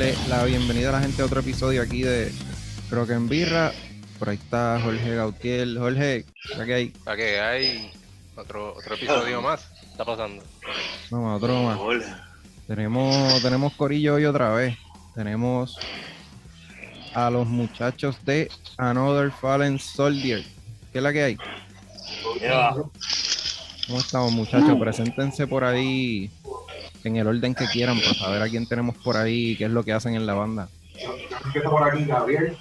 darle la bienvenida a la gente a otro episodio aquí de Rock en Birra. Por ahí está Jorge Gautier. Jorge, ¿qué hay? ¿Para qué hay otro, otro episodio más? ¿Qué está pasando? Vamos, otro más. Tenemos, tenemos Corillo hoy otra vez. Tenemos a los muchachos de Another Fallen Soldier. ¿Qué es la que hay? ¿Cómo estamos, muchachos? Preséntense por ahí en el orden que quieran para saber a quién tenemos por ahí y qué es lo que hacen en la banda. Empiezo por aquí, Gabriel.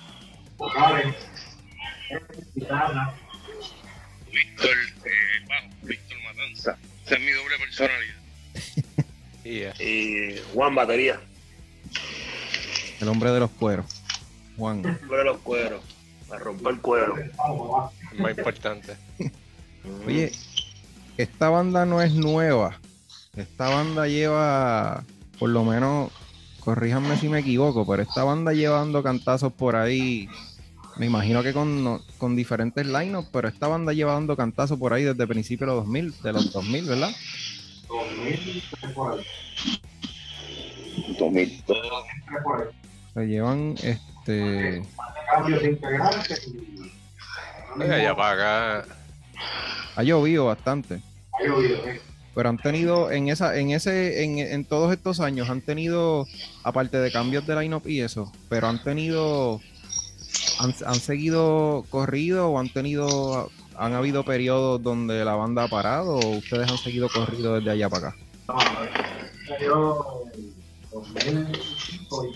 Víctor, eh, bajo, Víctor Matanza. Esa es mi doble personalidad. Y eh, Y Juan Batería, El hombre de los cueros. Juan. de los cueros, a romper el cuero. Más importante. Oye, esta banda no es nueva. Esta banda lleva, por lo menos, corríjanme si me equivoco, pero esta banda lleva dando cantazos por ahí. Me imagino que con, no- con diferentes lineups, pero esta banda lleva dando cantazos por ahí desde principios de los 2000, de los 2000, ¿verdad? 2000, tres por ahí, 2002. tres por ahí. Se llevan este Cambios integrantes ya para acá. ha llovido bastante. Ha llovido, eh. Pero han tenido en esa, en ese, en, en todos estos años han tenido, aparte de cambios de lineup y eso, pero han tenido, han, han seguido corrido o han tenido, han habido periodos donde la banda ha parado o ustedes han seguido corrido desde allá para acá. No, salió en 2005 y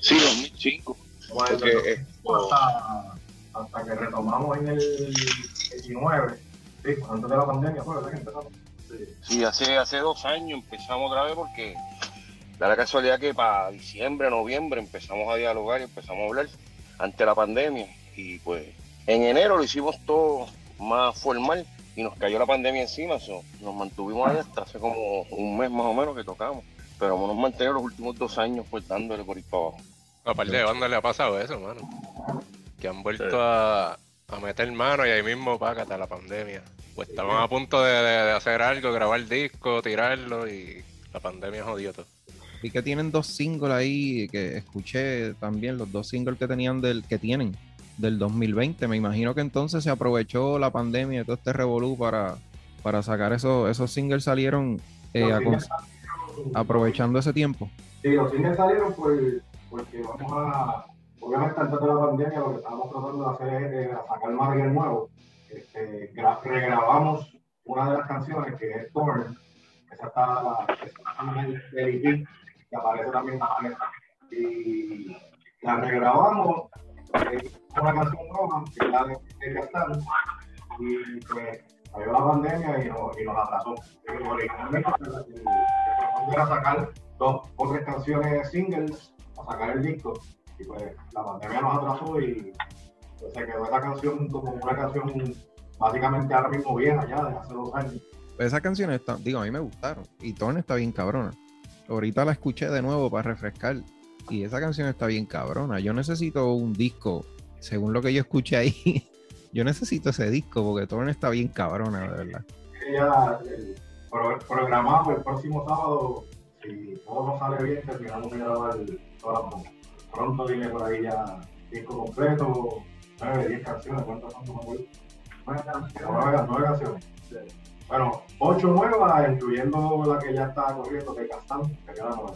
Sí, 2005. bueno, Porque, eh, hasta, hasta que retomamos en el 19, sí, antes de la pandemia fue, ¿verdad? Que empezamos. Sí. hace, hace dos años empezamos otra vez porque da la casualidad que para diciembre, noviembre empezamos a dialogar y empezamos a hablar ante la pandemia. Y pues en enero lo hicimos todo más formal y nos cayó la pandemia encima. so, nos mantuvimos ahí hasta hace como un mes más o menos que tocamos. Pero hemos mantenido los últimos dos años pues dándole por ir para abajo. Aparte de banda le ha pasado eso, mano. Que han vuelto a, a meter mano y ahí mismo págate la pandemia. Pues estaban a punto de, de- de hacer algo, grabar disco, tirarlo y la pandemia jodió todo. Y que tienen dos singles ahí que escuché también, los dos singles que tenían del, que tienen del 2020. Me imagino que entonces se aprovechó la pandemia y todo este revolú para, para sacar esos, esos singles salieron eh, a singles salieron- aprovechando ese tiempo. Sí, los cines salieron por, porque vamos a, obviamente antes de la pandemia lo que estábamos tratando de hacer es eh, sacar material nuevo. Este, gra- regrabamos una de las canciones que es Torn, esa está, EP, que aparece también y la regrabamos, eh, una canción nueva, que es la de de Castán, y pues salió la pandemia y nos, y nos atrasó. Originalmente propósito era sacar dos o tres canciones singles a sacar el disco. Y pues la pandemia nos atrasó y pues, se quedó esa canción como una canción básicamente ahora mismo vieja ya de hace dos años. Esas canciones, están- digo, a mí me gustaron. Y Torn está bien cabrona. Ahorita la escuché de nuevo para refrescar. Y esa canción está bien cabrona. Yo necesito un disco, según lo que yo escuché ahí. yo necesito ese disco porque Torn está bien cabrona, de verdad. Ya el, pro- programamos el próximo sábado, si todo nos sale bien, terminamos de grabar todas las. Pronto viene por ahí ya disco completo, nueve, diez canciones, ¿cuántas son? No canciones. Nueve, nueve canciones. Bueno, ocho nuevas, incluyendo la que ya está corriendo de Castán, que queda nueva.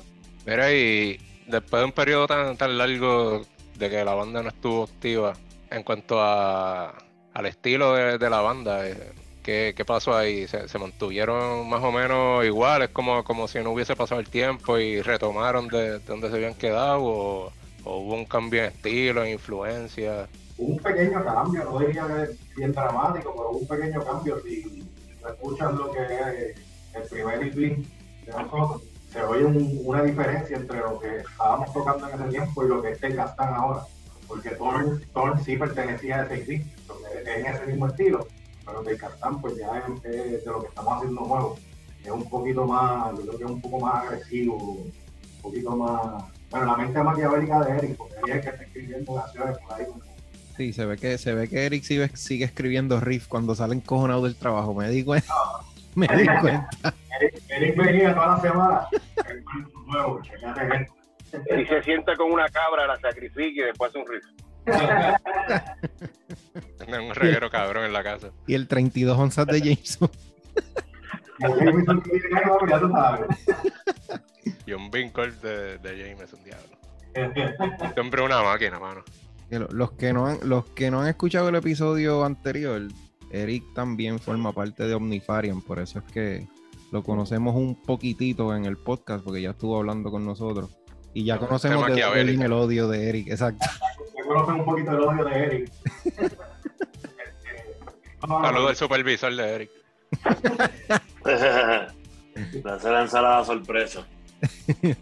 Mira, y después de un periodo tan, tan largo de que la banda no estuvo activa en cuanto a, al estilo de, de la banda, eh, ¿qué, qué pasó ahí? ¿Se, mantuvieron más o menos iguales, como, como si no hubiese pasado el tiempo y retomaron de, de donde se habían quedado? ¿O, o hubo un cambio en estilo, en influencia? Un pequeño cambio, no diría que es bien dramático, pero un pequeño cambio. Si escuchas lo que es el primer EP de nosotros, se oye un- una diferencia entre lo que estábamos tocando en ese tiempo y lo que este Gastán ahora. Porque Thorn, Thorn sí pertenecía a ese EP, en ese mismo estilo, pero el Gastán pues ya es, de lo que estamos haciendo nuevo. Es un poquito más, yo creo que es un poco más agresivo, un poquito más... Bueno, la mente maquiavélica de Eric, porque Eric es que está escribiendo canciones por ahí. Sí, se ve que, se ve que Eric sigue, sigue escribiendo riff cuando sale encojonado del trabajo. Me di cuenta. Me di cuenta. Eric, Eric venía toda la semana. nuevo. Y se sienta con una cabra, la sacrifica y después hace un riff. Tiene un reguero cabrón en la casa. Y el 32 onzas de Jameson. Jameson. Y un Bincol de, de James, un diablo. Siempre una máquina, mano. Los que, no han, los que no han escuchado el episodio anterior, Eric también forma parte de Omnifarian, por eso es que lo conocemos un poquitito en el podcast, porque ya estuvo hablando con nosotros. Y ya No, conocemos de el odio de Eric, exacto. Me conocen un poquito el odio de Eric. Saludos al supervisor de Eric. Le hace la ensalada sorpresa. de,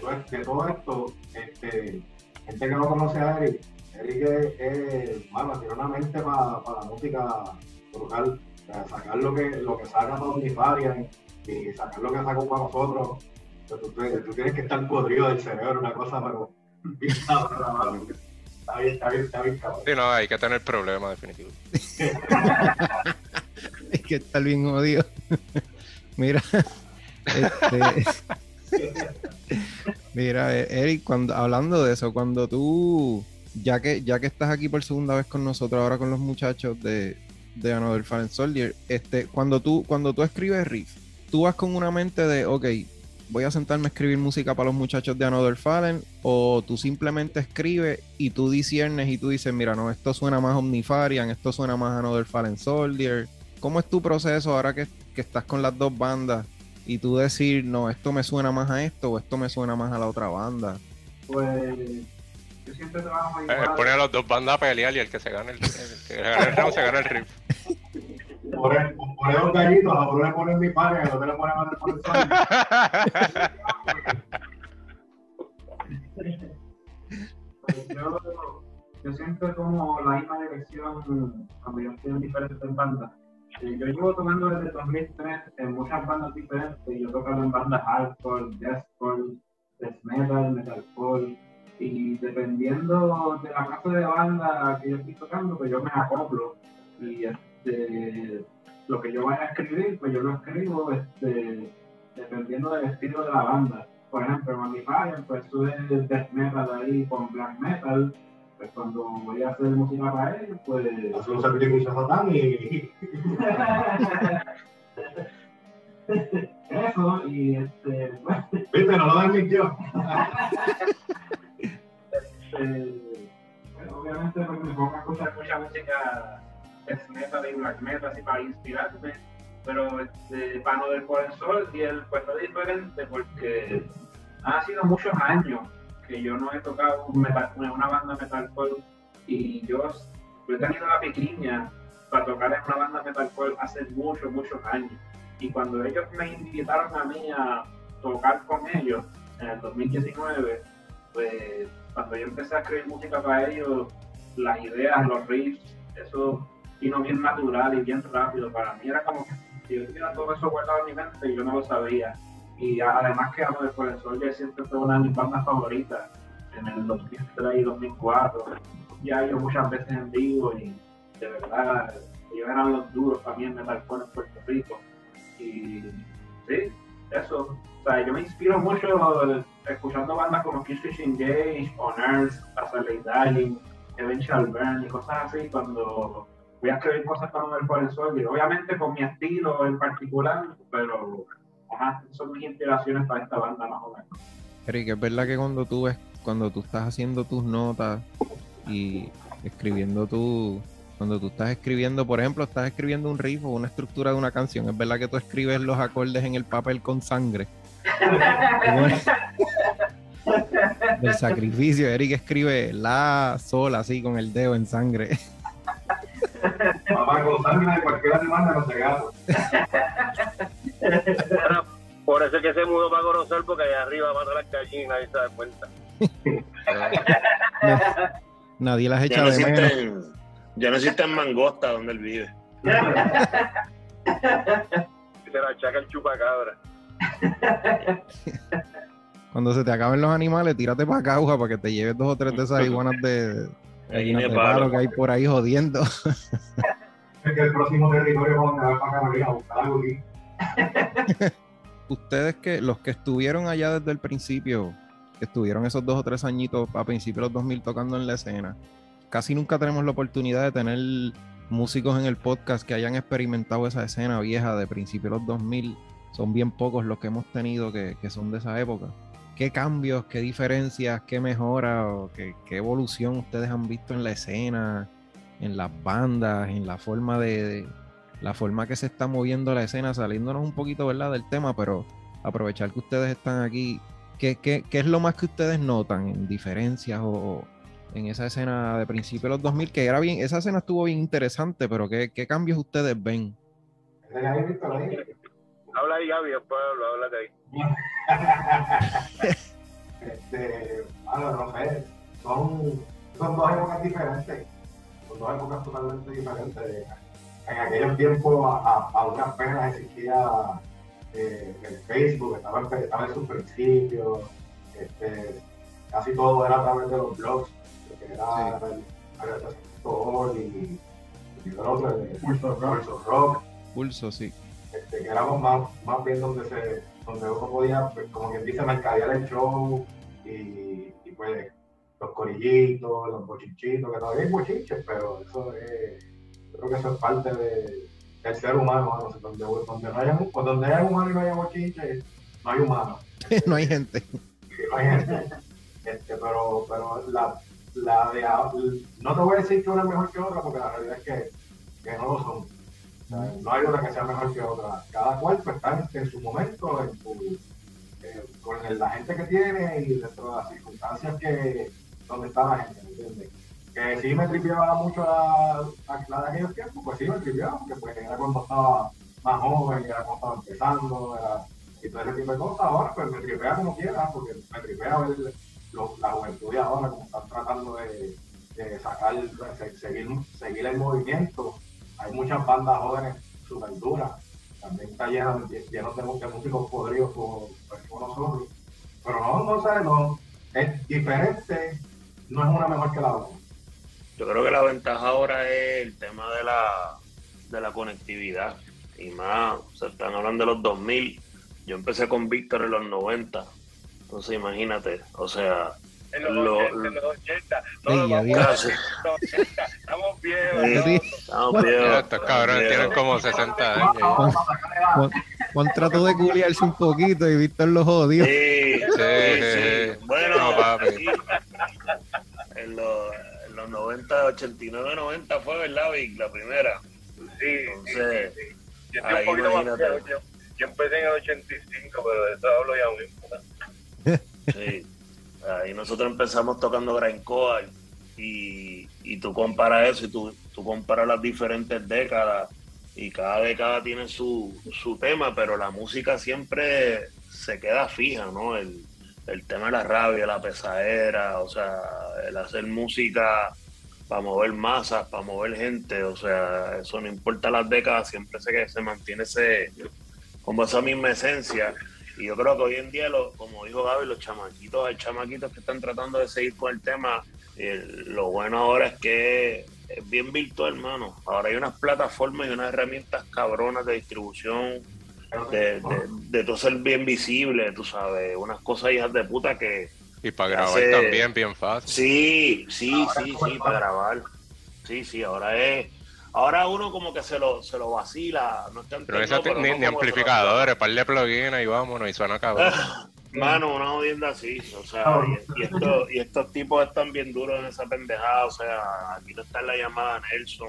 todo, de todo esto, este, gente que no conoce a Eric, Eric es, es mano, tiene una mente para la música brutal. O sea, sacar lo que, lo que saca para Omnifarian y sacar lo que sacó para nosotros. O sea, tú, tú- tú tienes que estar podrido del cerebro, una cosa, pero bien. Está bien, está bien, está bien, cabrón. Sí, no, hay que tener problemas, definitivo. Hay que estar bien odio. Mira, este, mira, eh, Eric, cuando, hablando de eso, cuando tú, ya que, ya que estás aquí por segunda vez con nosotros, ahora con los muchachos de, de Another Fallen Soldier, este, cuando tú, cuando tú escribes riff, tú vas con una mente de, ok, voy a sentarme a escribir música para los muchachos de Another Fallen, o tú simplemente escribes y tú disiernes y tú dices, mira, no, esto suena más Omnifarian, esto suena más Another Fallen Soldier. ¿Cómo es tu proceso ahora que, que estás con las dos bandas y tú decir, no, esto me suena más a esto o esto me suena más a la otra banda? Pues yo siempre trabajo Eh, igual. pone a los dos bandas a pelear y el que se gane el, el que gane el round se gana el riff. Pone, pone dos gallitos, a uno le ponen mi padre, al otro le ponen más por el yo, yo siempre tomo la misma dirección cuando yo estoy en diferentes bandas. Yo llevo tocando desde 2003 en muchas bandas diferentes. Yo he tocado en bandas hardcore, deathcore, death metal, metalcore. Y dependiendo de la clase de banda que yo estoy tocando, pues yo me acoplo. Y este, lo que yo vaya a escribir, pues yo lo escribo este, dependiendo del estilo de la banda. Por ejemplo, en Magnifier, pues sube death metal ahí con black metal. Pues cuando voy a hacer música para ellos, pues. Hace un sacrificio a Satán y. Eso, y este. Pues, Viste, no lo desmintió. este, obviamente, pues me pongo a escuchar mucha música death metal y black metal así para inspirarme. Pero este, para no del por el sol y el pues es diferente porque ha sido muchos años que yo no he tocado un una banda metalcore y yo he tenido la pequeña para tocar en una banda metalcore hace muchos, muchos años. Y cuando ellos me invitaron a mí a tocar con ellos en el 2019, pues cuando yo empecé a escribir música para ellos, las ideas, los riffs, eso vino bien natural y bien rápido. Para mí era como que si yo tuviera todo eso guardado en mi mente y yo no lo sabía. Y a- además que Amo de Por el Sol ya siempre fue una de mis bandas favoritas en el 2003 y 2004. Ya ido muchas veces en vivo y de verdad ellos eran los duros también metalcore en Puerto Rico. Y sí, eso. O sea, yo me inspiro mucho escuchando bandas como Killswitch Engage, On Earth, Azalea Dying, Eventual Burn y cosas así cuando voy a escribir cosas para ver por el sol. Y obviamente con mi estilo en particular, pero ajá, son mis inspiraciones para esta banda más o menos. Eric, es verdad que cuando tú ves, cuando tú estás haciendo tus notas y escribiendo tu, cuando tú estás escribiendo, por ejemplo, estás escribiendo un riff o una estructura de una canción, es verdad que tú escribes los acordes en el papel con sangre. Del sacrificio, Eric escribe la sola así con el dedo en sangre. Papá, con sangre de cualquier semana no se gasta. Por eso es que se mudó para Corozal, porque allá arriba mata las gallinas y se da cuenta. Nadie las Ya echa no, de menos. ya no existen mangosta donde él vive. Y se la achaca el chupacabra. Cuando se te acaben los animales, tírate para Cauja para que te lleves dos o tres de esas iguanas de, Gallina de de palo palo. que hay por ahí jodiendo. Es que el próximo territorio vamos a para Carolina a buscar algo aquí. Ustedes que los que estuvieron allá desde el principio, que estuvieron esos dos o tres añitos a principios de los 2000 tocando en la escena. Casi nunca tenemos la oportunidad de tener músicos en el podcast que hayan experimentado esa escena vieja de principios de los 2000. Son bien pocos los que hemos tenido que, que son de esa época. ¿Qué cambios, qué diferencias, qué mejora qué, evolución ustedes han visto en la escena, en las bandas, en la forma de, la forma que se está moviendo la escena, saliéndonos un poquito, ¿verdad?, del tema, pero aprovechar que ustedes están aquí. ¿Qué, es lo más que ustedes notan en diferencias o, o en esa escena de principios de los 2000? Que era bien, esa escena estuvo bien interesante, pero ¿qué, qué cambios ustedes ven? Habla ahí, Gaby, después hablo, háblate ahí. este, bueno, no sé, son, son dos épocas diferentes, son dos épocas totalmente diferentes. En aquellos tiempos a, a, a duras penas existía eh, el Facebook, estaba, en- estaba en sus principios, este, casi todo era a través de los blogs, lo que era el, el, y, y el otro, el Pulso Rock, Pulso Rock Pulso, sí. Este, que éramos más, más bien donde se donde uno podía, pues, como quien dice, mercadear el show y, y pues los corillitos, los bochinchitos, que todavía hay bochinches, pero eso es, yo creo que eso es parte de, del ser humano, ¿no? Donde, donde, no haya, pues, donde hay humano y no haya bochinche, no hay humano. no hay gente. No hay gente. Este, pero, pero la, la de no te voy a decir que una es mejor que otra, porque la realidad es que, que no lo son. No hay una que sea mejor que otra. Cada cual pues, está en, su momento, en su, eh, con la gente que tiene y dentro de las circunstancias que donde está la gente, ¿me entiendes? Que sí me tripeaba mucho la, la, la de pues sí me tripeaba, porque pues era cuando estaba más joven, era cuando estaba empezando, era, y todo ese tipo de cosas. Ahora pues me tripea como quiera, porque me tripea ver lo- la juventud de ahora, como están tratando de, sacar, seguir, seguir el movimiento hay muchas bandas jóvenes súper duras, también está lleno, lleno de, músicos podridos como, pues, como nosotros, pero no, no sé, no, es diferente, no es una mejor que la otra. Yo creo que la ventaja ahora es el tema de la, de la conectividad. Y más, se están hablando de los 2000. Yo empecé con Víctor en los 90. Entonces imagínate, o sea, En los, Lo- 80, en los 80. No, Ey, nos vamos adiós. a casi. los 80. Estamos viejos. Estamos viejos, estos cabrones tienen como 60 años. Juan, trató de culiarse un poquito y Víctor lo jodió. Sí, sí, sí. Bueno, No, papi. sí. en, los, en los 90, 89, 90 fue, ¿verdad, Vic? La primera. Sí, Entonces, sí, sí. Yo estoy ahí un poquito más. Yo, yo empecé en el 85, pero de eso hablo ya mismo. Sí. Ahí nosotros empezamos tocando grindcore y, y tú comparas eso y tú, tú comparas las diferentes décadas y cada década tiene su, su tema, pero la música siempre se queda fija, ¿no? El, el tema de la rabia, la pesadera, o sea, el hacer música para mover masas, para mover gente, o sea, eso no importa las décadas, siempre se, se mantiene ese, como esa misma esencia. Y yo creo que hoy en día, lo, como dijo Gaby, los chamaquitos, hay chamaquitos que están tratando de seguir con el tema. eh, lo bueno ahora es que es bien virtual, hermano. Ahora hay unas plataformas y unas herramientas cabronas de distribución, de, de, de todo ser bien visible, tú sabes, unas cosas hijas de puta que, Y para grabar Hace- también, bien fácil. Sí, sí, Ahora sí, sí, para grabar. Sí, sí, ahora es. Ahora uno como que se lo, se lo vacila. No es tan Pero eso ni, no ni se amplificadores, par de plugins y vámonos, y suena cabrón. Mano, una jodienda así. O sea, y, y esto- y estos tipos están bien duros en esa pendejada. O sea, aquí no está la llamada Nelson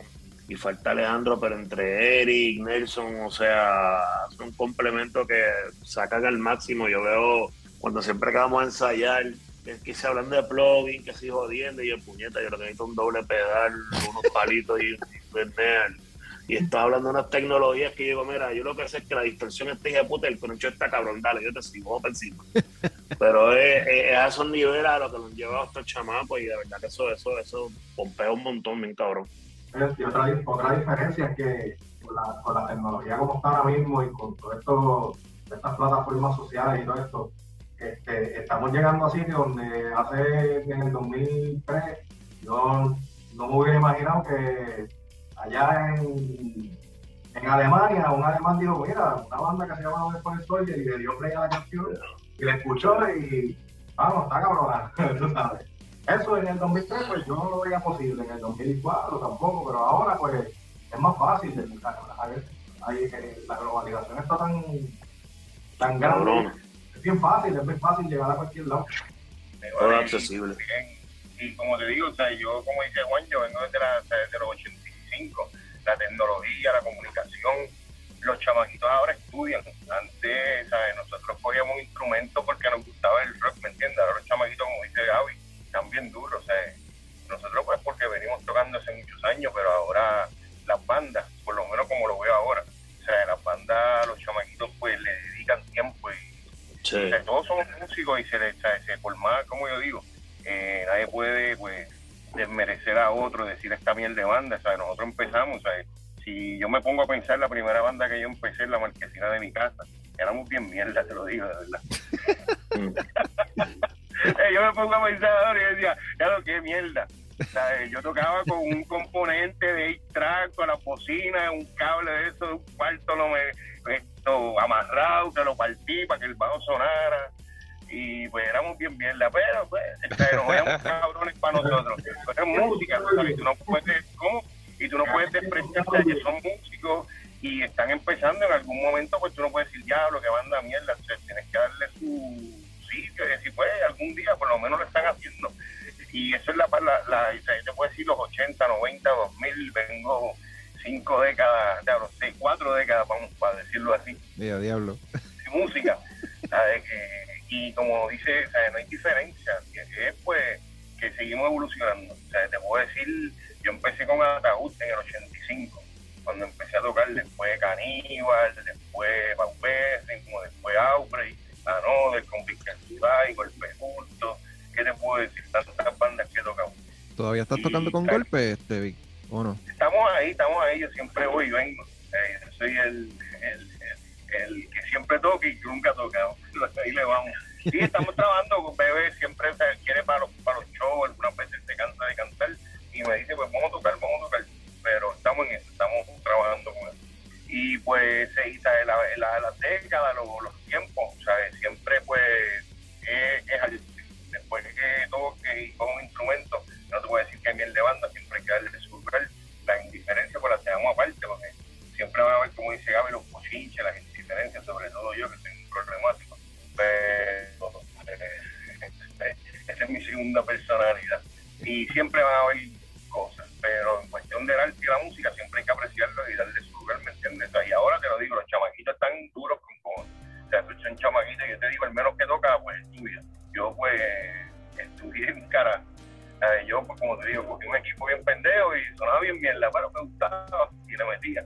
y falta Alejandro, pero entre Eric, Nelson, o sea, son complementos que sacan al máximo. Yo veo cuando siempre que vamos a ensayar, es que se hablan de plugin, que si jodiendo, y el puñeta, yo lo que necesito es un doble pedal, unos palitos y Y estás hablando de unas tecnologías que yo digo, mira, yo lo que sé es que la distorsión está hija de puta, el concho está cabrón, dale, yo te sigo, vamos para encima. Pero es, es- es a esos niveles a lo que nos lleva estos chamacos y de verdad que eso, eso, eso pompea un montón, bien cabrón. Y otra, otra diferencia es que con la, con la tecnología como está ahora mismo y con todo esto, estas plataformas sociales y todo esto, este, estamos llegando a sitios donde hace en el 2003 yo no me hubiera imaginado que allá en, en Alemania un alemán dijo, mira, una banda que se llama Después Soldier y le dio play a la canción y la escuchó y, Vamos, está cabrona, tú sabes. Eso en el 2003, pues yo no lo veía posible, en el 2004 tampoco, pero ahora, pues, es más fácil. Hay, eh, la globalización está tan, tan grande. Cabrón. Es bien fácil, es muy fácil llegar a cualquier lado. Todo accesible. Bien. Y como te digo, o sea, yo, como dice Juan, yo vengo desde, la, desde los 85. La tecnología, la comunicación, los chamaquitos ahora estudian. Antes, ¿sabes? nosotros cogíamos instrumentos porque nos gustaba el rock, ¿me entiendes? Ahora los chamaquitos, como dice Gaby, están bien duros. O sea, nosotros, pues, porque venimos tocando hace muchos años, pero ahora las bandas, por lo menos como lo veo ahora, o sea, las bandas, los chamaquitos, pues, le dedican tiempo y Sí. o sea, todos somos músicos y se les, se, se- por más, como yo digo, eh, nadie puede pues desmerecer a otro, decir esta miel de banda, ¿sabes? Nosotros empezamos, ¿sabes? Si yo me pongo a pensar la primera banda que yo empecé en la marquesina de mi casa, éramos bien mierda, te lo digo, de verdad. Eh, yo me pongo a pensar ahora y decía, ya lo que mierda. ¿Sabes? Yo tocaba con un componente de 8 track, con la bocina, un cable de eso, de un cuarto lo me, esto, amarrado, que lo partí para que el bajo sonara. Y pues éramos bien mierda, pero pues, pero éramos cabrones para nosotros. Pero es música, ¿sabes? Tú no puedes, ¿cómo? Y tú no puedes despreciarte de que son músicos y están empezando en algún momento, pues tú no puedes decir, diablo, que banda mierda. O sea, tienes que darle su sitio y decir, pues algún día por lo menos lo están haciendo. Y eso es la, la, la o sea, yo te puedo decir los 80, 90, 2000, vengo cinco décadas, diablo, seis, cuatro décadas, vamos, para decirlo así diablo. de música. ¿sabes? Que- y como dice, no hay diferencia. que Es pues que seguimos evolucionando. O sea, te puedo decir, yo empecé con Ataúd en el 85, cuando empecé a tocar después Caníbal, después Baupesen, como después Outbreak, Another, con Victor y Golpe Justo. ¿Qué te puedo decir? Tantas bandas que he tocado. ¿Todavía estás Y, tocando con claro. golpe, este, Vic? ¿O no? Estamos ahí, estamos ahí, yo siempre voy y vengo. Eh, yo soy el, el, el- que siempre toca y que nunca ha tocado. Ahí le vamos. Sí, estamos trabajando Bebé, siempre quiere para los, para los shows, algunas veces se cansa de cantar y me dice, pues vamos a tocar, vamos a tocar. Pero estamos en eso, estamos trabajando con eso. Y pues, se la, la, la, la década, los, los tiempos, ¿sabes? Siempre pues es, es después que toque y con un instrumento, no te a decir que a miel de banda, siempre hay que darle. La indiferencia pues la tenemos aparte, porque siempre va a haber, como dice Gaby, los pochinches, las sobre todo yo que soy un problemático. Pero eh, esa es mi segunda personalidad. Y siempre va a haber cosas, pero en cuestión del arte y la música siempre hay que apreciarlo y darle su lugar, ¿me entiendes? Y ahora te lo digo, los chamaquitos están duros con sea, tú son chamaquitos y yo te digo, el menos que toca, pues estudia. Yo pues estudié en cara. Eh, yo, pues como te digo, cogí un equipo bien pendejo y sonaba bien la pero me gustaba y le metía.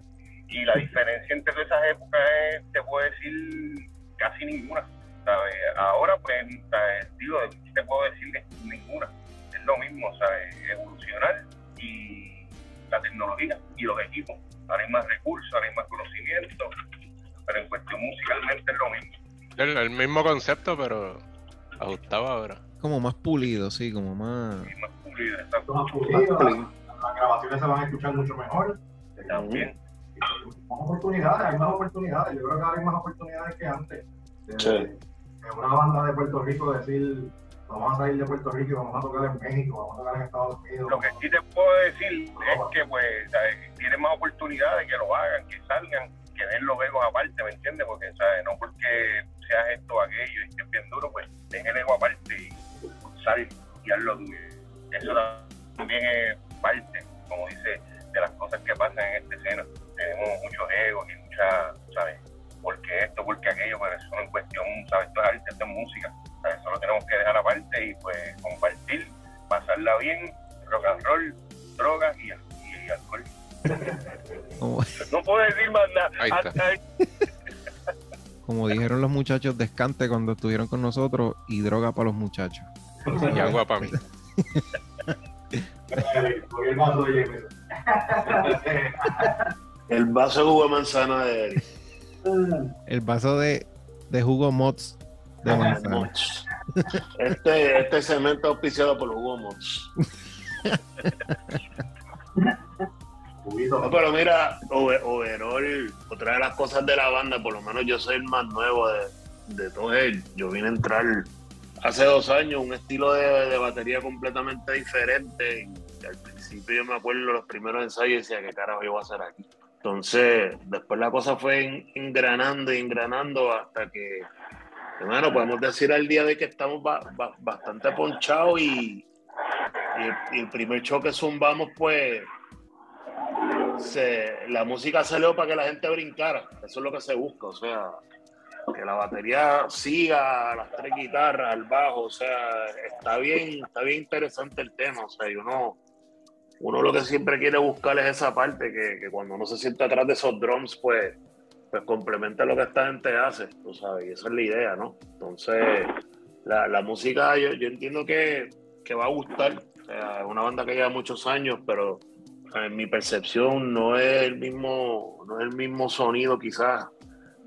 Y la diferencia entre todas esas épocas es, te puedo decir, casi ninguna. ¿sabes? Ahora, pues, ¿sabes? digo, te puedo decir que ninguna. Es lo mismo, ¿sabes? Evolucionar y la tecnología y los equipos. Ahora hay más recursos, ahora hay más conocimiento, pero en cuestión musicalmente es lo mismo. El, el mismo concepto, pero ajustado ahora. Como más pulido, sí, como más... Más pulido, Esto más pulido, las, las grabaciones se van a escuchar mucho mejor. también. Más oportunidades, hay más oportunidades. Yo creo que ahora hay más oportunidades que antes. De, Sí. de una banda de Puerto Rico decir, vamos a salir de Puerto Rico y vamos a tocar en México, vamos a tocar en Estados Unidos. Lo que sí te puedo decir es que, pues, ¿sabes? tienen más oportunidades que lo hagan, que salgan, que den los egos aparte, ¿me entiendes? Porque, ¿sabes? No porque seas esto o aquello y que es bien duro, pues, dejen el ego aparte y sal y haz lo tuyo. Eso también es parte, como dice, de las cosas que pasan en esta escena. Tenemos muchos egos y mucha, ¿sabes? Porque esto, porque aquello, pero eso no es cuestión, ¿sabes? Esto es arte, esto es música. ¿sabes? Eso lo tenemos que dejar aparte y, pues, compartir, pasarla bien, rock and roll, drogas y, y alcohol. No puedo decir más nada. Ahí está. Hasta ahí. como dijeron los muchachos de Escante cuando estuvieron con nosotros, y droga para los muchachos. Y agua para mí. El vaso de jugo de manzana de Eric. El vaso de, de jugo Mods de manzana. Mods. Este, este cemento auspiciado por Hugo Mods. No, pero mira, Ove- Overall, otra de las cosas de la banda, por lo menos yo soy el más nuevo de, de todos ellos. Yo vine a entrar hace dos años un estilo de, de batería completamente diferente. Y al principio yo me acuerdo los primeros ensayos y decía, ¿qué carajo yo voy a hacer aquí? Entonces, después la cosa fue en- engranando y engranando hasta que, bueno, podemos decir al día de que estamos ba- ba- bastante ponchados y, y el, y el primer show que zumbamos, pues, se- la música salió para que la gente brincara. Eso es lo que se busca, o sea, que la batería siga, las tres guitarras, el bajo, o sea, está bien, está bien interesante el tema, o sea, y uno, uno lo que siempre quiere buscar es esa parte, que, que cuando uno se siente atrás de esos drums, pues, pues complementa lo que esta gente hace, tú sabes, y esa es la idea, ¿no? Entonces, la, la música yo, yo entiendo que, que va a gustar, sea, es una banda que lleva muchos años, pero en mi percepción no es el mismo, no es el mismo sonido quizás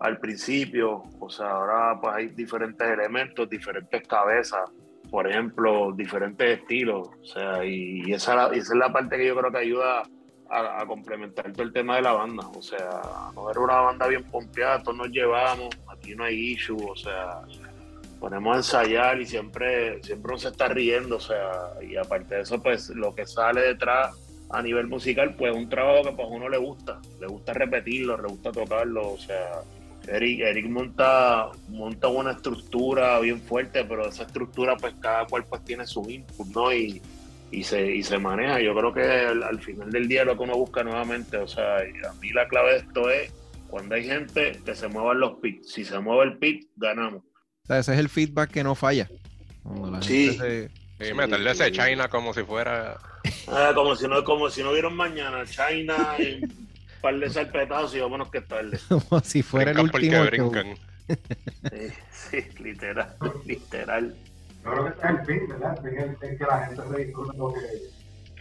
al principio, o sea, ahora pues hay diferentes elementos, diferentes cabezas, por ejemplo, diferentes estilos, o sea, y, esa, esa es la parte que yo creo que ayuda a, a complementar todo el tema de la banda, o sea, no era una banda bien pompeada, todos nos llevamos, aquí no hay issue, o sea, ponemos a ensayar y siempre, siempre uno se está riendo, o sea, y aparte de eso, pues lo que sale detrás a nivel musical, pues un trabajo que pues a uno le gusta, le gusta repetirlo, le gusta tocarlo, o sea, Eric, Eric monta, monta una estructura bien fuerte, pero esa estructura pues cada cual pues tiene su input, ¿no? Y, y, se, y se maneja. Yo creo que al, al final del día lo que uno busca nuevamente, o sea, a mí la clave de esto es cuando hay gente que se muevan los pits. Si se mueve el pit, ganamos. O sea, ese es el feedback que no falla. La Sí. gente Sí, Sí, meterle ese sí. China como si fuera. Ah, como si no, como si no vieron mañana China par de salpetazos y vámonos que es tarde. como si fuera el último show. brincan. Sí, sí, literal, literal. Yo creo que este es el fin, ¿verdad? El fin es, que la gente se disfrute lo que,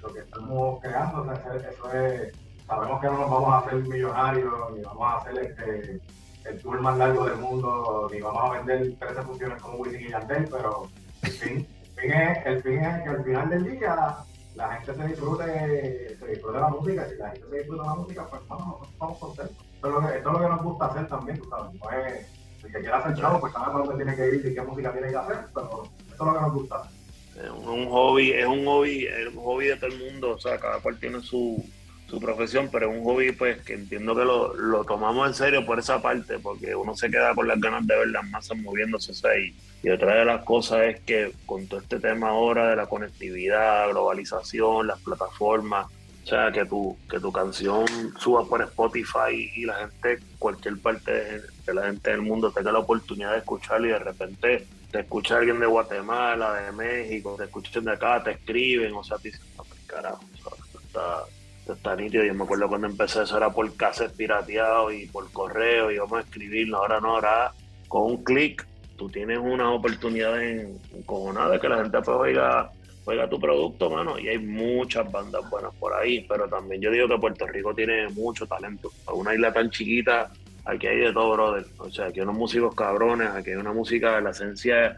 lo que estamos creando. O sea, eso- eso es, sabemos que no nos vamos a hacer millonarios, ni vamos a hacer este, el tour más largo del mundo, ni vamos a vender 13 funciones como Wisin y Yandel, pero el fin, el fin, es, el fin es que al final del día la gente se disfrute, se disfrute la música. Si la gente se disfruta la música, pues vamos, nosotros estamos contentos. Esto es, lo que, nos gusta hacer también, tú sabes. No es, el que quiera hacer chavo, pues sabe dónde tiene que ir y qué música tiene que hacer, pero esto es lo que nos gusta. Es un, hobby, es un hobby, es un hobby de todo el mundo, o sea, cada cual tiene su, su profesión, pero es un hobby pues que entiendo que lo, lo tomamos en serio por esa parte, porque uno se queda con las ganas de ver las masas moviéndose o y, y otra de las cosas es que con todo este tema ahora de la conectividad, globalización, las plataformas, o sea, que tu, que tu canción suba por Spotify y la gente, cualquier parte de, la gente del mundo tenga la oportunidad de escucharlo y de repente te escucha alguien de Guatemala, de México, te escuchan de acá, te escriben, o sea, te dicen, no, pues, carajo, o sea, esto está, esto está nítido. Yo me acuerdo cuando empecé eso era por cassette pirateado y por correo y vamos a escribirlo, ahora no, ahora con un clic tú tienes unas oportunidades encojonadas de que la gente pues oiga, oiga tu producto, mano, y hay muchas bandas buenas por ahí, pero también yo digo que Puerto Rico tiene mucho talento. A una isla tan chiquita, aquí hay de todo, brother. O sea, aquí hay unos músicos cabrones, aquí hay una música, la esencia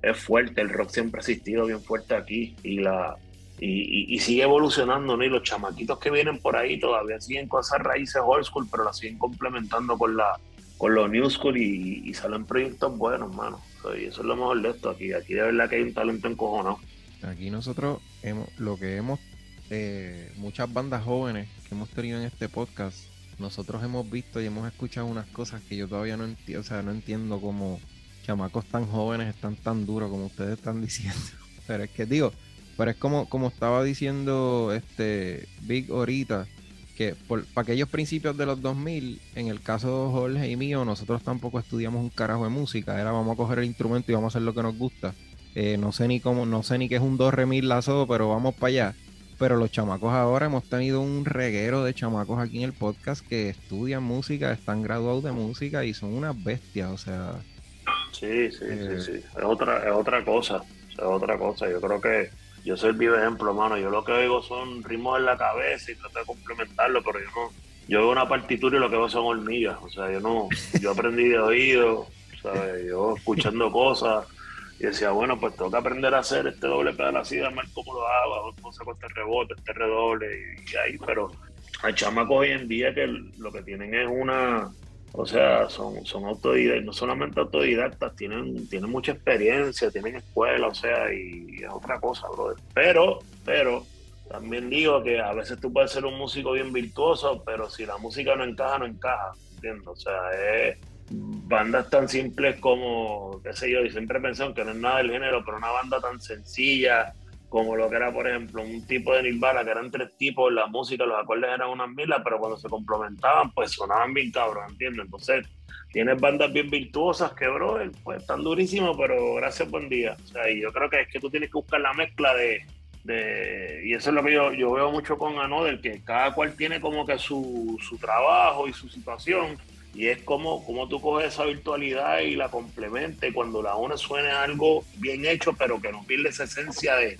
es fuerte, el rock siempre ha existido bien fuerte aquí y la y- y sigue evolucionando, ¿no? Y los chamaquitos que vienen por ahí todavía siguen con esas raíces old school, pero las siguen complementando con la con los new school y, y salen proyectos buenos, mano. Y eso es lo mejor de esto aquí. Aquí de verdad que hay un talento encojonado. Aquí nosotros hemos, lo que hemos, eh, muchas bandas jóvenes que hemos tenido en este podcast, nosotros hemos visto y hemos escuchado unas cosas que yo todavía no entiendo, o sea, no entiendo cómo chamacos tan jóvenes están tan duros como ustedes están diciendo. Pero es que digo, pero es como, como estaba diciendo este Big ahorita, que por, para aquellos principios de los 2000, en el caso de Jorge y mío, nosotros tampoco estudiamos un carajo de música, era vamos a coger el instrumento y vamos a hacer lo que nos gusta. Eh, no sé ni cómo, no sé ni qué es un do re mi la so, pero vamos para allá. Pero los chamacos ahora hemos tenido un reguero de chamacos aquí en el podcast que estudian música, están graduados de música y son unas bestias, o sea, Sí, sí, Eh. sí, sí. Es otra, es otra cosa. Es otra cosa. Yo creo que yo soy el vivo ejemplo, mano. Yo lo que oigo son ritmos en la cabeza y trato de complementarlo, pero yo no. Yo veo una partitura y lo que veo son hormigas. O sea, yo no. Yo aprendí de oído, ¿sabes? Yo escuchando cosas. Y decía, bueno, pues tengo que aprender a hacer este doble pedal así, a ver cómo lo hago, cómo saco este rebote, este redoble, y ahí, pero hay chamacos hoy en día que lo que tienen es una, O sea, son, son autodidactas, no solamente autodidactas, tienen, tienen mucha experiencia, tienen escuela, o sea, y, es otra cosa, brother. Pero, pero, también digo que a veces tú puedes ser un músico bien virtuoso, pero si la música no encaja, no encaja, ¿entiendes? O sea, es bandas tan simples como, qué sé yo, y siempre pensé que no es nada del género, pero una banda tan sencilla como lo que era, por ejemplo, un tipo de Nirvana, que eran tres tipos, la música, los acordes eran unas milas, pero cuando se complementaban, pues sonaban bien cabros, ¿entiendes? Entonces, tienes bandas bien virtuosas que, bro, pues están durísimos, pero gracias, buen día. O sea, y yo creo que es que tú tienes que buscar la mezcla de, de y eso es lo que yo, veo mucho con Anodel, que cada cual tiene como que su, su trabajo y su situación, y es como, como tú coges esa virtualidad y la complementes cuando la una suene algo bien hecho, pero que no pierde esa esencia de,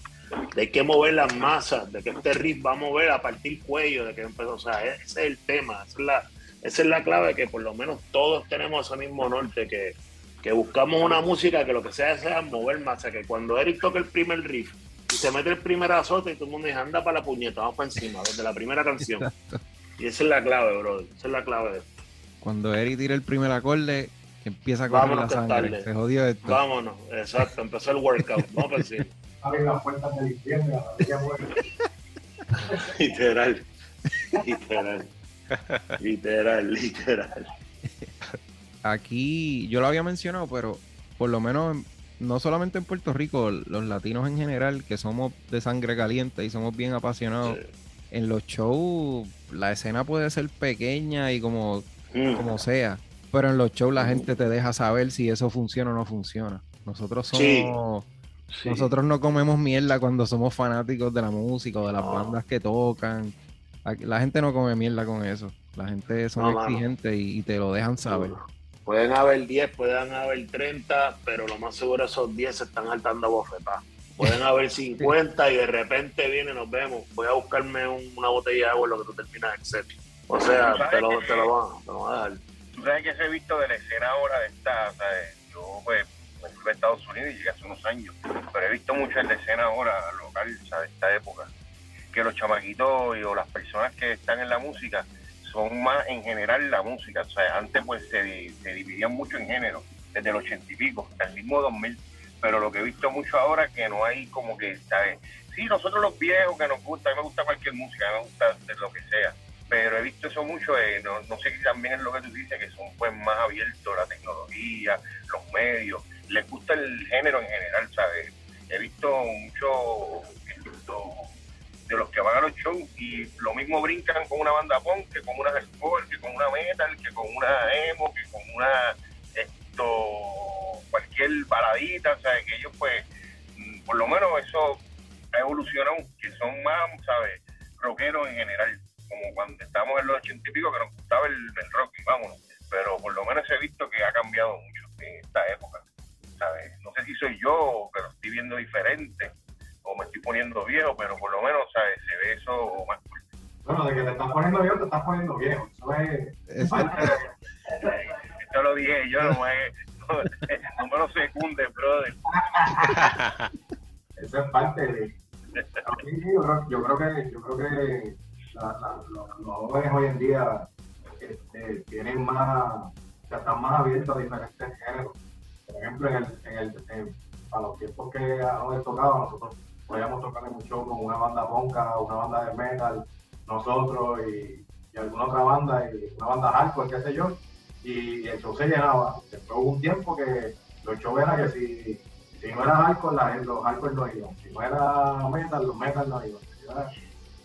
de que mover las masas, de que este riff va a mover a partir cuello, de que empezó, o sea, ese es el tema, esa es la, esa es la clave que por lo menos todos tenemos ese mismo norte, que, que buscamos una música que lo que sea sea mover masa, que cuando Eric toca el primer riff y se mete el primer azote y todo el mundo dice, anda para la puñeta, vamos para encima, desde la primera canción. Y esa es la clave, bro, esa es la clave de esto. Cuando Eric tira el primer acorde, empieza a correr la sangre. Se jodió esto. Vámonos, exacto, empezó el workout, vamos para encima abren las puertas del infierno, Literal, literal, literal, literal. Aquí yo lo había mencionado, pero por lo menos no solamente en Puerto Rico, los latinos en general, que somos de sangre caliente y somos bien apasionados, en los shows la escena puede ser pequeña y como, mm. como sea, pero en los shows la gente te deja saber si eso funciona o no funciona. Nosotros somos... Nosotros no comemos mierda cuando somos fanáticos de la música o de las bandas que tocan. La gente no come mierda con eso. La gente son exigentes y, te lo dejan saber. Pueden haber 10, pueden haber 30, pero lo más seguro esos 10 se están saltando a bofetar. Pueden haber 50 y de repente viene, nos vemos. Voy a buscarme una botella de agua en lo que tú terminas, etc. O sea, te lo, te, lo van, te lo van a dar. Tú sabes que se he visto de la escena ahora de esta, ¿sabes? Yo, pues, Estados Unidos y llegué hace unos años, pero he visto mucho en la escena ahora local, de esta época, que los chamaquitos o las personas que están en la música son más en general la música, o sea, antes pues se, dividían mucho en género, desde el ochenta y pico, hasta el mismo 2000, pero lo que he visto mucho ahora que no hay como que, ¿sabes? Sí, nosotros los viejos que nos gusta, a mí me gusta cualquier música, a mí me gusta lo que sea, pero he visto eso mucho, eh, no, no, sé si también es lo que tú dices, que son pues más abiertos la tecnología, los medios, les gusta el género en general, ¿sabes? He visto mucho de los que van a los shows y lo mismo brincan con una banda punk que con una hardcore, que con una metal, que con una emo, que con una esto cualquier baladita, ¿sabes? Que ellos pues, mm, por lo menos eso ha evolucionado, que son más, ¿sabes? Rockeros en general, como cuando estamos en los ochenta y pico que nos gustaba el, el rock y vámonos. Pero por lo menos he visto que ha cambiado mucho en esta época. No sé si soy yo, pero estoy viendo diferente, o me estoy poniendo viejo, pero por lo menos, ¿sabes? Se ve eso más Bueno, de que te estás poniendo viejo, te estás poniendo viejo. Eso es... Esto lo dije yo, no me, no, me lo secunde, brother. Eso es parte de... Yo creo, que, yo creo que los, jóvenes hoy en día este, tienen más, están más abiertos a diferentes géneros por ejemplo, en el, en el, a los tiempos que hemos tocado, nosotros podíamos tocar mucho con una banda ponca, una banda de metal, nosotros y, alguna otra banda, y una banda hardcore, qué sé yo, y el show se llenaba. Después hubo un tiempo que los shows eran que si, si no era hardcore, la, los hardcore no iban, si no era metal, los metal no iban.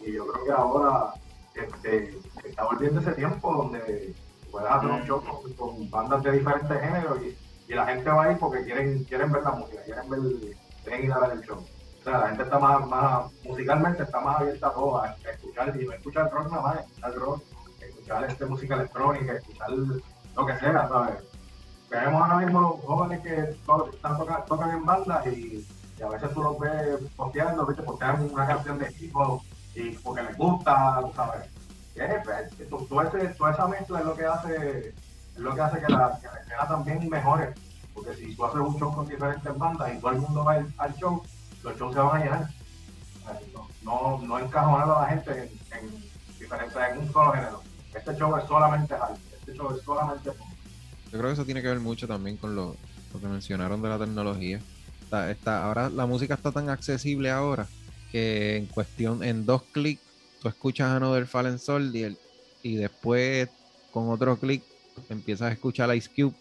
Y yo creo que ahora este, está volviendo ese tiempo donde puedes hacer un show con, con bandas de diferentes géneros y y la gente va ahí porque quieren, quieren ver la música, quieren ver, quieren ir a ver el show. O sea, la gente está más, más musicalmente está más abierta a todo, a, escuchar, y no escuchar rock nada más, escuchar rock, escuchar este, música electrónica, escuchar lo que sea, ¿sabes? Tenemos ahora mismo los jóvenes que están, tocan, tocan en bandas y, a veces tú los ves posteando, ¿viste? postean una canción de equipo y porque les gusta, ¿sabes? Pues, toda esa mezcla es lo que hace es lo que hace que la, escena también mejore. Porque si tú haces un show con diferentes bandas y todo el mundo va al, show, los shows se van a llenar. No, no, encajonar a la gente en, diferentes, en un solo género. Este show es solamente hard. Eso es solamente pop. Yo creo que eso tiene que ver mucho también con lo, lo que mencionaron de la tecnología. Está, está- ahora la música está tan accesible ahora que en cuestión, en dos clics, tú escuchas Another Fallen Soldier y después con otro clic empiezas a escuchar Ice Cube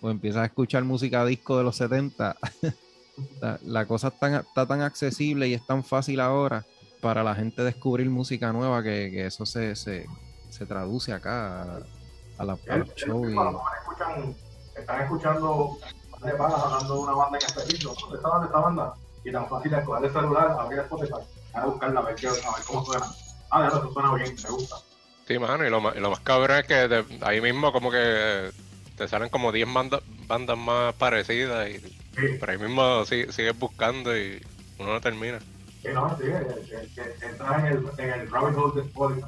o empiezas a escuchar música disco de los 70. la, la cosa es tan- está tan accesible y es tan fácil ahora para la gente descubrir música nueva que, que eso se, se, se traduce acá a, a la- a los shows. y- escuchan, están escuchando de panas hablando de una banda en específico, ¿no? esta banda, esta banda, y tan fácil es coger el celular, abrir Spotify, a buscarla, a ver, qué, a ver cómo suena. Ah, ya, eso suena bien, me gusta. Sí, mano, y lo más, y lo más cabrón es que de- ahí mismo como que te salen como 10 bandas, bandas más parecidas y Sí, por ahí mismo si- sigues buscando y uno no termina. sí, no, sí, entras en el, en el rabbit hole de Spotify,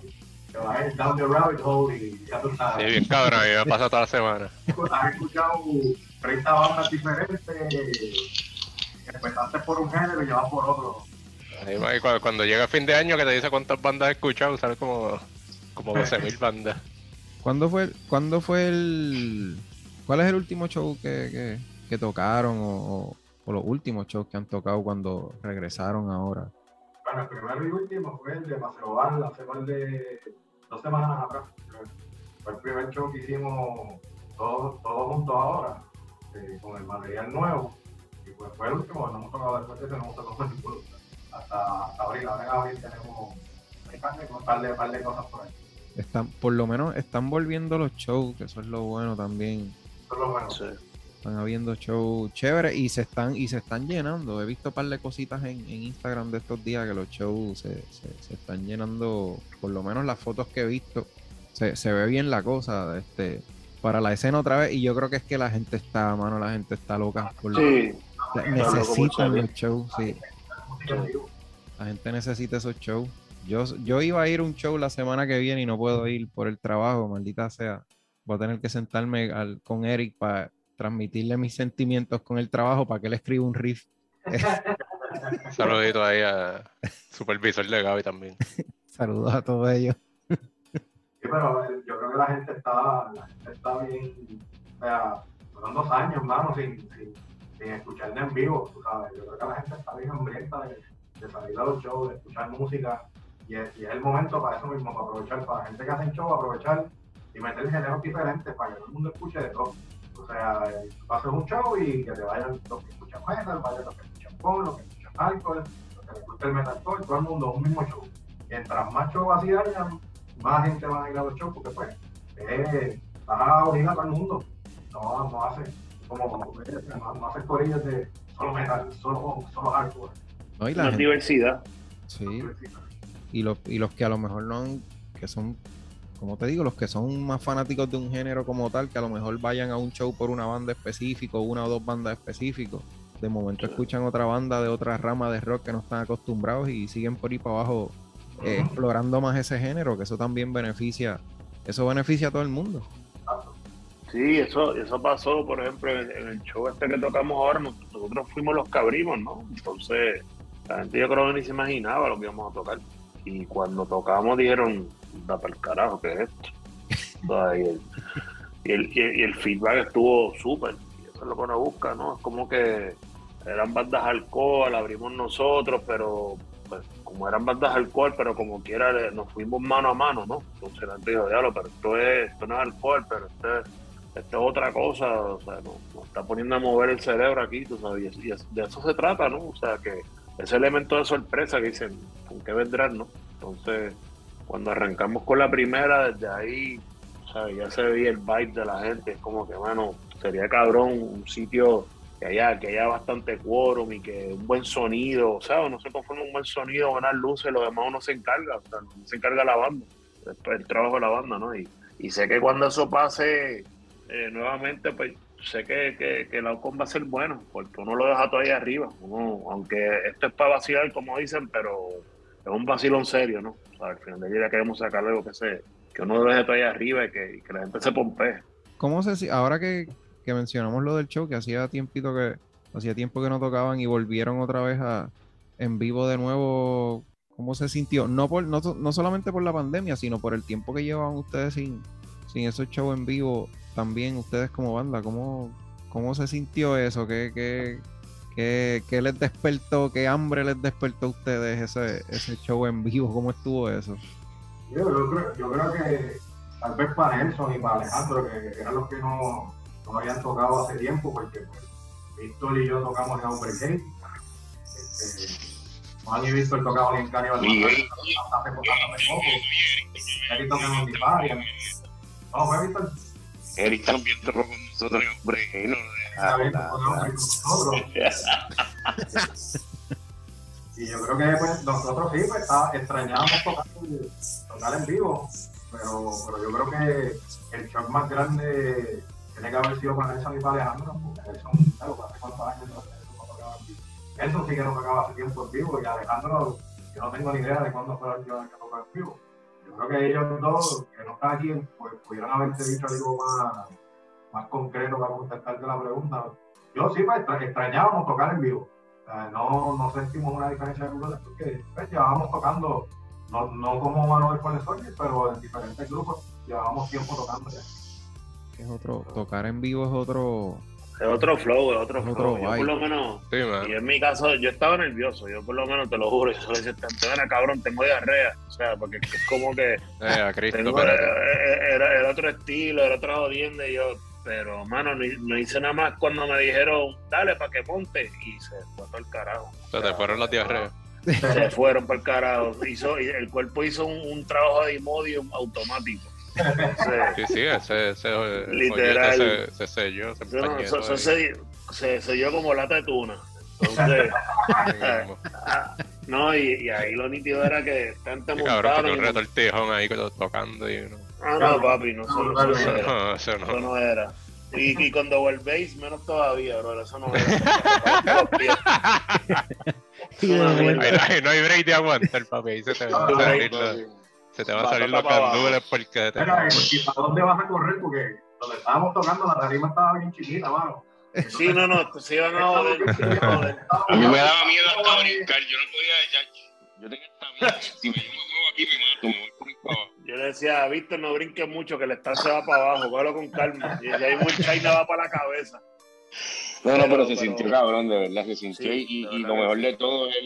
te vas ir down the rabbit hole y ya tú Sí, sabes. bien cabrón, mí me pasa toda la semana. Has escuchado 30 bandas diferentes, empezaste por un género y ya vas por otro. Ahí y cuando, cuando llega el fin de año que te dice cuántas bandas has escuchado, sale como, como 12.000 bandas. ¿Cuándo fue, ¿Cuándo fue el... ¿Cuál es el último show que, que- que tocaron o, o- los últimos shows que han tocado cuando regresaron ahora? Bueno, el primero y último fue el de Bar, hace más de dos semanas atrás. Fue el primer show que hicimos todos, todos juntos ahora, eh, con el material nuevo. Y pues fue el último, no hemos tocado después de ese, no hemos tocado. Hasta, hasta abril, ahora en abril tenemos un par de, un par de, par de cosas por ahí. Están, por lo menos están volviendo los shows, que eso es lo bueno también. Eso es lo bueno. Sí. Están habiendo shows chéveres y se están y se están llenando. He visto un par de cositas en, en Instagram de estos días que los shows se, se- se están llenando. Por lo menos las fotos que he visto, se, se ve bien la cosa. Este, para la escena otra vez. Y yo creo que es que la gente está, mano, la gente está loca. Por lo- Sí, necesitan los shows, sí. La gente necesita esos shows. Yo, yo iba a ir a un show la semana que viene y no puedo ir por el trabajo, maldita sea. Voy a tener que sentarme al- con Eric para transmitirle mis sentimientos con el trabajo para que él escriba un riff. Saludito ahí a supervisor de Gaby también. Saludos a todos ellos. Sí, pero eh, yo creo que la gente está, la gente está bien, o sea, son dos años, mano, sin, sin, sin escucharle en vivo, tú sabes. Yo creo que la gente está bien hambrienta de, de salir a los shows, de escuchar música, y es, y es el momento para eso mismo, para aprovechar, para la gente que hace show, aprovechar y meter géneros diferentes para que todo el mundo escuche de todo. O sea, tú haces un show y que te vayan los que escuchan metal, vayan los que escuchan pop, los que escuchan alcohol, los que les gusta el metalcore, todo el mundo un mismo show. Mientras más shows así hayan, más gente va a ir a los shows porque pues eh, vas a unir a todo el mundo. No, no hace como, no, no hace corillas de solo metal, solo, solo hardcore. ¿no? Y la gente- diversidad. sí. Y los, y los que a lo mejor no han- que son, como te digo, los que son más fanáticos de un género como tal, que a lo mejor vayan a un show por una banda específico, una o dos bandas específicos. De momento escuchan otra banda de otra rama de rock que no están acostumbrados y siguen por ahí para abajo eh, explorando más ese género, que eso también beneficia, eso beneficia a todo el mundo. Sí, eso, eso pasó, por ejemplo, en, en el show este que tocamos ahora, nos- nosotros fuimos los que abrimos, ¿no? Entonces, la gente yo creo que ni se imaginaba lo que íbamos a tocar. Y cuando tocamos dijeron, da para el carajo, ¿qué es esto? Y, el, y, el, feedback estuvo súper. Y eso es lo que uno busca, ¿no? Es como que eran bandas alcohol, abrimos nosotros, pero pues como eran bandas alcohol, pero como quiera le- nos fuimos mano a mano, ¿no? Entonces gente dijo, diablo, pero esto, es, esto no es alcohol, pero esto es, esto es otra cosa, o sea, nos, nos está poniendo a mover el cerebro aquí, tú sabes, y, de eso se trata, ¿no? O sea, que ese elemento de sorpresa que dicen, ¿con qué vendrán, no? Entonces, cuando arrancamos con la primera, desde ahí, sea, ya se veía el vibe de la gente, es como que, mano, sería cabrón un sitio que haya, que haya bastante quórum y que un buen sonido, o sea, uno se conforma un buen sonido, buenas luces, lo demás uno se encarga, o sea, no se encarga la banda, el trabajo de la banda, ¿no? Y, y sé que cuando eso pase eh, nuevamente, pues sé que, que, que el outcome va a ser bueno, porque uno lo deja todavía arriba, uno, aunque esto es para vacilar, como dicen, pero es un vacilón serio, ¿no? O sea, al final del día queremos sacar algo que se, que uno lo deje todavía arriba y que, la gente se pompee. ¿Cómo se ahora que, que mencionamos lo del show, que hacía tiempito que hacía tiempo que no tocaban y volvieron otra vez a en vivo de nuevo, ¿cómo se sintió? No por no, no solamente por la pandemia, sino por el tiempo que llevaban ustedes sin sin esos shows en vivo, también ustedes como banda, ¿cómo, cómo se sintió eso? ¿Qué, qué, qué, qué les despertó? ¿Qué hambre les despertó a ustedes ese, ese show en vivo? ¿Cómo estuvo eso? Yo, yo creo, yo creo que tal vez para Nelson y para Alejandro, que eran los que no, no habían tocado hace tiempo, porque pues, Víctor y yo tocamos en Overgate. Este, Juan y Víctor tocaban en Carnival Miguel. hace poco. hace poco. Eric toca en Ontifarian. No, fue Víctor. Eric también tocó con nosotros hombre, y no tocó con nosotros. Y yo creo que pues, nosotros sí, pues, está- extrañábamos tocar, tocar en vivo, pero, pero yo creo que el shock más grande tiene que haber sido para Nelson y para Alejandro, porque Nelson, claro, hace cuántos años no no tocaba en vivo. Nelson sí que no tocaba hace tiempo en vivo, y Alejandro, yo no tengo ni idea de cuándo fue la última vez que tocó en vivo. Yo creo que ellos dos, que no están aquí, pues pudieran haberte dicho algo más, más concreto para contestarte la pregunta. Yo sí, pues extra- extrañábamos tocar en vivo. No, no sentimos una diferencia brutal porque pues, llevábamos tocando, no, no como Manuel con el Soldier, pero en diferentes grupos llevábamos tiempo tocando ya. Es otro, tocar en vivo es otro, Es otro flow, es otro flow. otro yo por lo menos, Sí, man. y en mi caso, yo estaba nervioso, yo por lo menos te lo juro, yo le decía, "Tantana, cabrón, tengo diarrea. O sea, porque es como que Eh, a Cristo, tengo- espérate. eh, era, era otro estilo, era otra jodienda y yo, pero mano, no, no hice nada más cuando me dijeron, dale para que monte y se fue para el carajo. Se te fueron las diarreas. Se fueron para el carajo. Hizo, y el cuerpo hizo un, un trabajo de Imodium automático. Sí, sí, ese, ese Literal. joyete se, se selló, se Eso no, eso, eso se, se, se dio como lata de tuna. Entonces, ah, no, y, y ahí lo nítido era que tanto Qué cabrón, porque montaron. un y- retortijón ahí to- tocando y no. Ah, no, papi, no, eso, no- eso no era. No, eso Eso no. era. Y, y double bass, menos todavía, bro. Eso no era. No, hay- no hay break de aguantar, papi. Ahí se te va a No, no, no. se te va a salir los candules porque te. Mira, ¿y para dónde vas a correr? Porque donde estábamos tocando la tarima estaba bien chiquita, mano. Sí, no, no, se iban a joder. se iban a. A mí me daba miedo hasta brincar, yo no podía echar. Yo tenía esta miedo. Si me muevo aquí, me mato, me voy por abajo. Yo le decía, Víctor, no brinques mucho, que el stand se va para abajo, cógelo con calma. Y ahí muy China va para la cabeza. No, no, Pero- pero se pero- sintió cabrón, de verdad, se sintió. Sí, y, lo mejor sí. de todo es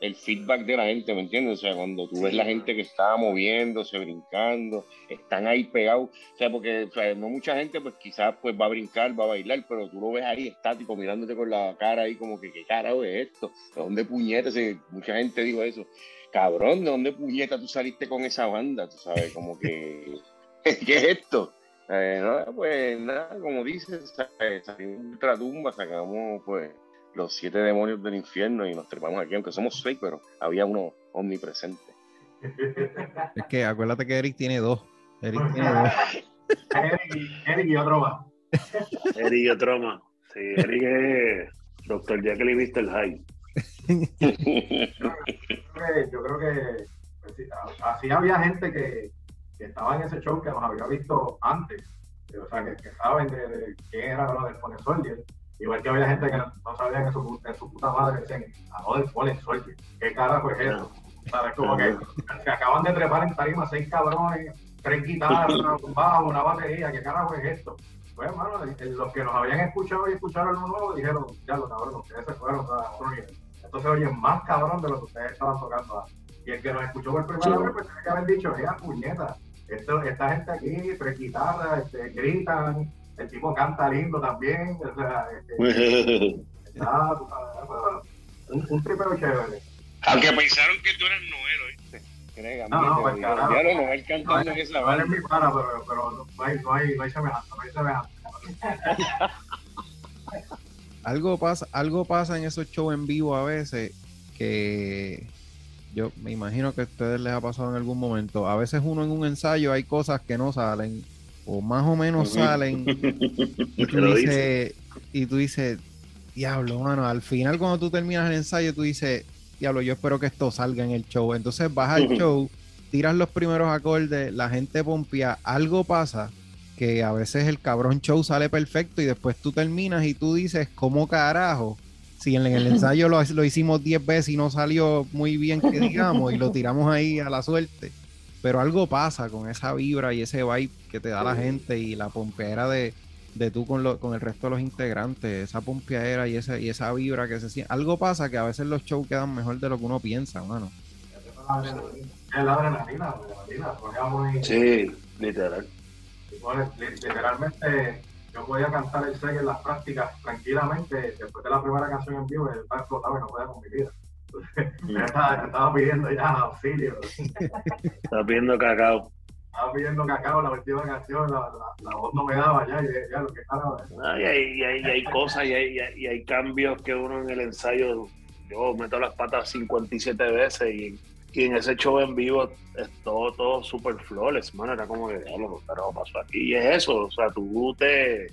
el, feedback de la gente, ¿me entiendes? O sea, cuando tú ves la gente que está moviéndose, brincando, están ahí pegados. O sea, porque o sea, no mucha gente, pues quizás pues va a brincar, va a bailar, pero tú lo ves ahí estático, mirándote con la cara ahí, como que, ¿qué carajo es esto? ¿De dónde puñetas? Mucha gente dijo eso. Cabrón, ¿de dónde puñeta tú saliste con esa banda? Tú sabes, como que, ¿qué es esto? Eh, no, pues nada, como dices, ¿sabes? salimos de otra tumba, sacamos pues los siete demonios del infierno y nos trepamos aquí, aunque somos seis, pero había uno omnipresente. Es que acuérdate que Eric tiene dos. Eric tiene dos. Eric, y- Eric y otro más. Eric y otro más. Sí, Eric es Dr. Jekyll y Mr. Hyde. Yo creo que, yo creo que pues, sí, así había gente que, que estaba en ese show que nos había visto antes, o sea, que, que saben de, de quién era lo del Pone Soldier. Igual que había gente que no, no sabía que su, puta madre decían, a lo del Pone Soldier, ¿qué carajo es eso? ¿Sabes? Como que se acaban de trepar en tarima seis cabrones, tres guitarras, un bajo, una batería, ¿qué carajo es esto? Pues, hermano, los que nos habían escuchado y escucharon lo nuevo dijeron, ya lo cabrón, ustedes se fueron a otro nivel. Entonces oye más cabrón de lo que ustedes estaban tocando. antes. Y el que nos escuchó por primera vez, pues tiene que haber dicho, mira, puñeta, esto, esta gente aquí, tres guitarras, este, gritan, el tipo canta lindo también, o sea, este, está, un, un tripeo chévere. Aunque pensaron que tú eras Noel, ¿oíste? Créame, No, no, pues, digo, carajo. ya lo no cantando en esa No banda. mi pana, pero, pero no, no hay, no, hay, no hay semejanza, no hay semejanza. Algo pasa, algo pasa en esos shows en vivo a veces que yo me imagino que a ustedes les ha pasado en algún momento. A veces uno en un ensayo hay cosas que no salen o más o menos salen y tú dices y tú dices diablo mano al final cuando tú terminas el ensayo tú dices diablo yo espero que esto salga en el show entonces vas al show tiras los primeros acordes la gente pompea algo pasa que a veces el cabrón show sale perfecto y después tú terminas y tú dices cómo carajo si en el ensayo lo, lo hicimos 10 veces y no salió muy bien que digamos y lo tiramos ahí a la suerte pero algo pasa con esa vibra y ese vibe que te da la gente y la pompeadera de, de tú con, lo, con el resto de los integrantes, esa pompeadera y esa, y esa vibra que se siente. Algo pasa que a veces los shows quedan mejor de lo que uno piensa, mano. Es la adrenalina, la adrenalina. Poníamos Sí, literal. literalmente, yo podía cantar el set en las prácticas tranquilamente. Después de la primera canción en vivo, el estaba explotado y no podía con mi vida. Entonces, Mm. estaba, estaba pidiendo ya auxilio. Estás viendo cacao. Estaba pidiendo cacao la última canción, la, la, la voz no me daba ya. Y dije, ya, lo que carajo es. Ah, y, hay, y hay- y hay cosas y hay, y cambios que uno en el ensayo, yo meto las patas 57 veces y, y en ese show en vivo es todo, todo super flawless, mano, era como que, diablo, ¿qué carajo pasó aquí? Y es eso, o sea, tú te,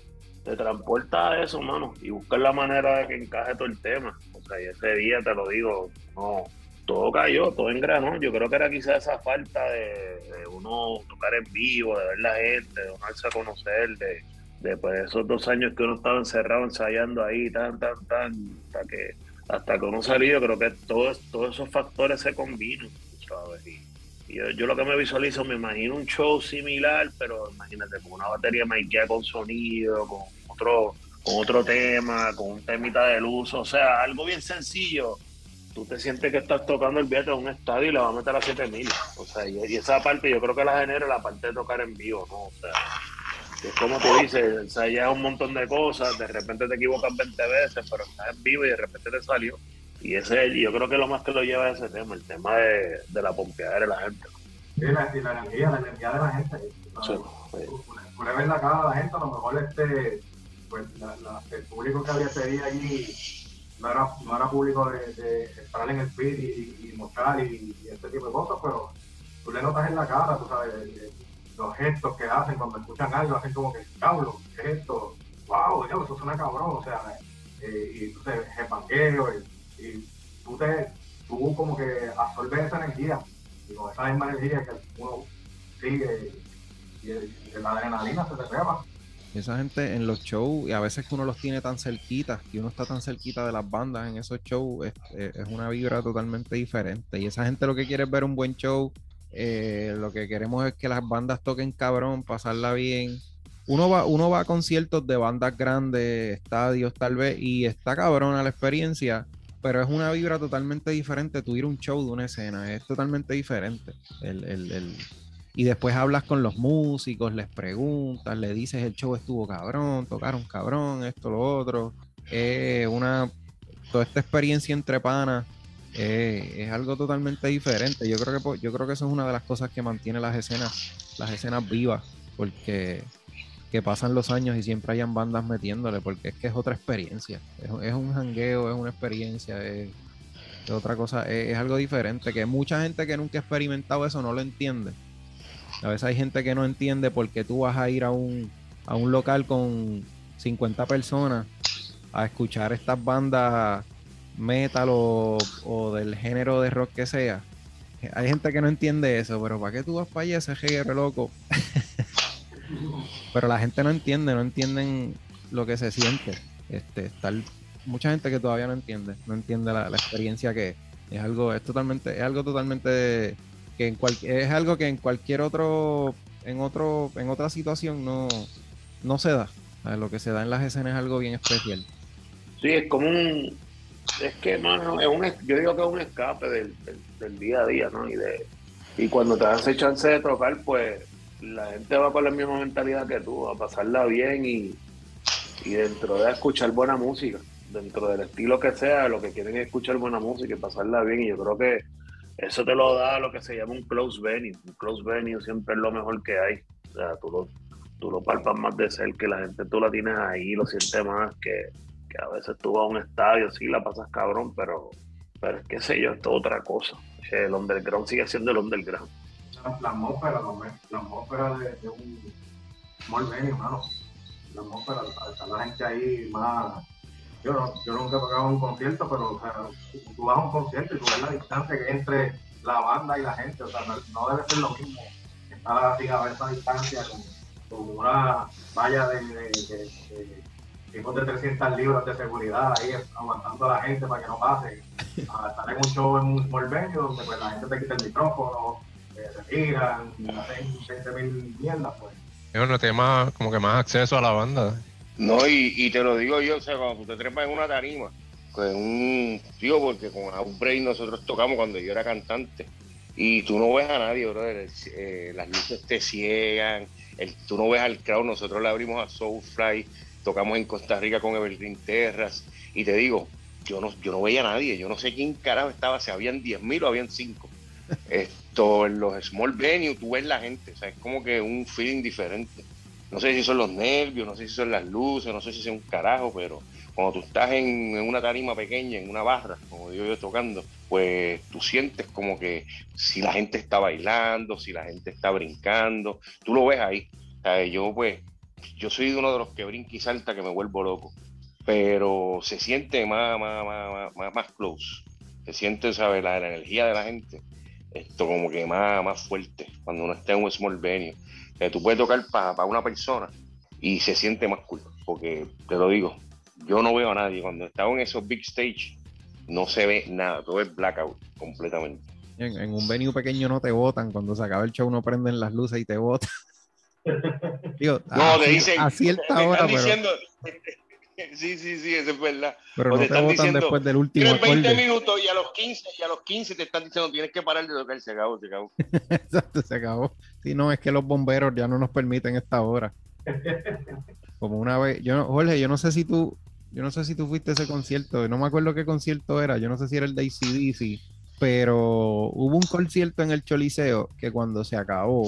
te transportas a eso, mano, y buscas la manera de que encaje todo el tema. Y ese día te lo digo, no, todo cayó, todo engranó. Yo creo que era quizás esa falta de, uno tocar en vivo, de ver la gente, de uno darse a conocer, de, después de esos dos años que uno estaba encerrado ensayando ahí, tan, tan, tan, hasta que, hasta que uno salió, creo que todos, todos esos factores se combinan, ¿sabes? Y, yo, yo lo que me visualizo, me imagino un show similar, pero imagínate, con una batería maikea con sonido, con otro, con otro tema, con un temita de luz, o sea, algo bien sencillo. Tú te sientes que estás tocando el billete de un estadio y le vas a meter a 7000. O sea, y, y esa parte yo creo que la genera la parte de tocar en vivo, ¿no? O sea, es como tú dices, ensayas un montón de cosas, de repente te equivocas 20 veces, pero estás en vivo y de repente te salió. Y ese yo creo que lo más que lo lleva es ese tema, el tema de, de la pompeadera de la gente. Y la, y la energía, la energía de la gente. Sí, sí. Por ver la cara de la gente, a lo mejor este, pues, la- la- el público que había día allí no era, no era público de, de estar en el pit y, y, mostrar y, y este tipo de cosas, pero tú le notas en la cara, tú sabes, los gestos que hacen cuando escuchan algo, hacen como que, cabrón, ¿qué es esto? ¡Wow! Diablo, eso suena cabrón, o sea, eh, y entonces el panqueo y, y tú te, tú como que absorbes esa energía y con esa misma energía que uno sigue y, y la adrenalina se te pega. Esa gente en los shows, y a veces que uno los tiene tan cerquita, que uno está tan cerquita de las bandas en esos shows, es, es- una vibra totalmente diferente. Y esa gente lo que quiere es ver un buen show, eh, lo que queremos es que las bandas toquen cabrón, pasarla bien. Uno va, uno va a conciertos de bandas grandes, estadios tal vez, y está cabrona la experiencia, pero es una vibra totalmente diferente. Tú ir a un show de una escena, es totalmente diferente. El, el- el- y después hablas con los músicos, les preguntas, le dices el show estuvo cabrón, tocaron cabrón, esto, lo otro. Eh, una, toda esta experiencia entre panas eh, es algo totalmente diferente. Yo creo que yo creo que eso es una de las cosas que mantiene las escenas, las escenas vivas, porque que pasan los años y siempre hayan bandas metiéndole, porque es que es otra experiencia. Es, es un jangueo, es una experiencia, es, otra cosa, es algo diferente, que mucha gente que nunca ha experimentado eso no lo entiende. A veces hay gente que no entiende por qué tú vas a ir a un, a un local con 50 personas a escuchar estas bandas metal o, o del género de rock que sea. Hay gente que no entiende eso, pero ¿para qué tú vas para allá ese reggae loco? pero la gente no entiende, no entienden lo que se siente. Este, estar, mucha gente que todavía no entiende, no entiende la, la experiencia que es. Es algo, es totalmente, es algo totalmente es algo que en cualquier otro, en otro, en otra situación no, no se da. Lo que se da en las escenas es algo bien especial. Sí, es como un. Es que, mano, es un, yo digo que es un escape del, del- día a día, ¿no? Y, de, y cuando te das ese chance de tocar, pues la gente va con la misma mentalidad que tú, a pasarla bien y, y dentro de escuchar buena música, dentro del estilo que sea, lo que quieren es escuchar buena música y pasarla bien. Y yo creo que eso te lo da lo que se llama un close venue. Un close venue siempre es lo mejor que hay. O sea, tú lo, tú lo palpas más de cerca, la gente tú la tienes ahí, lo sientes más que, que a veces tú vas a un estadio, sí la pasas cabrón, pero, pero que sé yo, es toda otra cosa. El underground sigue siendo el underground. La, atmósfera, la, la atmósfera de, un small venue, hermano. La atmósfera, está la gente ahí más. Yo, no, yo nunca he tocado un concierto, pero o sea, tú- vas a un concierto y tú ves la distancia que hay entre la banda y la gente. O sea, no, no debe ser lo mismo estar así a ver esa distancia con, con una valla de, de, de- de tipos de 300 libras de seguridad ahí aguantando a la gente para que no pase. A estar en un show en un small venue donde pues, la gente te quita el micrófono eh, se tiran, hacen 20 mil mierdas, pues. Uno tiene más, como que más acceso a la banda. No, y, y te lo digo yo, o sea, cuando tú te trepas en una tarima, con un tío, porque con Outbreak nosotros tocamos cuando yo era cantante, y tú no ves a nadie, brother, eh, las luces te ciegan, el, tú no ves al crowd, nosotros le abrimos a Soulfly, tocamos en Costa Rica con Evergreen Terras, y te digo, yo no, yo no veía a nadie, yo no sé quién carajo estaba, si habían 10.000 o habían 5. Esto, en los small venues, tú ves la gente, o sea, es como que un feeling diferente. No sé si son los nervios, no sé si son las luces, no sé si es un carajo, pero cuando tú estás en, una tarima pequeña, en una barra, como digo yo tocando, pues tú sientes como que si la gente está bailando, si la gente está brincando, tú lo ves ahí. Yo pues, yo soy uno de los que brinca y salta que me vuelvo loco, pero se siente más, más, más, más, más close, se siente, ¿sabes? La, la energía de la gente, esto como que más, más fuerte cuando uno está en un small venue. O sea, tú puedes tocar para una persona y se siente más cool, porque te lo digo, yo no veo a nadie. Cuando estaba en esos big stage, no se ve nada, todo es blackout completamente. En, en un venue pequeño no te votan, cuando se acaba el show no prenden las luces y te votan. Digo, No, a, te dicen, a cierta te hora, están pero, diciendo, sí, sí, sí, eso es verdad. pero o no te te están votan diciendo, después del último Tienes 20 acorde. minutos y a los 15, y a los 15 te están diciendo tienes que parar de tocar, se acabó, se acabó. Exacto, se acabó. Sí, no, es que los bomberos ya no nos permiten esta hora. Como una vez, yo no- Jorge, yo no sé si tú, yo no sé si tú fuiste a ese concierto, no me acuerdo qué concierto era, yo no sé si era el de ACDC, pero hubo un concierto en el Choliseo que cuando se acabó,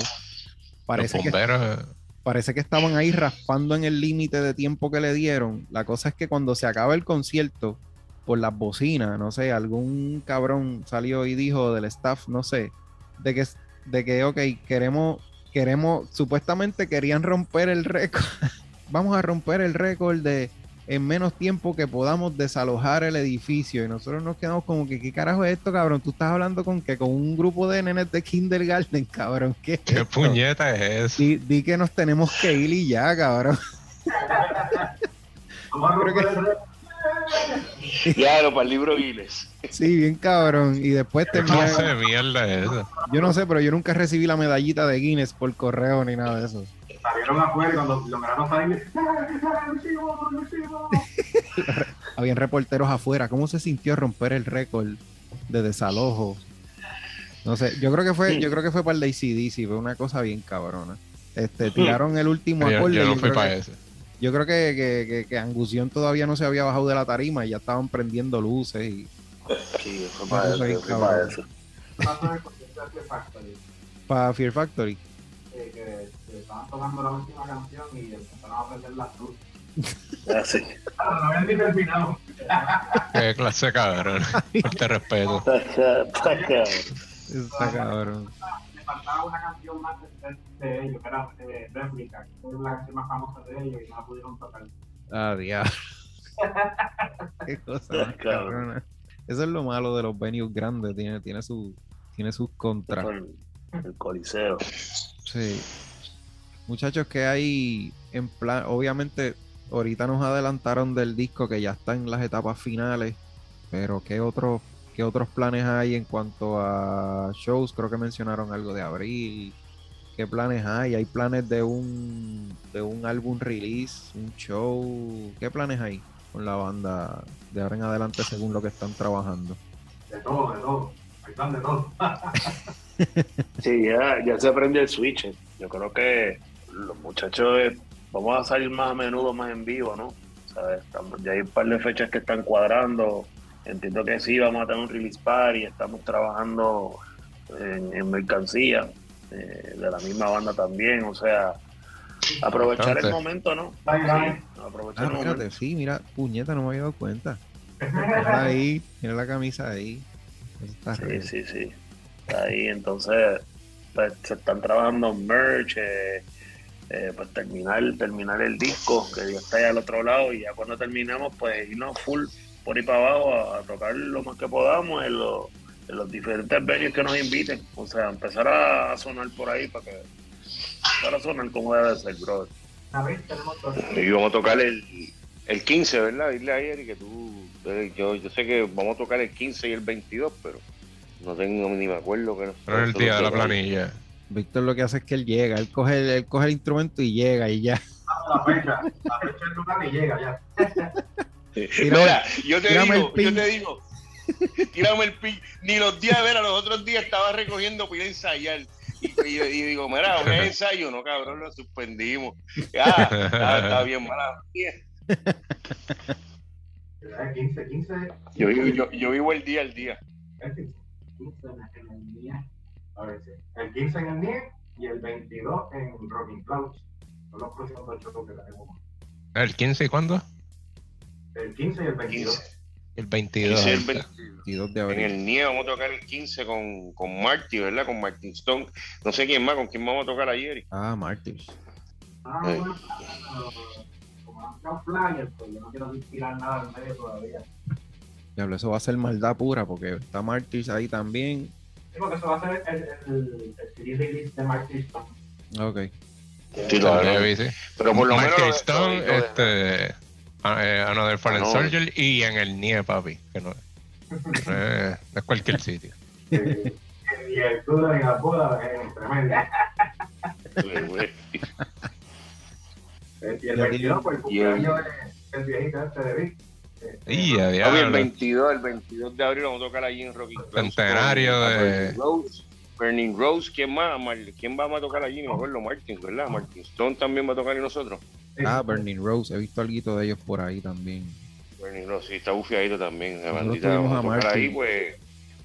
parece los que, bomberos. parece que estaban ahí raspando en el límite de tiempo que le dieron. La cosa es que cuando se acaba el concierto, por las bocinas, no sé, algún cabrón salió y dijo del staff, no sé, de que, de que ok, queremos, queremos, supuestamente querían romper el récord. Vamos a romper el récord de en menos tiempo que podamos desalojar el edificio. Y nosotros nos quedamos como que, ¿qué carajo es esto, cabrón? Tú estás hablando con que con un grupo de nenes de kindergarten, cabrón. ¿Qué, es ¿Qué esto? puñeta es eso? Di, di que nos tenemos que ir y ya, cabrón. Vamos a Creo que- romper el récord. Claro, para el libro Guinness. Sí, bien cabrón. Y después ¿Qué terminé. clase de mierda es eso? Yo no sé, pero yo nunca recibí la medallita de Guinness por correo ni nada de eso. Salieron afuera cuando lograron salir, ¡Ah! Habían reporteros afuera. ¿Cómo se sintió romper el récord de desalojo? No sé, yo creo que fue, yo creo que fue para el ACDC, fue una cosa bien cabrona. Este, tiraron el último Yo, acorde. yo no fui para que- ese. Yo creo que, que, que, que Angustión todavía no se había bajado de la tarima y ya estaban prendiendo luces y Sí, fue para eso, fue para eso. Fear Factory, para Fear Factory. eh, que, que estaban tocando la última canción y empezaron a prender las luces. Ah, sí. No habían ni terminado. Qué clase de cabrón. Te respeto. Está cabrón. Está cabrón. Le faltaba una canción más de, de ellos, que era eh, Replica, que es la canción más famosa de ellos y no la pudieron tocar. Ah, diablo. Qué cosa más Cabrón. cabrona. Eso es lo malo de los venues grandes, tiene, tiene, su, tiene sus contras. Con el coliseo. Sí. Muchachos, que hay en plan, obviamente, ahorita nos adelantaron del disco que ya está en las etapas finales, pero ¿qué otros, qué otros planes hay en cuanto a shows? Creo que mencionaron algo de abril. ¿Qué planes hay? ¿Hay planes de un, de un álbum release, un show? ¿Qué planes hay con la banda de ahora en adelante según lo que están trabajando? De todo, de todo. Ahí están de todo. Sí, ya, ya se aprendió el switch. Yo creo que los muchachos eh, vamos a salir más a menudo, más en vivo, ¿no? ¿Sabes? Ya hay un par de fechas que están cuadrando. Entiendo que sí, vamos a tener un release party. Estamos trabajando en, en mercancía eh, de la misma banda también. O sea, aprovechar el momento, ¿no? Sí, aprovechar Ah, el momento. sí, mira, puñeta, no me había dado cuenta. Mira ahí, mira la camisa ahí. Está Sí, sí, sí. Está ahí, entonces, pues, se están trabajando merch, eh, eh, pues terminar, terminar el disco, que ya está ahí al otro lado, y ya cuando terminemos, pues irnos full por ahí para abajo a, a tocar lo más que podamos en, los- en los diferentes venues que nos inviten. O sea, empezar a, sonar por ahí para que empezar a sonar como debe ser, brother. Tenemos dos. Y vamos a tocar el, el 15, ¿verdad? Dile a Eric que tú. Yo, yo sé que vamos a tocar el 15 y el 22, pero No tengo ni me acuerdo que no. Pero es el día de la planilla. Víctor lo que hace es que él llega, él coge, el- él coge el instrumento y llega y ya. La fecha, la fecha lugar y llega ya. Mira, yo te digo, yo te digo, tírame el pin. Ni los días, ver, los otros días estaba recogiendo para ir a ensayar. Y, y, y digo, mira, un ensayo, no cabrón, lo suspendimos. Ah, ah, está bien mala. mía. El 15, 15. Yo, vivo- yo, yo vivo el día al día. El 15 en el NIE. A ver, sí. El 15 en el NIE y el 22 en Rocking Clouds. Son los próximos dos shows que tenemos. ¿El 15 y cuándo? El 15 y el 22. 15, El 22. 15 el ahorita. 22. 22 de En abril. el NIE vamos a tocar el 15 con, con Marty, ¿verdad? Con Martin Stone. No sé quién más, con quién vamos a tocar ayer. Ah, Martyrs. Ah, Eh. bueno, como han sacado flyers, pues yo no quiero tirar nada en medio todavía. Diablo, eso va a ser maldad pura porque está Martyrs ahí también. Sí, porque eso va a ser el, el, el CD release de Stone. Ok. Sí, lo. Pero por lo menos. Stone, este, eh, Another Fallen Another. Soldier y en el NIE, papi. Que no, no es, no es cualquier sitio. Eh, y el tour en la boda es tremendo. Güey, güey. Eh, Y el Ya 22, pues el cumpleaños de- viejito este de Vic. Este, Y a Papi, el diablo. 22, el 22 de abril vamos a tocar allí en Rocky Centenario de- Rose. Burning Rose, ¿quién más? ¿Quién va a tocar allí? No me acuerdo, Martin, ¿verdad? Martin Stone también va a tocar y nosotros. Ah, Burning Rose. He visto algo de ellos por ahí también. Burning Rose, sí, está bufiadito también. La bandita, vamos a a tocar Martin. ahí, pues.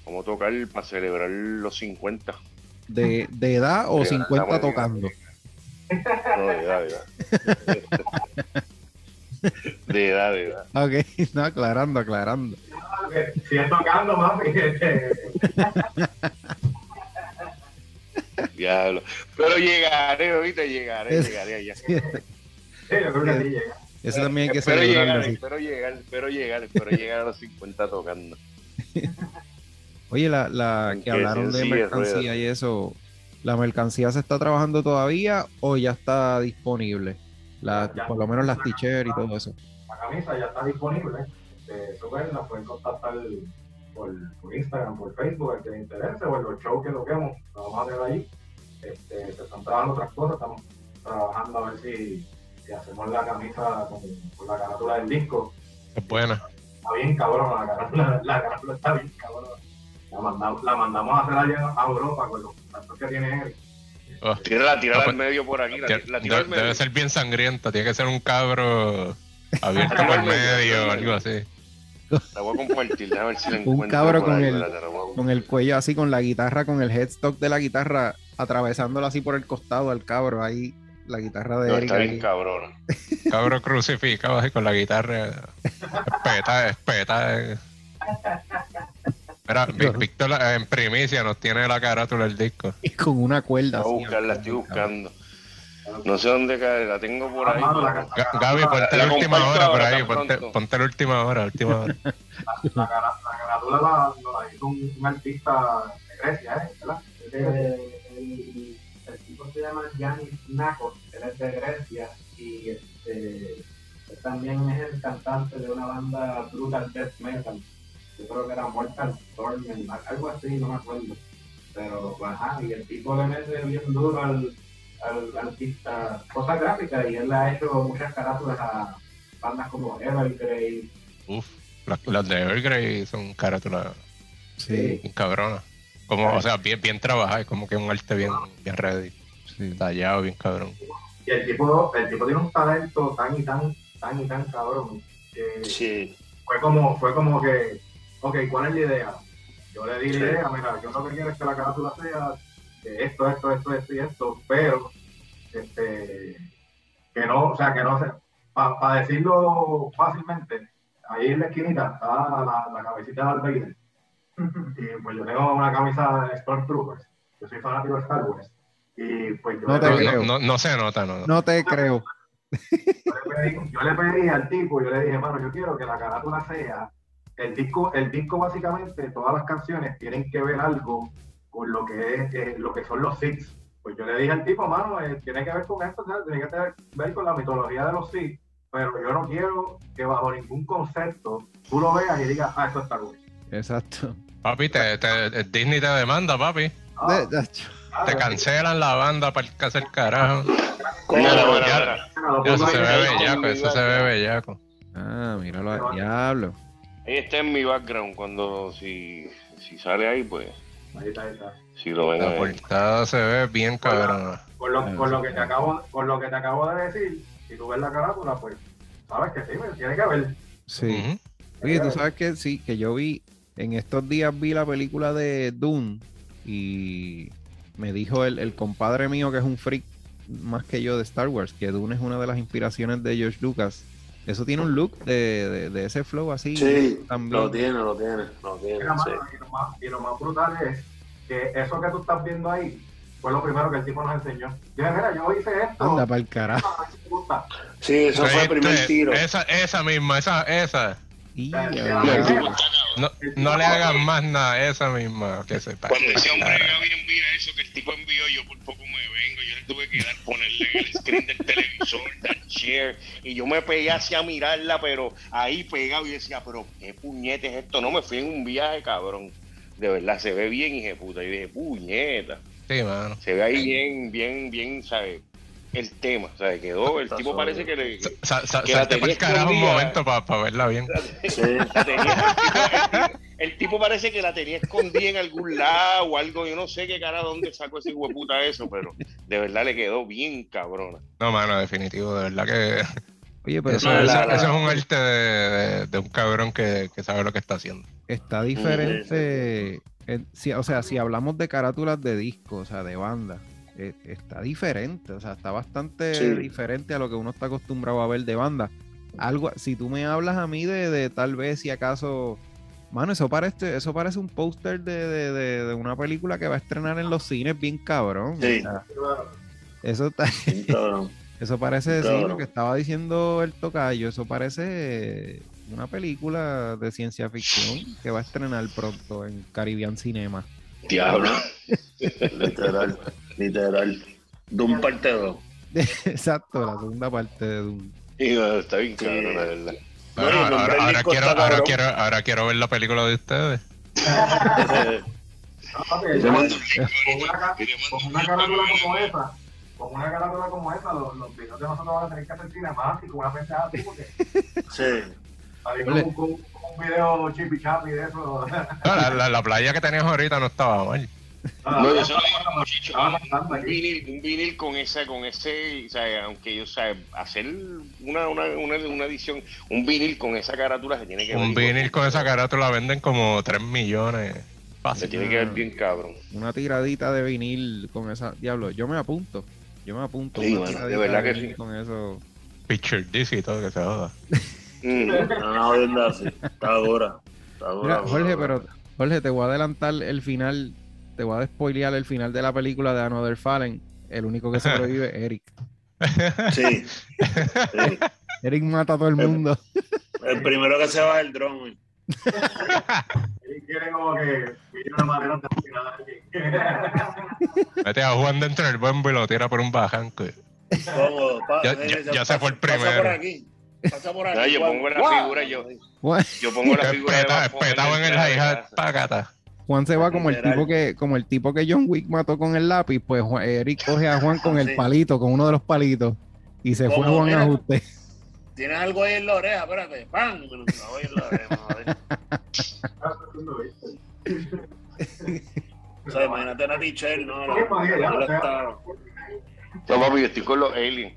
Vamos a tocar para celebrar los 50. ¿De, de edad o Sí, 50 estamos- tocando? No, de edad, de edad. De edad, de edad. Ok, no, aclarando, aclarando. Eh, Sigue tocando, mami. Diablo. Pero llegaré, ahorita llegaré, llegaré allá. sí, yo creo que sí llega. Ese también hay que espero llegar, espero llegar, espero llegar, espero llegar a los 50 tocando. Oye, la, la que hablaron de sí, mercancía y eso, ¿la mercancía se está trabajando todavía o ya está disponible? La, Ya. por lo menos las t-shirts y todo eso. La camisa ya está disponible. Este, eso pues, la pueden contactar por, por Instagram, por Facebook, el que le interese, o en los shows que toquemos, lo vamos a hacer ahí. Este, se están trabajando otras cosas, estamos trabajando a ver si, si hacemos la camisa con, con la carátula del disco. Es buena. Está bien cabrón, la carátula, la carátula está bien cabrón. La mandamos, la mandamos a hacer allá a Europa con los contactos que tiene él. Oh, Tírala, tírala Ah, pues, al medio por aquí, la, la al medio. debe ser bien sangrienta. Tiene que ser un cabro abierto Al por medio, al medio o medio. algo así. La voy a compartir, déjame ver si la Un encuentro. cabro por con ahí, el- a- Con el cuello así, con la guitarra, con el headstock de la guitarra, atravesándolo así por el costado al cabro, ahí, la guitarra de No, Eric. está bien ahí. cabrona. Cabro crucificado así con la guitarra. Espeta, espeta. Mira, Víctor en primicia nos tiene la carátula del disco. Y con una cuerda Voy a buscarla, estoy buscando. No sé dónde cae, la tengo por ahí. Ah, Gaby, ponte La última hora por ahí. Ponte, la última hora, última hora. La, carátula la, hizo un, un artista de Grecia, ¿eh? ¿verdad? Eh, el, el tipo se llama Yanis Nakos, él es de Grecia y este, también es el cantante de una banda brutal death metal. Yo creo que era Mortal Torment, algo así, no me acuerdo. Pero, ajá, y el tipo le mete bien duro al, al artista, cosas gráficas, y él le ha hecho muchas carátulas a bandas como Evergrey. Uf, las, las de Evergrey son carátulas Sí, cabronas. Como, o sea, bien, bien trabajadas, como que un arte bien, bien ready. sí. Tallado, bien cabrón. Y el tipo, el tipo tiene un talento tan y tan, tan y tan cabrón que Sí, fue como, fue como que, ok, ¿cuál es la idea? Yo le di Sí. la idea, mira, yo lo que quiero es que la carátula sea esto, esto, esto, esto y esto, pero este que no, o sea, que no se, para decirlo fácilmente, ahí en la esquinita está la, la cabecita de Darth Vader. Y pues yo tengo una camisa de Stormtroopers, yo soy fanático de Star Wars. Y pues yo, No te creo. no, no, no se nota, no. No te creo. yo le pedí- yo le pedí al tipo, yo le dije, mano, yo quiero que la carátula sea el disco, el disco básicamente, todas las canciones tienen que ver algo con lo que es eh, lo que son los Sith. Pues yo le dije al tipo, mano, eh, tiene que ver con esto, ¿sabes? tiene que ver con la mitología de los Sith, pero yo no quiero que bajo ningún concepto tú lo veas y digas, ah, eso es Star Wars. Exacto. Papi, te, te- Disney te demanda, papi. Ah, Te cancelan la banda para el que hace el carajo. Eso se ve bellaco, eso se ve bellaco. Ah, míralo al diablo. Ahí está en mi background cuando si, si sale ahí, pues Ahí está, ahí está. si lo ven La portada se ve bien cabrona. Por lo, por lo que te acabo, por lo que te acabo de decir, si tú ves la carátula, pues sabes que sí, me tiene que ver. Sí. Oye, tú sabes que sí, que yo vi, en estos días vi la película de Dune y me dijo el, el compadre mío que es un freak más que yo de Star Wars, que Dune es una de las inspiraciones de George Lucas. Eso tiene un look de, de- de ese flow así. Sí, también. lo tiene, lo tiene, lo tiene. Sí. y, lo más, y lo más brutal es que eso que tú estás viendo ahí fue lo primero que el tipo nos enseñó. Yo dije, mira, yo hice esto. Anda para el carajo. Sí, eso fue el primer tiro. Esa, esa misma, esa, esa. No, no le hagan más nada, esa misma. Que se Cuando ese hombre Gaby envía eso que el tipo envió, yo por poco me vengo. Yo le tuve que dar, ponerle en el screen del televisor, dar share. Y yo me pegué hacia mirarla, pero ahí pegado y decía, pero qué puñete es esto. No me fui en un viaje, cabrón. De verdad, se ve bien, hija de puta. Y dije, puñeta. Sí, mano. Se ve ahí bien, bien, bien, ¿sabes? El tema, ¿sabes? Quedó, el Está tipo parece que le... Sa- sa- Que la salte para tenía el carajo un momento para verla bien. Sí. la tenía- el, tipo, el parece que la tenía escondida en algún lado o algo. Yo no sé qué cara dónde sacó ese hueputa eso, pero de verdad le quedó bien cabrona. No, mano, definitivo, de verdad que Oye, pero eso, No, eso- la- la- eso es un arte de, de- de un cabrón que, que sabe lo que está haciendo. está diferente. eh, si- o sea, si hablamos de carátulas de disco, o sea, de banda, eh, está diferente. O sea, está bastante Sí. diferente a lo que uno está acostumbrado a ver de banda. Algo, si tú me hablas a mí de, de tal vez si acaso. Mano, eso parece, eso parece un póster de, de- de- una película que va a estrenar en los cines bien cabrón. o Sí. sea, eso está, cabrón. eso parece, sí, Cabrón. lo que estaba diciendo el tocayo, eso parece una película de ciencia ficción que va a estrenar pronto en Caribbean Cinema. Diablo. Literal, literal. Doom parte 2. Exacto, la segunda parte de Doom. Y, está bien cabrón, la verdad. No, Ahora, ahora- ahora quiero, ahora, quiero, ahora quiero ver la película de ustedes. Con una, carátula como esa, con una carátula como esa, los, los videos de nosotros van a tener que hacer cinemáticos, una pendeja así, porque Sí. con, con- con un video chippy chappy de eso. La, la- la playa que tenías ahorita no estaba mal. Ah, No, yo se lo digo a los muchachos, Estaba un vinil, un vinil con ese, con ese, o sea, aunque yo, o sea, hacer una, una, una, una edición, un vinil con esa carátula se tiene que Un ver. vinil con esa carátula venden como 3 millones. Se tiene que ver bien cabrón. Una tiradita de vinil con esa. Diablo, yo me apunto. Yo me apunto. Sí, una mano, de tiradita verdad que sí. Con eso. Picture disc y todo que se joda. Mm. No, no, así. Está dura. Está dura. Mira, Jorge, pero Jorge, te voy a adelantar el final. Te voy a spoilear el final de la película de Another Fallen. El único que sobrevive es Eric. Sí. sí. Eric mata a todo el mundo. El primero que se va es el dron. güey. Y quiere como que una manera de. Mete a Juan dentro del bombo y lo tira por un bajanco. Cómodo. Pa- Ya- eh, ya- ya se fue el Pasa por primero. aquí. Pasa por aquí. No, yo pongo la figura, yo- Yo pongo la figura Espetado en el hi-hat. Juan se va como el tipo que, como el tipo que John Wick mató con el lápiz, pues Juan- Eric coge a Juan con el Sí. palito, con uno de los palitos, y se fue Juan mira. a usted. Tienes algo ahí en la oreja, espérate. ¡Pam! Me lo clavo ahí en la oreja, madre. O sea, imagínate a Tichel, no, pues, no, papi, yo estoy con los aliens.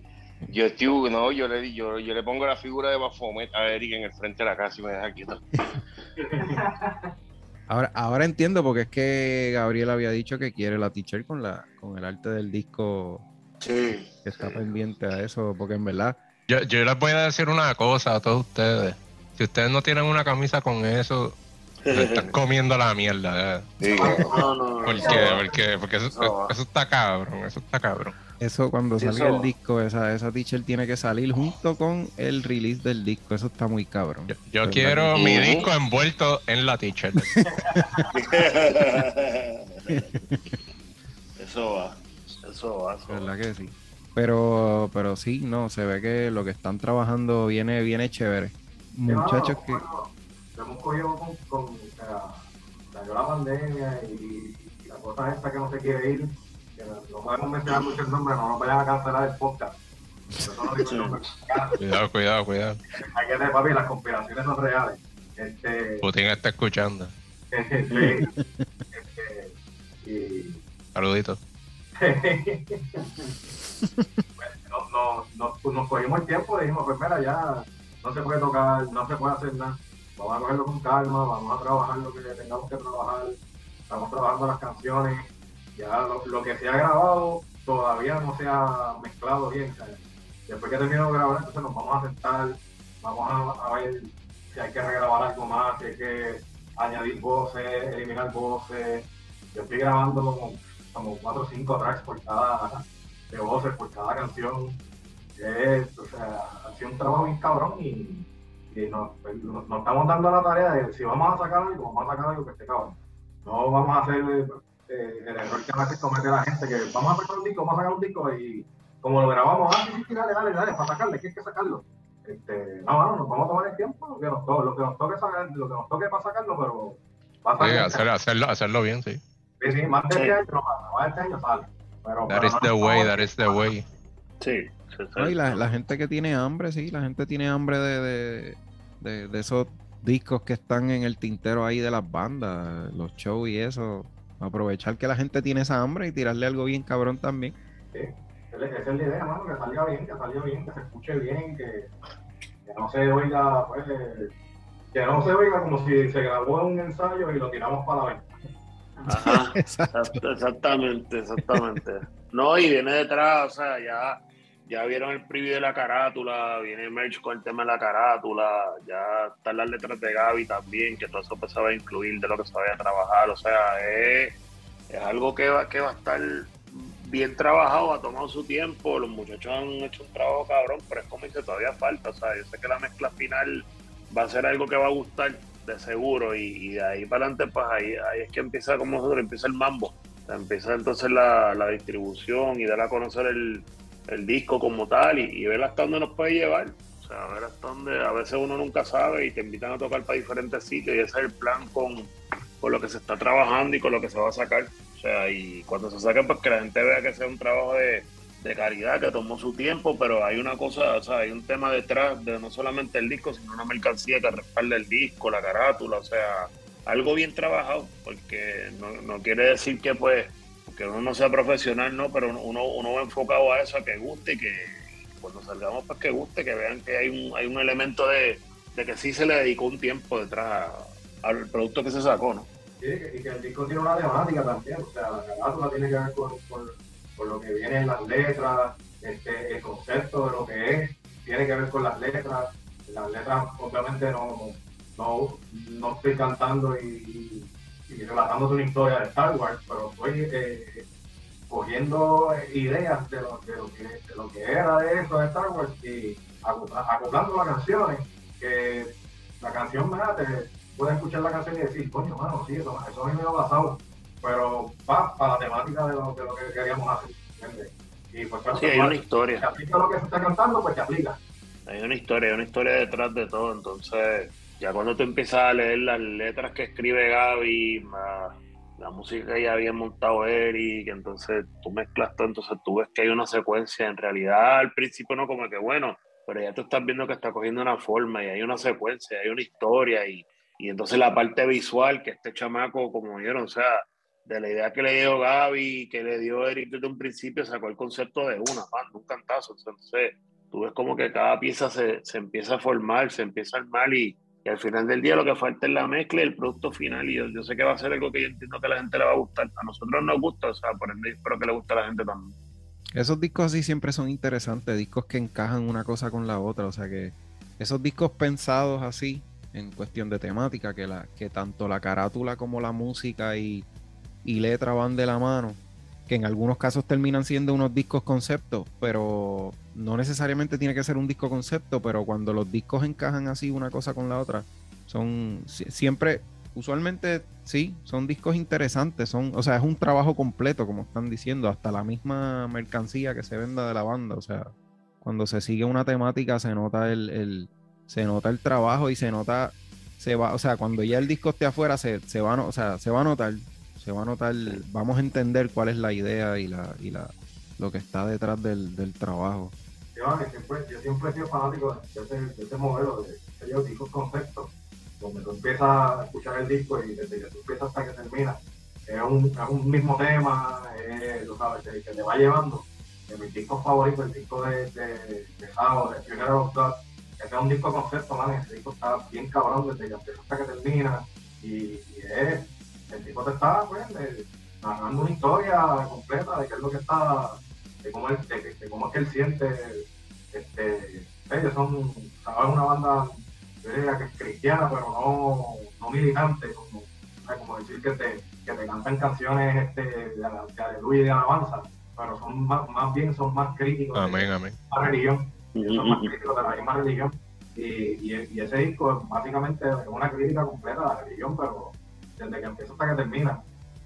Yo estoy, no, yo le, di- yo, yo le pongo la figura de Bafomet a Eric en el frente de la casa y me deja quieto. Ahora, ahora entiendo porque es que Gabriel había dicho que quiere la teacher con la, con el arte del disco Sí. que está pendiente a eso, porque en verdad, Yo, yo les voy a decir una cosa a todos ustedes. Si ustedes no tienen una camisa con eso, se están comiendo la mierda. ¿eh? Sí, No, no, no. ¿Por qué? Porque, porque eso está cabrón, eso está cabrón. Eso cuando Sí, salga eso- el disco, esa, esa teacher tiene que salir junto con el release del disco, eso está muy cabrón. Yo, yo ¿Verdad quiero mi disco envuelto en la t-shirt. Eso va. Eso va. Eso ¿Verdad va. que sí? Pero, pero sí, no, se ve que lo que están trabajando viene, viene chévere. Muchachos que. Bueno, lo hemos cogido con, con o sea, la pandemia y, y la cosa esta que no se quiere ir, que no, podemos mencionar mucho el nombre, no nos vayan a cancelar el podcast. Eso no digo el nombre. Cuidado, cuidado, cuidado. Hay que tener, papi, las conspiraciones son reales. Este, Putin está escuchando. sí, este, y Saluditos. pues, no, no, no- pues nos cogimos el tiempo y dijimos, pues mira, ya no se puede tocar, no se puede hacer nada. Vamos a cogerlo con calma, vamos a trabajar lo que tengamos que trabajar. Estamos trabajando las canciones. Ya lo, que se ha grabado todavía no se ha mezclado bien. Después que terminemos de grabar, entonces nos vamos a sentar, vamos a, ver si hay que regrabar algo más, si hay que añadir voces, eliminar voces. Yo estoy grabando como, como cuatro o cinco tracks por cada de voces por cada canción. Es, o sea, ha sido un trabajo bien cabrón y, y nos, pues, nos estamos dando la tarea de si vamos a sacar algo, vamos a sacar algo que esté cabrón. No vamos a hacer eh, el error que a veces comete la gente, que vamos a sacar un disco, vamos a sacar un disco y como lo grabamos, ah, sí, sí, dale, dale, dale, para sacarle, que hay que sacarlo. Este, no, no, nos vamos a tomar el tiempo, lo que nos, to- lo que nos toque sacar, lo que nos toque para sacarlo, pero va a Sí, salir. hacer- hacerlo, hacerlo bien, sí. Sí, sí, más de Sí. este año no pasa, más de este año sale. Pero, That pero is no the way, that is the way. Sí, sí, sí. No, y la, la gente que tiene hambre, sí, la gente tiene hambre de, de, de- de esos discos que están en el tintero ahí de las bandas, los shows y eso. Aprovechar que la gente tiene esa hambre y tirarle algo bien cabrón también. Esa es la idea, mano, que salga bien, que salga bien, que se escuche bien, que, que no se oiga, pues, eh, que no se oiga como si se grabó un ensayo y lo tiramos para la venta. Ajá. Exactamente, exactamente. No, y viene detrás, o sea, ya, ya vieron el preview de la carátula, viene merch con el tema de la carátula, ya están las letras de Gaby también, que todo eso pues, se va a incluir de lo que se vaya a trabajar, o sea, es, es algo que va, que va a estar bien trabajado, ha tomado su tiempo, los muchachos han hecho un trabajo cabrón, pero es como dice, todavía falta, o sea, yo sé que la mezcla final va a ser algo que va a gustar de seguro y, de ahí para adelante pues ahí, ahí es que empieza como nosotros, empieza el mambo, empieza entonces la, la distribución y dar a conocer el, el disco como tal y, y ver hasta dónde nos puede llevar, o sea, ver hasta dónde, a veces uno nunca sabe y te invitan a tocar para diferentes sitios y ese es el plan con, con lo que se está trabajando y con lo que se va a sacar, o sea, y cuando se saque pues que la gente vea que sea un trabajo de de calidad que tomó su tiempo, pero hay una cosa, o sea, hay un tema detrás de no solamente el disco, sino una mercancía que respalda el disco, la carátula, o sea, algo bien trabajado, porque no, no quiere decir que pues, que uno no sea profesional, no, pero uno, uno va enfocado a eso, a que guste y que cuando salgamos pues que guste, que vean que hay un, hay un elemento de, de que sí se le dedicó un tiempo detrás al producto que se sacó, ¿no? Sí, y que el disco tiene una temática también, o sea, la carátula tiene que ver con, con- con lo que viene en las letras, este, el concepto de lo que es, tiene que ver con las letras. Las letras, obviamente, no, no, no estoy cantando y, y, relatando una historia de Star Wars, pero estoy eh, cogiendo ideas de lo, de, lo que, de lo que era de eso de Star Wars y acopla- acoplando las canciones, que la canción, ¿verdad? Te, puedes escuchar la canción y decir, coño, mano, sí, eso, eso a mí me ha pasado, pero va para la temática de lo, de lo que queríamos hacer, ¿entiendes? Y pues, claro, Sí, hay pues, una historia. te aplica lo que se está cantando, pues te aplica. Hay una historia, hay una historia detrás de todo, entonces ya cuando tú empiezas a leer las letras que escribe Gaby, más la música que ya había montado Eric, entonces tú mezclas todo, entonces tú ves que hay una secuencia, en realidad al principio no como que bueno, pero ya tú estás viendo que está cogiendo una forma y hay una secuencia, hay una historia y, y entonces la parte visual que este chamaco, como vieron, o sea, de la idea que le dio Gaby, que le dio Eric desde un principio, sacó el concepto de una, man, un cantazo, entonces tú ves como que cada pieza se, se empieza a formar, se empieza a armar y, y al final del día lo que falta es la mezcla y el producto final y yo, sé que va a ser algo que yo entiendo que a la gente le va a gustar. A nosotros nos gusta, o sea, por ende espero que le guste a la gente también. Esos discos así siempre son interesantes, discos que encajan una cosa con la otra, o sea que esos discos pensados así, en cuestión de temática, que, la, que tanto la carátula como la música y, y letra van de la mano, que en algunos casos terminan siendo unos discos conceptos, pero no necesariamente tiene que ser un disco concepto, pero cuando los discos encajan así una cosa con la otra, son si- siempre, usualmente sí, son discos interesantes, son, o sea, es un trabajo completo, como están diciendo, hasta la misma mercancía que se venda de la banda, o sea, cuando se sigue una temática se nota el, el- se nota el trabajo y se nota se va, o sea, cuando ya el disco esté afuera, se, se va, o sea, se va a notar, se va a notar, vamos a entender cuál es la idea y la, y la, lo que está detrás del, del trabajo. Yo, que siempre, yo siempre he sido fanático de ese, de ese modelo, de aquellos discos conceptos, donde tú empiezas a escuchar el disco y desde que tú empiezas hasta que termina, es un, es un mismo tema, es, sabes, que, que te va llevando. De mis discos favoritos, el disco de, de, de de Funeral of God, ese es un disco concepto, man, ese disco está bien cabrón desde que empieza hasta que termina, y, y es, el tipo te está, pues, eh, narrando una historia completa de qué es lo que está de cómo, él, de, de cómo es que él siente, este, ellos son, ¿sabes? Una banda, yo diría que es cristiana, pero no, no militante, como, como decir que te, que te cantan canciones este, de, de aleluya y de alabanza, pero son más, más bien son más críticos de Amén, amén. la religión, son más críticos de la misma religión. Y, y, y ese disco básicamente es una crítica completa a la religión, pero desde que empieza hasta que termina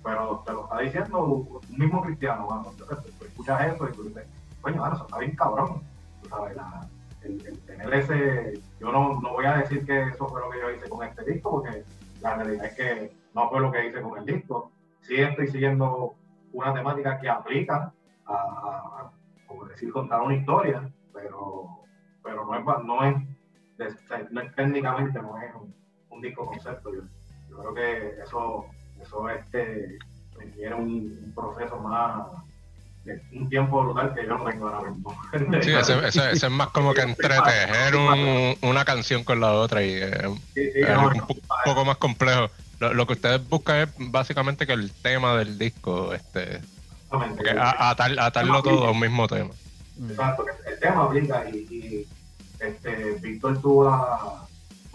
pero te lo está diciendo un mismo cristiano, cuando tú escuchas eso y tú dices, coño, eso está bien cabrón, tú sabes, el, tener ese, yo no, no voy a decir que eso fue lo que yo hice con este disco, porque la realidad es que no fue lo que hice con el disco, sí estoy siguiendo una temática que aplica a, como decir, contar una historia, pero, pero no es, no es, no es técnicamente, no es un, un disco concepto, yo, yo creo que eso eso este requiere un, un proceso más un tiempo brutal que yo no tengo ahora mismo. Sí, ese, ese- ese es más como que entretejer un- una canción con la otra y eh, Sí, sí, es no, un po- poco más complejo. Lo, lo que ustedes buscan es básicamente que el tema del disco, este, exactamente. que a- atar- atarlo todo a un mismo tema. Exacto, el tema y, y, este, Víctor tuvo la,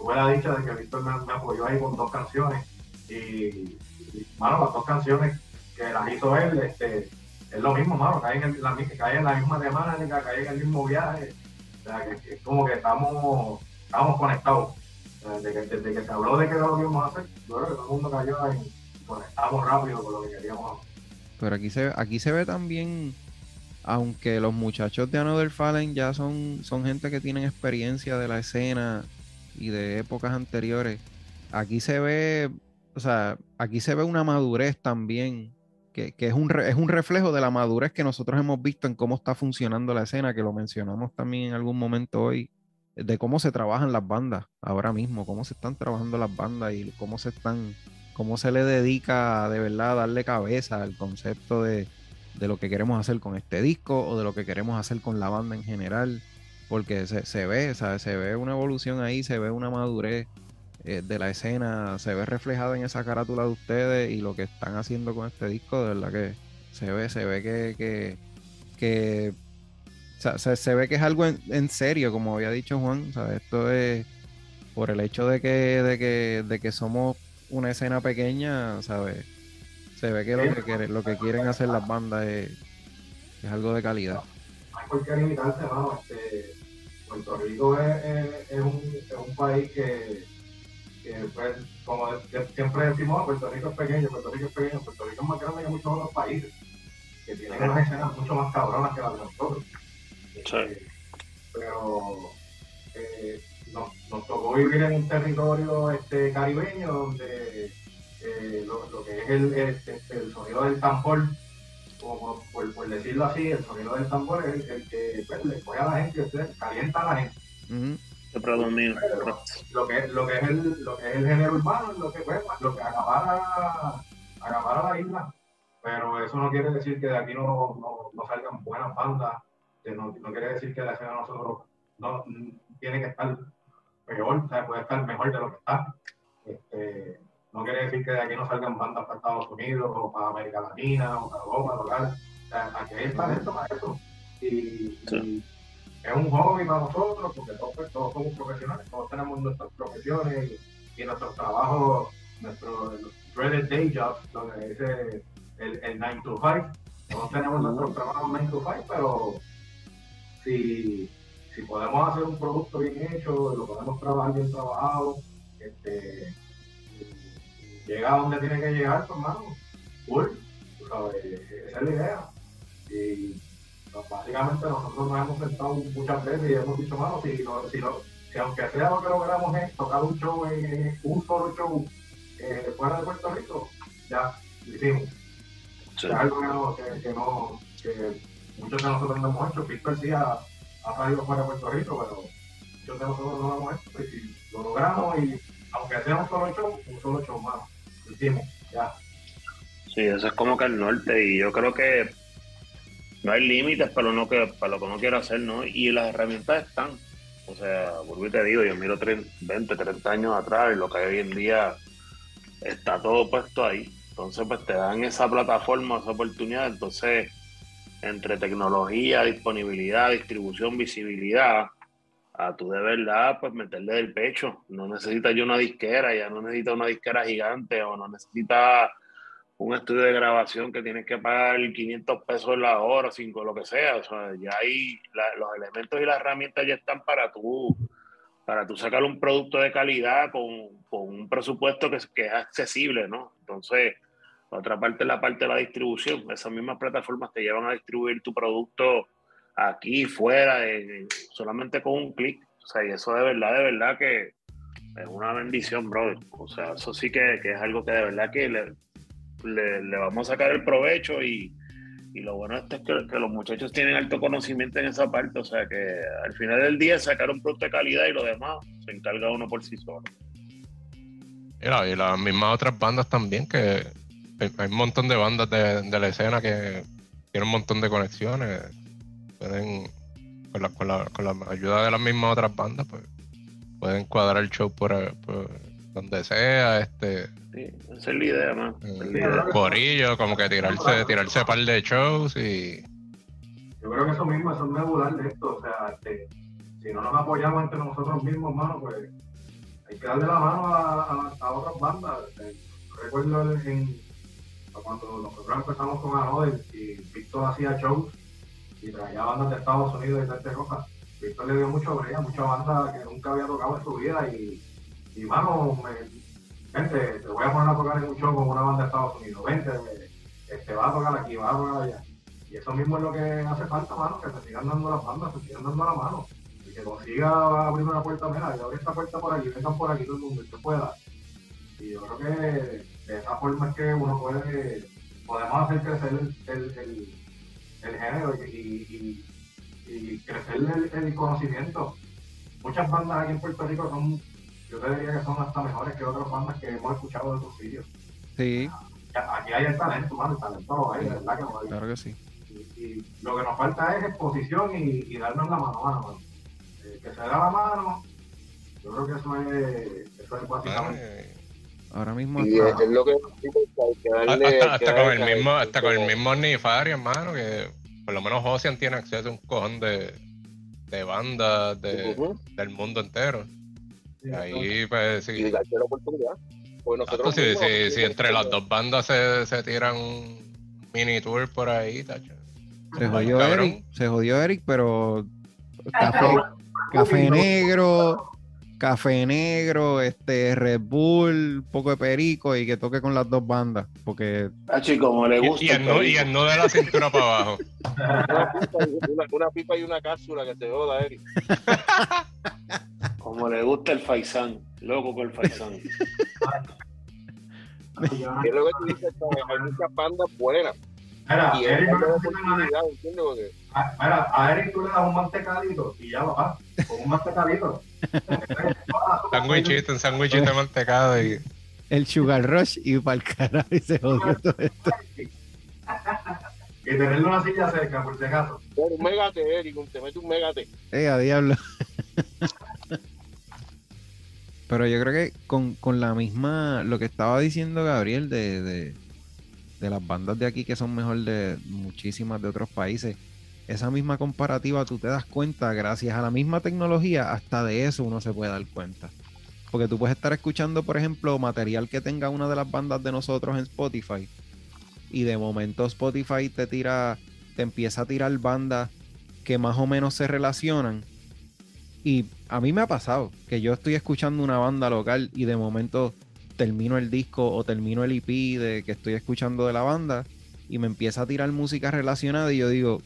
tuve la dicha de que Víctor me, me apoyó ahí con dos canciones y, y, mano, las dos canciones que las hizo él, este, es lo mismo, mano, caen en, el- la, caen en la misma temática, caen en el mismo viaje, o sea, que, es como que estamos, estamos conectados. Desde que, desde que se habló de que era lo que íbamos a hacer, yo creo que todo el mundo cayó en, conectamos rápido con lo que queríamos hacer. Pero aquí se, aquí se ve también, aunque los muchachos de Another Fallen ya son, son gente que tienen experiencia de la escena y de épocas anteriores, aquí se ve, o sea, aquí se ve una madurez también, que, que es, un re- es un reflejo de la madurez que nosotros hemos visto en cómo está funcionando la escena, que lo mencionamos también en algún momento hoy, de cómo se trabajan las bandas ahora mismo, cómo se están trabajando las bandas y cómo se están cómo se le dedica de verdad a darle cabeza al concepto de, de lo que queremos hacer con este disco o de lo que queremos hacer con la banda en general, porque se, se ve, ¿sabes? se ve una evolución ahí, se ve una madurez eh, de la escena, se ve reflejada en esa carátula de ustedes y lo que están haciendo con este disco, de verdad que se ve, se ve que, que, que o se, ve que es algo en, en serio, como había dicho Juan, o esto es por el hecho de que, de que, de que somos una escena pequeña, ¿sabes? Se ve que lo que, quieren, lo que quieren hacer las bandas es, es algo de calidad. no hay por. Este, Puerto Rico es, es- es un, es un país que, que, pues, como siempre decimos, "Ah, Puerto Rico es pequeño, Puerto Rico es pequeño, Puerto Rico es más grande que muchos otros países, que tienen unas escenas mucho más cabronas que las de nosotros. Este, Pero eh, nos, nos tocó vivir en un territorio este, caribeño donde eh, lo, lo que es el, el, el sonido del tambor como por, por decirlo así, el sonido del tambor es el, el que pues, le pone a la gente, o calienta a la gente. Que predomina. Lo que, lo que es el, lo que es el género urbano, lo que pues, lo que acapara, acapara la isla. Pero eso no quiere decir que de aquí no, no, no salgan buenas bandas, que no, no quiere decir que la escena de nosotros no tiene que estar peor, o sea, puede estar mejor de lo que está. Este, no quiere decir que de aquí no salgan bandas para Estados Unidos o para América Latina o para Europa, local. O sea, aquí hay talento para eso. Y, y es un hobby para nosotros, porque todos, todos somos profesionales, todos tenemos nuestras profesiones y, y nuestros trabajos, nuestros dreaded day jobs, lo que dice el, el 9 to 5. Todos tenemos nuestros trabajos 9 to 5, pero si, si podemos hacer un producto bien hecho, lo podemos trabajar bien trabajado, este, llega a donde tiene que llegar, pues, hermano, tú sabes, esa es la idea. Y pues, básicamente nosotros nos hemos sentado muchas veces y hemos dicho, mano, si, no- si, no- si aunque sea lo que logramos es tocar un show, en, un solo show eh, fuera de Puerto Rico, ya lo hicimos. Sí. Es algo que, no, que, no, que muchos de nosotros no hemos hecho. Pittsburgh sí ha, ha salido fuera de Puerto Rico, pero muchos de nosotros no lo hemos hecho. Y si lo logramos, y aunque sea un solo show, un solo show más. Sí, eso es como que el norte y yo creo que no hay límites para lo, no que, para lo que uno quiera hacer, ¿no? Y las herramientas están. O sea, vuelvo y te digo, yo miro 30, 20, 30 años atrás y lo que hay hoy en día está todo puesto ahí. Entonces, pues te dan esa plataforma, esa oportunidad. Entonces, entre tecnología, disponibilidad, distribución, visibilidad, a tú de verdad, pues meterle del pecho. No necesitas yo una disquera, ya no necesitas una disquera gigante o no necesitas un estudio de grabación que tienes que pagar 500 pesos la hora, 5, lo que sea. O sea, ya hay la- los elementos y las herramientas ya están para tú, para tú sacar un producto de calidad con, con un presupuesto que, que es accesible, ¿no? Entonces, la otra parte es la parte de la distribución. Esas mismas plataformas te llevan a distribuir tu producto aquí, fuera, en- solamente con un clic. O sea, y eso de verdad, de verdad que es una bendición, brother. O sea, eso sí que, que es algo que de verdad que le, le, vamos a sacar el provecho y, y lo bueno esto es que, que los muchachos tienen alto conocimiento en esa parte. O sea, que al final del día sacar un producto de calidad y lo demás se encarga uno por sí solo. Mira, y las mismas otras bandas también, que hay un montón de bandas de, de la escena que tienen un montón de conexiones. Pueden, con la, con, la, con la ayuda de las mismas otras bandas, pues pueden cuadrar el show por, por donde sea, este, Sí, esa es la idea, man. Idea. corillo, como que tirarse, tirarse un par de shows y Yo creo que eso mismo, eso es medular de esto. O sea, este, si no nos apoyamos entre nosotros mismos, mano, pues hay que darle la mano a, a- a otras bandas. Eh, recuerdo en, cuando nosotros empezamos con Another y Víctor hacía shows y traía bandas de Estados Unidos y de este cosas. Víctor le dio mucho brea, mucha banda que nunca había tocado en su vida y, y mano, me, vente, te voy a poner a tocar en un show con una banda de Estados Unidos. Vente, este, vas a tocar aquí, vas a tocar allá. Y eso mismo es lo que hace falta, mano, que se sigan dando las bandas, se sigan dando la mano. Y que consiga abrir una puerta, mira, y abre esta puerta por aquí, vengan por aquí todo el mundo, que pueda. Y yo creo que de esa forma es que uno puede, podemos hacer crecer el, el, el género y, y, y, crecer el, el conocimiento. Muchas bandas aquí en Puerto Rico son, yo te diría que son hasta mejores que otras bandas que hemos escuchado de otros sitios. Sí, Aquí hay el talento, mano, el talento lo hay, de verdad que lo hay. claro que sí. Y, y lo que nos falta es exposición y, y darnos la mano, mano, mano. Eh, que se da la mano, yo creo que eso es, eso es básicamente. eh, Ahora mismo Y es, lo que hasta, con el mismo, hasta con el mismo Nifari, hermano, que por lo menos Ocean tiene acceso a un cojón de, de bandas de, del mundo entero. Sí, Y ahí, pues, sí. la oportunidad. Pues nosotros si, mismos- si- si entre las dos bandas se, se tiran un mini tour por ahí, tacho. se jodió Cabrón. Eric, se jodió Eric, pero café, café negro, café negro, este Red Bull, un poco de perico y que toque con las dos bandas, porque Hachi, como le Y, gusta. y el nu- y el nudo de la cintura para abajo. Una pipa, y- una, una pipa y una cápsula que te joda, Eric. Como le gusta el faisán. Loco con el faisán. Y es lo que tú dices, hay muchas bandas buenas. Mira, Y es no la oportunidad, ¿entiendes? Porque A, mira, a Eric tú le das un mantecadito y ya lo vas, con un mantecadito. Sándwichito, un sándwichito de mantecado y. el Sugar Rush y para el carajo y se jodió todo esto. Y tenerle una silla cerca, por si acaso. Un megate, Eric, te mete un megate. Eh, a diablo. Pero yo creo que con, con la misma, lo que estaba diciendo Gabriel de, de, de las bandas de aquí que son mejor de muchísimas de otros países, esa misma comparativa tú te das cuenta, gracias a la misma tecnología, hasta de eso uno se puede dar cuenta. Porque tú puedes estar escuchando, por ejemplo, material que tenga una de las bandas de nosotros en Spotify. Y de momento Spotify te tira, te empieza a tirar bandas que más o menos se relacionan. Y a mí me ha pasado que yo estoy escuchando una banda local y de momento termino el disco o termino el EP de que estoy escuchando de la banda y me empieza a tirar música relacionada y yo digo,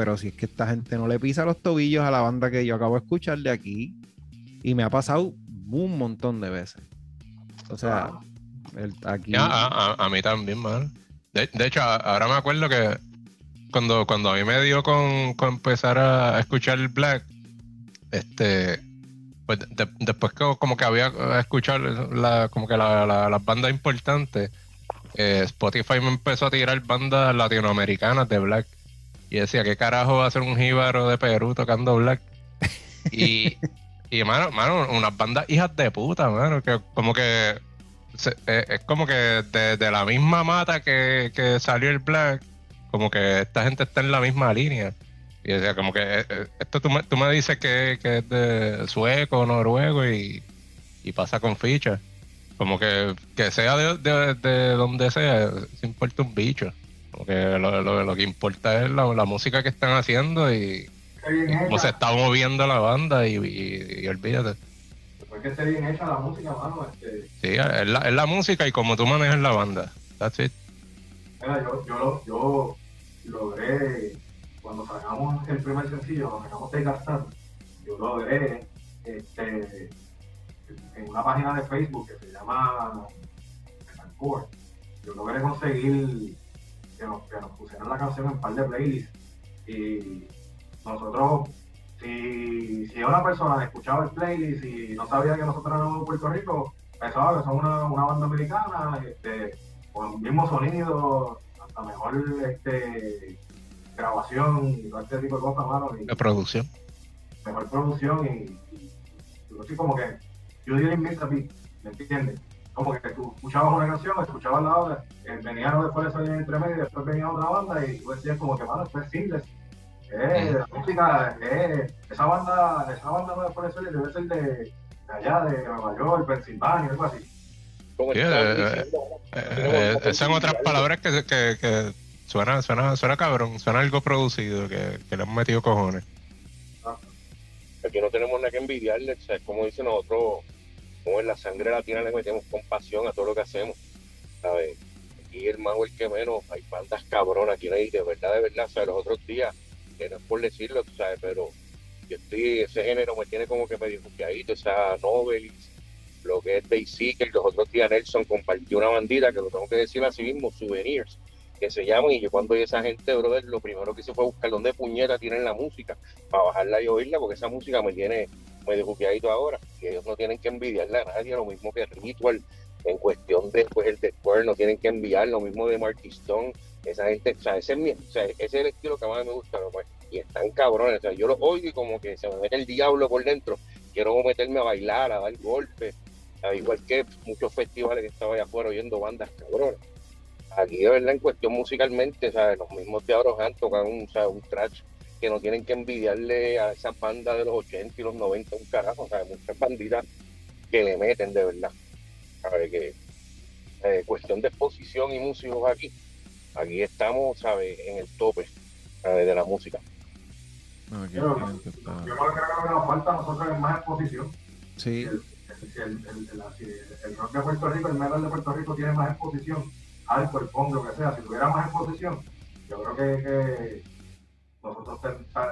pero si es que esta gente no le pisa los tobillos a la banda que yo acabo de escuchar de aquí. Y me ha pasado un montón de veces. O sea, el- aquí. Ya, a, a- a mí también, man. De, de hecho, ahora me acuerdo que cuando, cuando a mí me dio con, con empezar a escuchar el Black, este, pues de- después que como que había escuchado la, como que la- la- las bandas importantes, eh, Spotify me empezó a tirar bandas latinoamericanas de Black. Y decía, ¿qué carajo va a ser un jíbaro de Perú tocando Black? Y, y mano, mano, unas bandas hijas de puta, mano, que como que se- eh, es como que de, de la misma mata que, que salió el Black, como que esta gente está en la misma línea. Y decía, como que eh, eh, esto tú me, tú me dices que, que es de sueco, noruego y, y pasa con ficha. Como que, que sea de, de, de donde sea, se importa un bicho. Como que lo, lo- lo que importa es la, la música que están haciendo y cómo se está moviendo la banda y, y- y olvídate. después que esté bien hecha la música, mano, este, Sí, es la, es la música y cómo tú manejas la banda. That's it. Mira, yo, yo, yo logré, cuando sacamos el primer sencillo, cuando sacamos That Stand, yo logré este, en una página de Facebook que se llama Metalcore, yo logré conseguir que nos, que nos pusieran la canción en un par de playlists y nosotros, si, si una persona escuchaba el playlist y no sabía que nosotros éramos de Puerto Rico, pensaba que son una, una banda americana, este, con el mismo sonido, hasta mejor este, grabación y todo este tipo de cosas, mano, y De producción. mejor producción y, y, yo así como que yo didn't miss a beat, ¿me entiendes? Como que tú escuchabas una canción, escuchabas la otra, eh, venía lo de fuera de entre medio y después venía otra banda y tú decías como que, mano, esto es simple. Eh, la música, eh, esa banda, esa banda no de fuera de debe ser de, de allá, de Nueva York, Pensilvania, algo así. Eh, Eh, eh, esas son otras palabras que, que, que suena, suena, suena cabrón, suena algo producido, que, que le han metido cojones. Aquí no tenemos nada que envidiarle, o sea, como dice nosotros, como en la sangre latina le metemos compasión a todo lo que hacemos, ¿sabes? Aquí el más o el que menos, hay bandas cabronas aquí hay, de verdad, de verdad, sea, los otros días, que no es por decirlo, tú sabes, pero yo estoy, ese género me tiene como que medio buqueadito, o sea, Novelis, lo que es Daisy, que los otros días Nelson compartió una bandita, que lo tengo que decir así mismo, Souvenirs, que se llaman, y yo cuando vi esa gente, brother, lo primero que hice fue buscar dónde puñeta tienen la música, para bajarla y oírla, porque esa música me tiene medio buqueadito ahora, y ellos no tienen que envidiarle a nadie, lo mismo que Ritual, en cuestión de pues, el no tienen que enviar, lo mismo de Marty Stone, esa gente, o sea, ese es, mi- o sea, ese es el estilo que más me gusta, ¿no? Pues, y están cabrones, o sea, yo lo oigo y como que se me mete el diablo por dentro, quiero meterme a bailar, a dar golpes, al igual que muchos festivales que estaba allá afuera oyendo bandas cabronas. Aquí de verdad en cuestión musicalmente, ¿sabes? los mismos de Han tocan un, ¿sabes? un trash que no tienen que envidiarle a esas bandas de los 80 y los 90 un carajo, ¿sabes? muchas banditas que le meten de verdad. ¿sabes? Que, eh, cuestión de exposición y músicos aquí, aquí estamos, ¿sabes? En el tope ¿sabes? de la música. No, aquí Pero- gente está- Yo creo que lo que nos falta a nosotros es más exposición. Sí, el, el, el, el- rock de Puerto Rico, el metal de Puerto Rico tiene más exposición, alto, el punk, lo que sea, si tuviera más exposición, yo creo que, que nosotros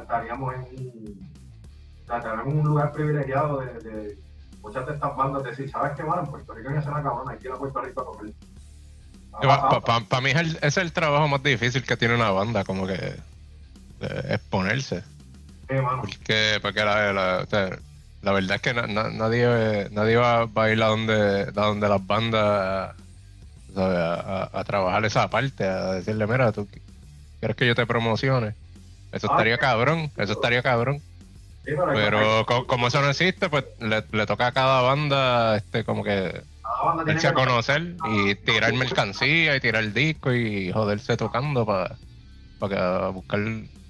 estaríamos en en un lugar privilegiado de, de muchas de estas bandas decir, ¿sabes qué, mano? En Puerto Rico hay que hacer una cabrona, hay que ir a Puerto Rico a pasado. Para mí es el, es el trabajo más difícil que tiene una banda, como que exponerse. Sí, mano. Porque, porque la, la, o sea, la verdad es que na- na- nadie, nadie va, va a ir a donde, a donde las bandas a- a trabajar esa parte, a decirle, mira, tú quieres que yo te promocione. Eso Ah, estaría cabrón, eso estaría cabrón. Sí, pero, Pero co- como eso no existe, pues le, le toca a cada banda este como que banda darse a conocer y tirar mercancía y tirar disco y joderse tocando para para buscar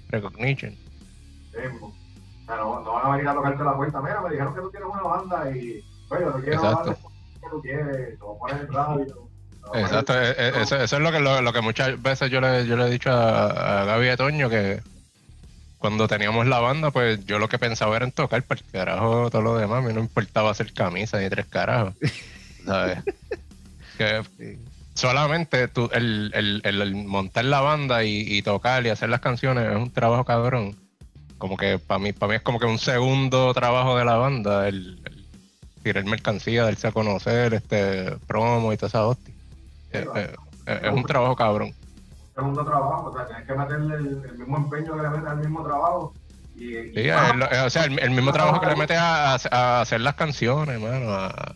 recognition. Sí, o sea, no, van a venir a tocarte la puerta. Mira, me dijeron que tú tienes una banda y, oye, yo quiero Exacto. banda que tú quieres, poner en radio. Exacto, e- e- eso, eso es lo que, lo, lo que muchas veces yo le, yo le he dicho a, a Gaby y a Toño que cuando teníamos la banda, pues yo lo que pensaba era en tocar, para el carajo, todo lo demás, a mí no importaba hacer camisa ni tres carajos, ¿sabes? que solamente tú, el, el, el- el montar la banda y, y tocar y hacer las canciones es un trabajo cabrón. como que para mí, para mí es como que un segundo trabajo de la banda, el, el tirar mercancía, darse a conocer, este promo y toda esa hostia. Eh, eh, eh, es un trabajo cabrón. Segundo trabajo, o sea, tienes que meterle el, el mismo empeño que le metes al mismo trabajo. Y, y- Sí, es- o sea, el, el mismo trabajo que le metes a, a- hacer las canciones, mano, a, a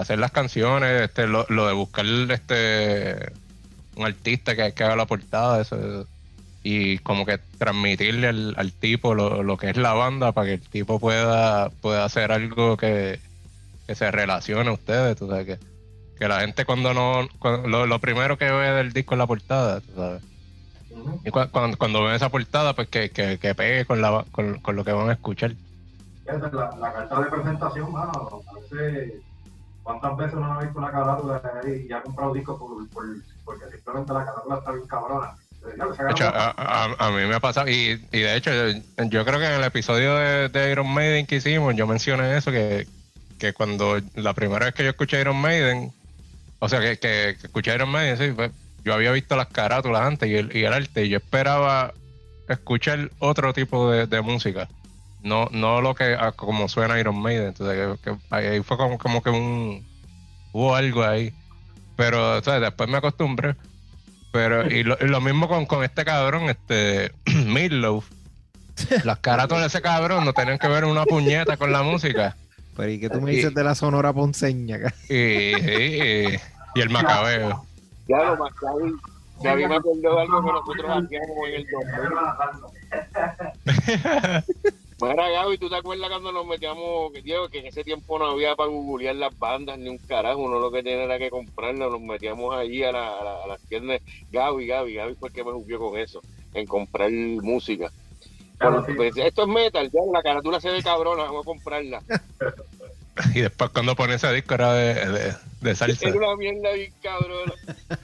hacer las canciones, este, lo, lo de buscar este un artista que, que haga la portada, eso, y como que transmitirle al, al tipo lo, lo que es la banda para que el tipo pueda, pueda hacer algo que, que se relacione a ustedes, tú sabes que, que la gente cuando no, cuando- lo, lo primero que ve del disco es la portada, sabes. Y cu- cuando, cuando ven esa portada, pues que, que, que pegue con, la, con, con lo que van a escuchar. La, la carta de presentación, mano. A veces, ¿cuántas veces uno no ha visto una carátula y ha comprado discos por, por, porque simplemente la carátula está bien cabrona? De hecho, a, a- a mí me ha pasado, y, y de hecho, yo creo que en el episodio de, de Iron Maiden que hicimos, yo mencioné eso, que, que cuando la primera vez que yo escuché Iron Maiden, o sea, que, que, que escuché Iron Maiden, sí, pues, yo había visto las carátulas antes y el, y el arte, y yo esperaba escuchar otro tipo de, música, no no lo que a- como suena Iron Maiden, entonces ahí fue como, como que un hubo algo ahí, pero ¿sabes? después me acostumbré. Pero, y lo, lo mismo con, con este cabrón, este Meatloaf. Las carátulas de ese cabrón no tenían que ver una puñeta con la música. Pero ¿y qué tú me dices de la Sonora Ponceña? ca? Y, y, y el macabeo. Ya lo más, Gaby, Gaby me acordó de algo que nosotros hacíamos en el 2000. Mira, Gaby, ¿tú te acuerdas cuando nos metíamos, que, tío, que en ese tiempo no había para googlear las bandas ni un carajo, uno lo que tenía era que comprarlas, nos metíamos allí a, la- a la- a las tiendas. Gaby, Gaby, Gaby fue el que me jubió con eso, en comprar música. Claro, Porque, sí. pues, esto es metal, ya la carátula se ve cabrona, vamos a comprarla. Y después cuando pone ese disco era de, de, de salsa. Era una mierda bien cabrona.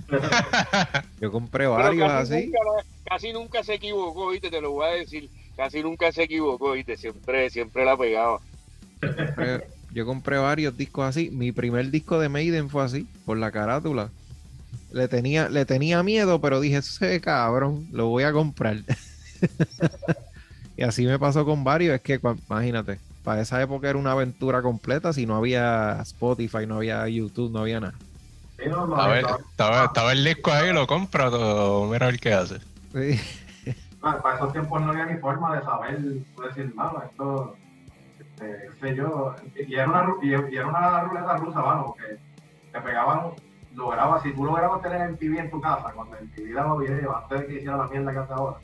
Yo compré varios casi así. Nunca, casi nunca se equivocó, ¿viste? Te lo voy a decir. Casi nunca se equivocó, ¿viste? Siempre, siempre la pegaba. Yo compré varios discos así. Mi primer disco de Maiden fue así, por la carátula. Le tenía, le tenía miedo, pero dije, ese cabrón, lo voy a comprar. y así me pasó con varios. Es que, imagínate, para esa época era una aventura completa. Si no había Spotify, no había YouTube, no había nada. Sí, no, no, A ver, no. estaba, estaba el disco ahí, lo compra, todo, mira a ver qué hace. Sí. Para esos tiempos no había ni forma de saber, decir, mano, esto, este, qué sé yo, y era una, y, y era una ruleta rusa, mano, porque te pegaban, lograbas, si tú lograbas tener MTV en tu casa, cuando MTV daba video, antes de que hiciera la mierda que hace ahora,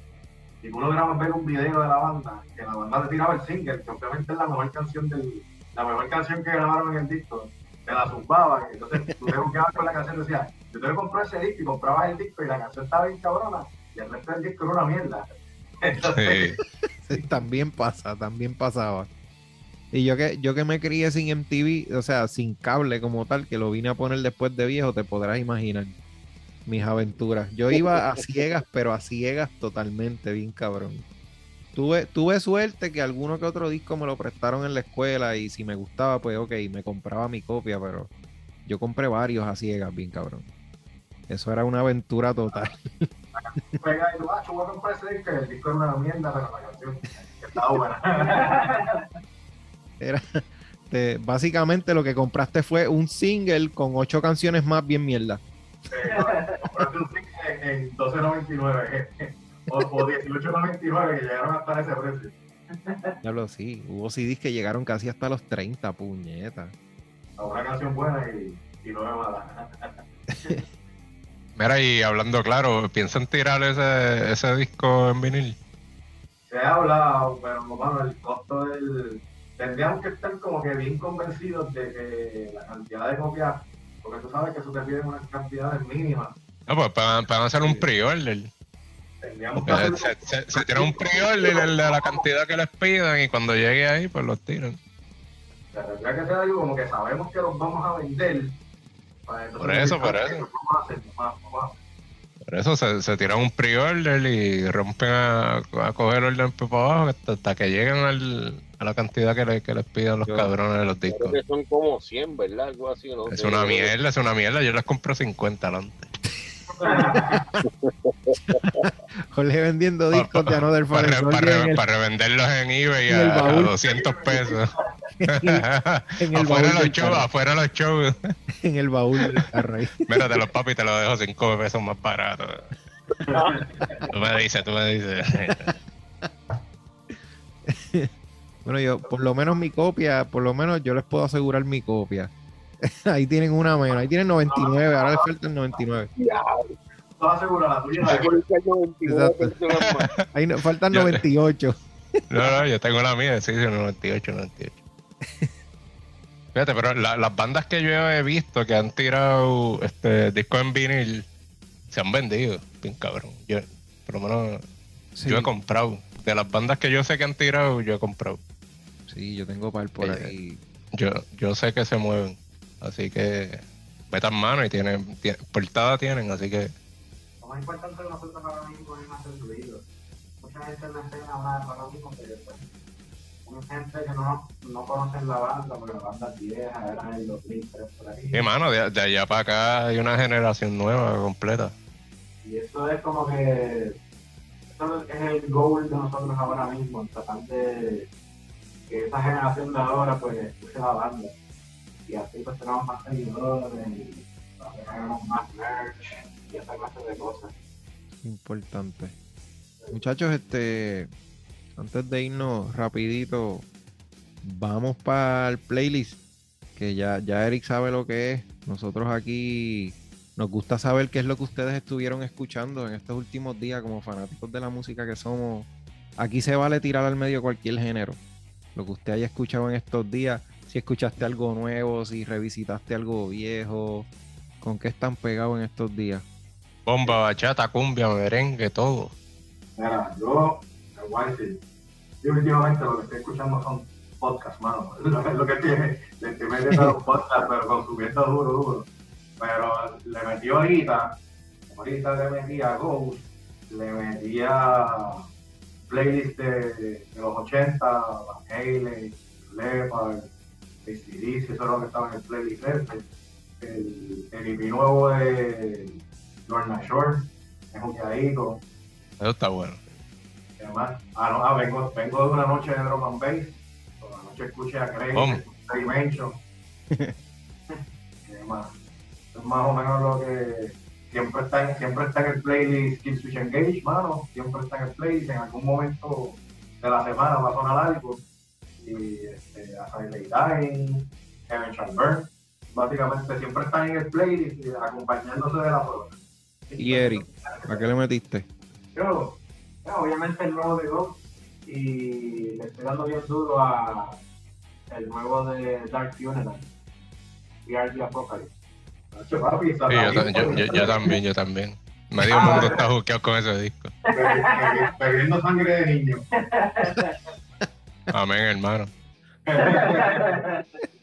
y tú lograbas ver un video de la banda, que la banda te tiraba el single, que obviamente es la mejor canción del, la mejor canción que grabaron en el disco, te la zumbaban, entonces tú te buscabas con la canción y decías, yo te compré ese disco y comprabas el disco y la canción estaba bien cabrona, y el resto del disco era una mierda. Entonces, Sí. Sí, también pasa, también pasaba. Y yo que, yo que me crié sin MTV, o sea, sin cable como tal, que lo vine a poner después de viejo, te podrás imaginar mis aventuras. Yo iba a ciegas, pero a ciegas totalmente, bien cabrón. Tuve, tuve suerte que alguno que otro disco me lo prestaron en la escuela y si me gustaba, pues ok, me compraba mi copia, pero yo compré varios a ciegas, bien cabrón. Eso era una aventura total. te- básicamente lo que compraste fue un single con ocho canciones más bien mierda. Eh, compraste un disco en, en 12.99 o, o 18.99 que llegaron hasta ese precio. Ya lo sí, hubo CDs que llegaron casi hasta los 30, puñetas. A una canción buena y, y no es mala. Mira, y hablando claro, ¿piensan tirar ese, ese disco en vinil? Se ha hablado, pero bueno, el costo del... Tendríamos que estar como que bien convencidos de que la cantidad de copias, porque tú sabes que eso te piden unas cantidades mínimas. No, pues para, para hacer un pre-order. Se, se, se tira un pre-order de la cantidad que les pidan y cuando llegue ahí, pues los tiran. Sea, tendría que ser algo como que sabemos que los vamos a vender. Para entonces Por eso, por "Ah, eso. Vamos a hacer, vamos a- vamos a hacer". Por eso se, se tiran un pre-order y rompen a, a coger orden por abajo hasta, hasta que lleguen al, a la cantidad que, le- que les pidan los Yo- cabrones de los Creo discos. que son como 100, ¿verdad? Algo así, ¿no? Es una mierda, es una mierda. Yo les compro 50 adelante. Jorge vendiendo discos de Another Para, para, para revenderlos en eBay a, a baúl. 200 pesos. en el afuera baúl los del shows, carro. afuera los shows. en el baúl del carro ahí. Mira, te los papi te los dejo 5 pesos más baratos. Tú me dices, tú me dices. Bueno, yo, por lo menos mi copia, por lo menos yo les puedo asegurar mi copia. ahí tienen una menos, ahí tienen 99, ahora les faltan 99. Estás asegura la tuya. Hay que buscar 99 Exacto. personas más. Ahí no- faltan Yo- 98. No, no, yo tengo la mía, sí, sí, 98, 98. Fíjate, pero la- las bandas que yo he visto que han tirado este disco en vinil se han vendido, bien cabrón. Yo, por lo menos, Sí, yo he comprado. De las bandas que yo sé que han tirado, yo he comprado. sí, yo tengo par por Eh, ahí. Yo, yo sé que se mueven. Así que metan mano y tienen, tienen- portada tienen, así que Lo más importante de nosotros ahora mismo es hacer ruido. Mucha gente en la escena habla ahora mismo que pues, gente que no, no conocen la banda, porque la banda es vieja, era en el 2003 por ahí. Sí, mano, de, de allá para acá hay una generación nueva completa. Y eso es como que eso es el goal de nosotros ahora mismo, tratar de que esa generación de ahora pues escuche la banda. Y así pues tenemos más seguidores y tenemos más merch y esa clase de cosas. Importante. Muchachos, este, antes de irnos rapidito, vamos para el playlist, que ya, ya Eric sabe lo que es. Nosotros aquí nos gusta saber qué es lo que ustedes estuvieron escuchando en estos últimos días como fanáticos de la música que somos. Aquí se vale tirar al medio cualquier género. Lo que usted haya escuchado en estos días, si escuchaste algo nuevo, si revisitaste algo viejo, con qué están pegados en estos días. Bomba, bachata, cumbia, merengue, todo. Mira, yo, a decir, yo últimamente lo que estoy escuchando son podcasts, mano. Lo, es lo que tiene, le estoy metiendo los podcasts, pero consumiendo duro, duro. Pero le metí ahorita, ahorita le metí a Ghost, le metí a playlist de, los 80, Van Halen, Leopard, ACDC, eso es lo que estaba en el playlist ese. El, el EP nuevo de Lorna Shore, es un. Eso está bueno. Ah, no, ah, vengo, vengo de una noche de drum and bass. Por la noche escuché a Craig, ¿Cómo? Dimension. y además, es más o menos lo que siempre está, en, siempre está en el playlist Kill Switch Engage, mano. Siempre está en el playlist. En algún momento de la semana va a sonar algo. Y este, a Silent Dying, Heaven Shall Burn. Básicamente siempre están en el playlist eh, acompañándose de la prueba. Y Eric, ¿a qué le metiste? Yo, yo, obviamente el nuevo de Ghost y le estoy dando bien duro a el nuevo de Dark Funeral y The Apocalypse. Nacho, papi, Sí, yo, yo- yo- yo también, yo también. Medio Ah, mundo bueno. está juqueado con ese disco. Bebi- bebi- bebiendo sangre de niño. Amén, hermano.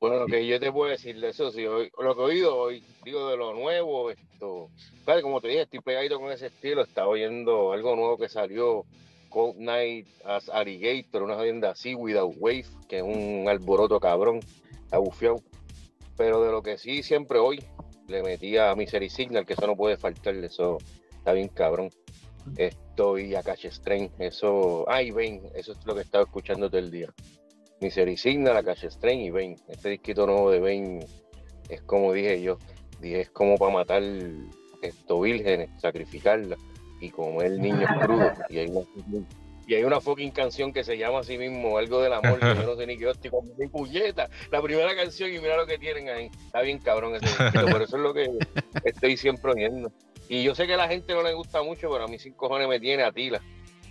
Bueno, lo que yo te puedo decir de eso, sí, hoy- lo que he oído hoy, digo de lo nuevo, esto, claro, como te dije, estoy pegadito con ese estilo, estaba oyendo algo nuevo que salió, Cold Night as Alligator, una jodienda así, Without Wave, que es un alboroto cabrón, abufiado. Pero de lo que sí siempre hoy le metí a Misery Signal, que eso no puede faltarle, eso está bien cabrón. Estoy a Cash Strain, eso, ay, ven, eso es lo que he estado escuchando todo el día. Signal, la Cash Strain y Bane. Este disquito nuevo de Bane es como dije yo, dije, es como para matar esto vírgenes, sacrificarla y comer niños crudos. Y hay, una, y hay una fucking canción que se llama así mismo, algo del amor, que yo no sé ni qué hostia, como mi puñeta, la primera canción y mira lo que tienen ahí. Está bien cabrón ese disquito, pero eso es lo que estoy siempre oyendo. Y yo sé que a la gente no le gusta mucho, pero a mí sin cojones me tiene a tila.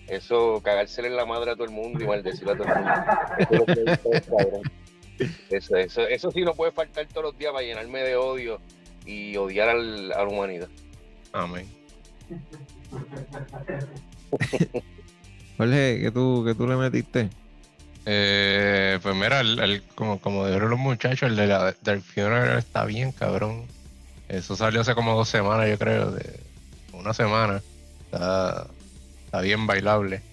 Eso, cagársele en la madre a todo el mundo y maldecirle a todo el mundo. Eso, es lo que dice el cabrón. eso, eso, eso sí no puede faltar todos los días para llenarme de odio y odiar al- a la humanidad. Amén. Jorge, ¿qué tú, qué tú le metiste? Eh, pues mira, el, el- como, como dijeron los muchachos, el de la del Funeral está bien, cabrón. Eso salió hace como dos semanas, yo creo, de una semana. Está, está bien bailable.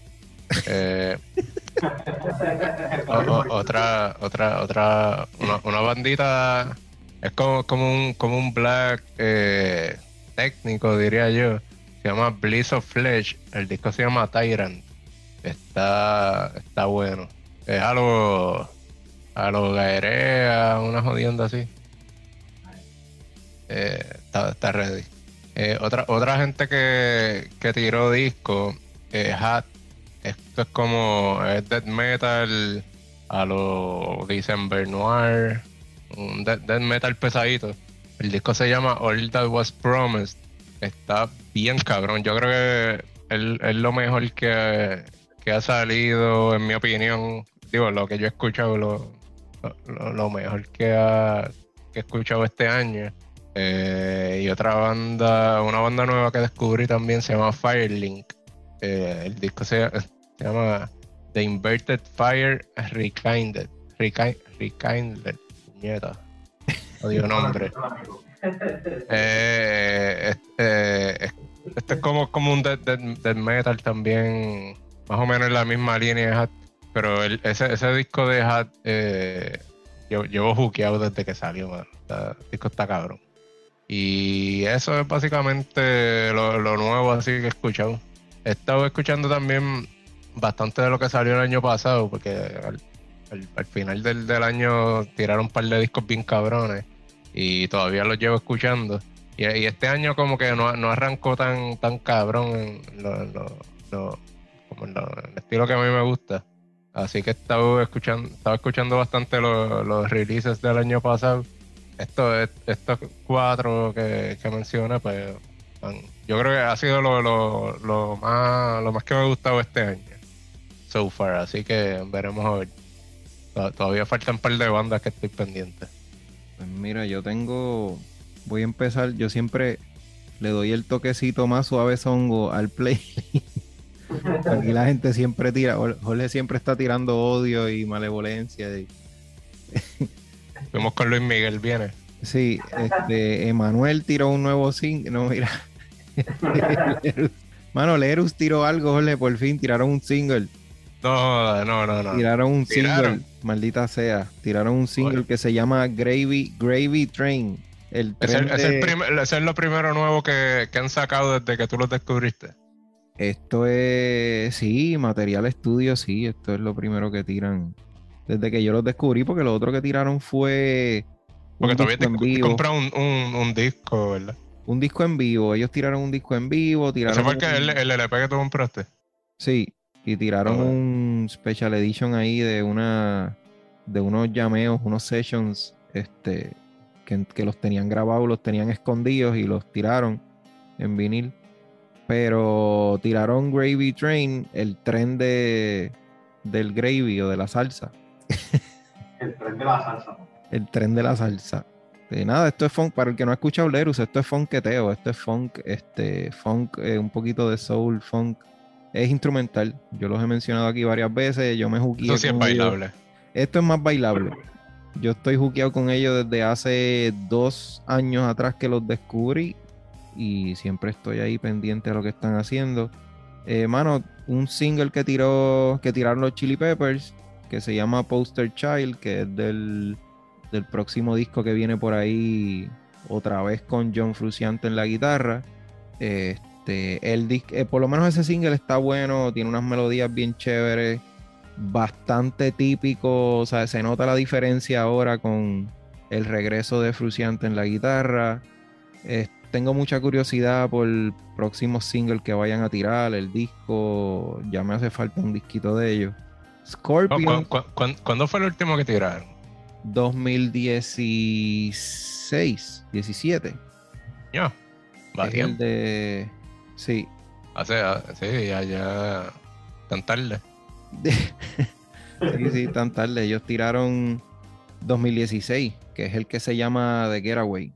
Eh, otra, otra, otra, una, bandita Es como, como, un, como un black eh, técnico, diría yo. Se llama Bliss of Flesh. El disco se llama Tyrant. Está, está bueno. Es algo a lo gaerea, una jodienda así. Eh, está, está ready. Eh, otra, otra gente que, que tiró disco, eh, Hat, esto es como es death metal a lo December Noir, un death, metal pesadito. El disco se llama All That Was Promised. Está bien cabrón. Yo creo que es, lo mejor que, que ha salido, en mi opinión. Digo, lo que yo he escuchado, lo, lo, lo mejor que, ha, que he escuchado este año. Eh, y otra banda, una banda nueva que descubrí también se llama Firelink. Eh, el disco se, se llama The Inverted Fire Rekinded. Rekind, Rekinded. Nieta. Odio nombre. Eh, este, este es como, como un death, death- death metal también, más o menos en la misma línea de Hat, pero el- ese, ese disco de Hat eh, llevo, llevo jukeado desde que salió. Está- el disco está cabrón. Y eso es básicamente lo, lo nuevo así que he escuchado. He estado escuchando también bastante de lo que salió el año pasado, porque al, al- al final del, año tiraron un par de discos bien cabrones y todavía los llevo escuchando. Y, este año como que no, no arrancó tan, tan cabrón en, lo- como en el estilo que a mí me gusta. Así que he estado escuchando, estaba escuchando bastante lo- los releases del año pasado. Esto, estos cuatro que, que mencioné, pues han- yo creo que ha sido lo, lo, lo más, lo más que me ha gustado este año. So far, así que veremos a ver. To- Todavía faltan un par de bandas que estoy pendiente. Pues mira, yo tengo. Voy a empezar. Yo siempre le doy el toquecito más suave songo al play. Aquí la gente siempre tira. Jorge siempre está tirando odio y malevolencia. y- Fuimos con Luis Miguel, viene. Sí, este, Emanuel tiró un nuevo single. No, mira. Mano, Lerus tiró algo, Jorge, por fin tiraron un single. No, no, no, no. Tiraron un Tiraron. single, maldita sea. Tiraron un single que se llama Gravy, Gravy Train. El Es, el- es el de- primer- es lo primero nuevo que, que han sacado desde que tú los descubriste. Esto es, sí, material estudio, sí, esto es lo primero que tiran. Desde que yo los descubrí, porque lo otro que tiraron fue Porque todavía te te un, un, un disco, ¿verdad? Un disco en vivo. Ellos tiraron un disco en vivo, tiraron Ese fue un- el, el LP que tú compraste. Sí, y tiraron Ah, un special edition ahí de una de unos llameos, unos sessions, este, que, que los tenían grabados, los tenían escondidos y los tiraron en vinil. Pero tiraron Gravy Train, el tren de del gravy o de la salsa. El tren de la salsa. El tren de la salsa. Nada, esto es funk, para el que no ha escuchado Lerus, esto es funketeo, esto es funk, este, funk, eh, un poquito de soul, funk. Es instrumental. Yo los he mencionado aquí varias veces. Yo me juqueé Eso sí es ellos. bailable. Esto es más bailable. Yo estoy juqueado con ellos desde hace dos años atrás que los descubrí. Y siempre estoy ahí pendiente de lo que están haciendo. Eh, mano, un single que tiró, que tiraron los Chili Peppers, que se llama Poster Child, que es del, del próximo disco que viene por ahí otra vez con John Fruciante en la guitarra. Este, el dis- eh, por lo menos ese single está bueno, tiene unas melodías bien chéveres, bastante típico, o sea, se nota la diferencia ahora con el regreso de Fruciante en la guitarra. Tengo mucha curiosidad por el próximo single que vayan a tirar, el disco, ya me hace falta un disquito de ellos. Scorpion ¿cu- cu- cuán- ¿Cuándo fue el último que tiraron? 2016, 17. Ya. Va Es tiempo. de... Sí. Hace, sí, ya, ya. Tan tarde. sí, sí, tan tarde. Ellos tiraron 2016, que es el que se llama The Getaway.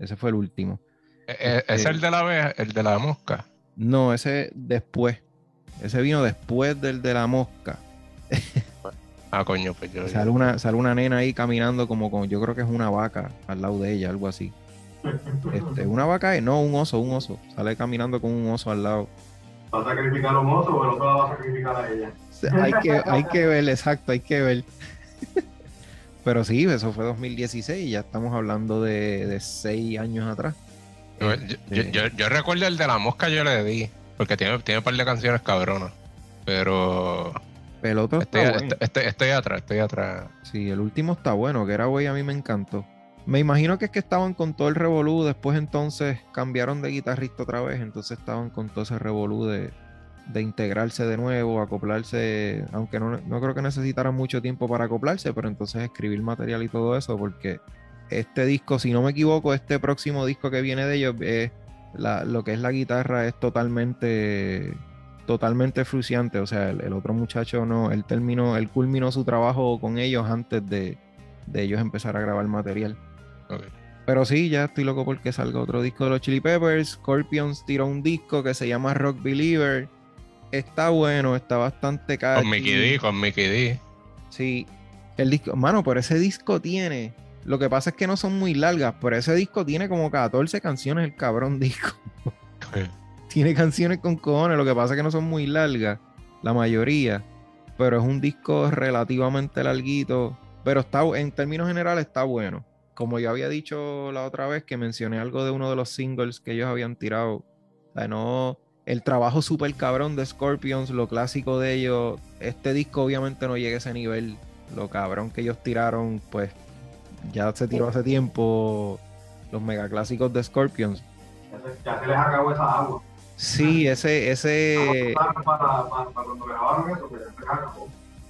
Ese fue el último. Eh, eh, Este- ¿Es el de la abeja, el de la mosca? No, ese después. Ese vino después del de la mosca. Ah, coño, pues yo. Sale una, sale una nena ahí caminando como con, yo creo que es una vaca al lado de ella, algo así. Este, una vaca, es- no, un oso, un oso. Sale caminando con un oso al lado. ¿Va a sacrificar a un oso o el otro la va a sacrificar a ella? Hay que, hay que ver, exacto, hay que ver. Pero sí, eso fue 2016 y ya estamos hablando de, de seis años atrás. Yo, yo, yo, yo recuerdo el de la mosca, yo le di. Porque tiene, tiene un par de canciones cabronas. Pero. El otro Estoy, está bueno. estoy, estoy- atrás, estoy atrás. Sí, el último está bueno, que era güey, a mí me encantó. Me imagino que es que estaban con todo el revolú, después entonces cambiaron de guitarrista otra vez, entonces estaban con todo ese revolú de, de integrarse de nuevo, acoplarse, aunque no, no creo que necesitaran mucho tiempo para acoplarse, pero entonces escribir material y todo eso, porque este disco, si no me equivoco, este próximo disco que viene de ellos, es la- lo que es la guitarra es totalmente totalmente fruciante. O sea, el, el otro muchacho no, él terminó, él culminó su trabajo con ellos antes de, de ellos empezar a grabar material. Pero sí, ya estoy loco porque salga otro disco de los Chili Peppers. Scorpions tiró un disco que se llama Rock Believer. Está bueno, está bastante caro. Con Mickey D, con Mickey D. Sí, el disco, mano, pero ese disco tiene. Lo que pasa es que no son muy largas, pero ese disco tiene como 14 canciones, el cabrón disco. Tiene canciones con cojones, lo que pasa es que no son muy largas, la mayoría, pero es un disco relativamente larguito, pero está en términos generales está bueno. Como yo había dicho la otra vez que mencioné algo de uno de los singles que ellos habían tirado, no el trabajo súper cabrón de Scorpions, lo clásico de ellos, este disco obviamente no llega a ese nivel, lo cabrón que ellos tiraron, pues ya se tiró hace tiempo los megaclásicos de Scorpions. Ya se, ya se les acabó esa agua. Sí, ese, ese, eso,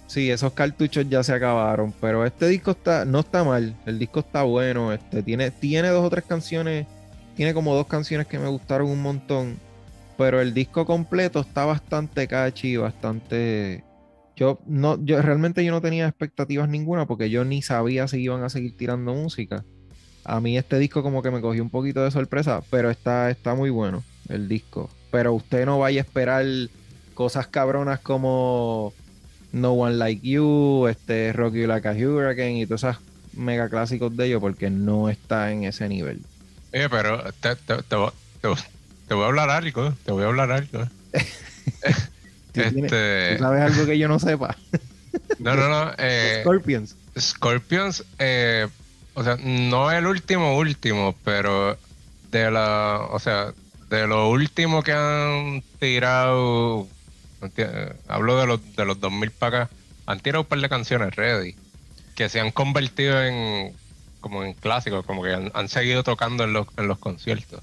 sí, esos cartuchos ya se acabaron, pero este disco está, no está mal, el disco está bueno, este, tiene, tiene dos o tres canciones, tiene como dos canciones que me gustaron un montón, pero el disco completo está bastante catchy, bastante, yo no, yo realmente yo no tenía expectativas ninguna porque yo ni sabía si iban a seguir tirando música. A mí este disco como que me cogió un poquito de sorpresa, pero está, está muy bueno el disco. Pero usted no vaya a esperar cosas cabronas como No One Like You, este Rock You Like a Hurricane y todas esas mega clásicos de ellos porque no está en ese nivel. Oye, pero te, te, te, voy- te voy- a hablar algo, te voy a hablar algo. ¿Tú tienes- Este, ¿tú ¿Sabes algo que yo no sepa? no, no, no. eh, Scorpions. Scorpions, eh, o sea, no el último último, pero de la, o sea, de lo último que han tirado, eh, hablo de los de los 2000 para acá, han tirado un par de canciones ready que se han convertido en como en clásicos, como que han, han seguido tocando en los, en los conciertos.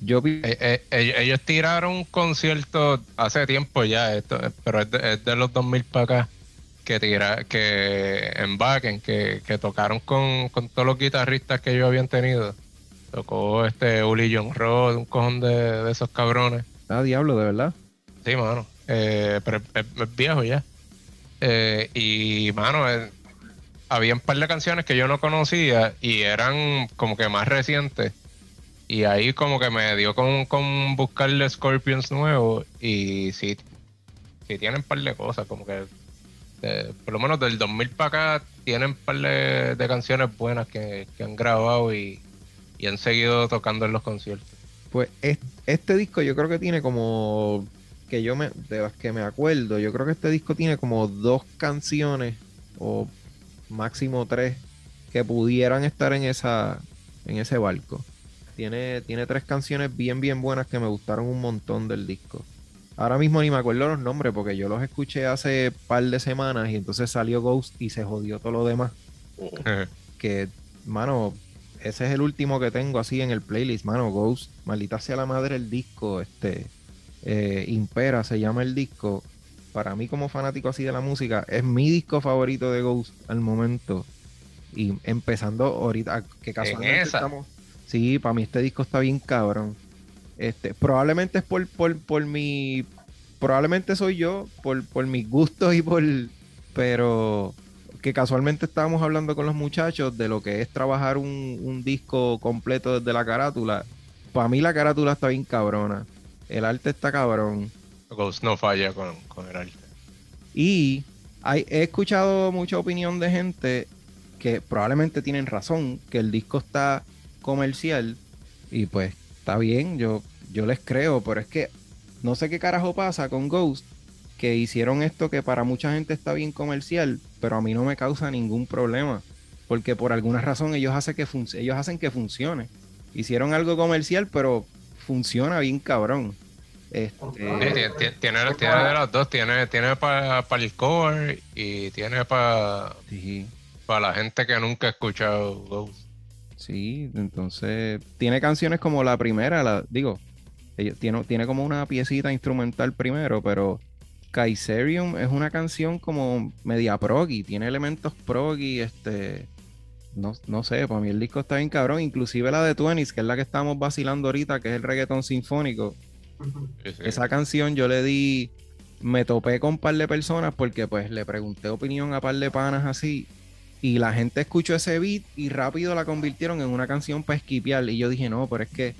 Yo vi Eh, eh, ellos, ellos tiraron un concierto hace tiempo ya, esto, eh, pero es de, es de los 2000 para acá, que tira, que en Backen, que, que tocaron con, con todos los guitarristas que ellos habían tenido. Tocó este Uli John Rod, un cojón de, de esos cabrones. Ah, diablo, de verdad. Sí, mano. Eh, pero es, es- es viejo ya. Eh, y, mano, eh, había un par de canciones que yo no conocía y eran como que más recientes. Y ahí como que me dio con, con buscarle Scorpions nuevos. Y sí, sí tienen un par de cosas, como que eh, por lo menos del 2000 para acá tienen un par de, de canciones buenas que, que han grabado y, y han seguido tocando en los conciertos. Pues es- este disco yo creo que tiene como que yo me de las que me acuerdo, yo creo que este disco tiene como dos canciones o máximo tres que pudieran estar en esa en ese barco. Tiene tiene tres canciones bien bien buenas que me gustaron un montón del disco. Ahora mismo ni me acuerdo los nombres porque yo los escuché hace par de semanas y entonces salió Ghost y se jodió todo lo demás que, mano, ese es el último que tengo así en el playlist, mano, Ghost, maldita sea la madre el disco, este, eh, Impera se llama el disco, para mí como fanático así de la música, es mi disco favorito de Ghost al momento, y empezando ahorita, que casualmente esa. estamos, sí, para mí este disco está bien cabrón, este, probablemente es por, por, por mi, probablemente soy yo, por, por mis gustos y por, pero que casualmente estábamos hablando con los muchachos de lo que es trabajar un, un disco completo desde la carátula. Para mí la carátula está bien cabrona. El arte está cabrón. Ghost no falla con, con el arte. Y hay, he escuchado mucha opinión de gente que probablemente tienen razón, que el disco está comercial. Y pues está bien, yo, yo les creo, pero es que no sé qué carajo pasa con Ghost, que hicieron esto que para mucha gente está bien comercial, pero a mí no me causa ningún problema. porque por alguna razón ellos hacen que, ellos hacen que funcione. Hicieron algo comercial, pero funciona bien cabrón. Este, Sí, tiene, tiene de las dos, tiene, tiene para el cover y tiene para sí, la gente que nunca ha escuchado Ghost. sí, entonces tiene canciones como la primera, la, digo, ellos- tiene, tiene como una piecita instrumental primero, pero Kaiserium es una canción como media proggy, tiene elementos proggy, este, no, no sé, para mí el disco está bien cabrón, inclusive la de Twenties, que es la que estamos vacilando ahorita, que es el reggaetón sinfónico, Sí, sí. esa canción yo le di, me topé con un par de personas porque pues le pregunté opinión a par de panas así y la gente escuchó ese beat y rápido la convirtieron en una canción para esquipear. Y yo dije no, pero es que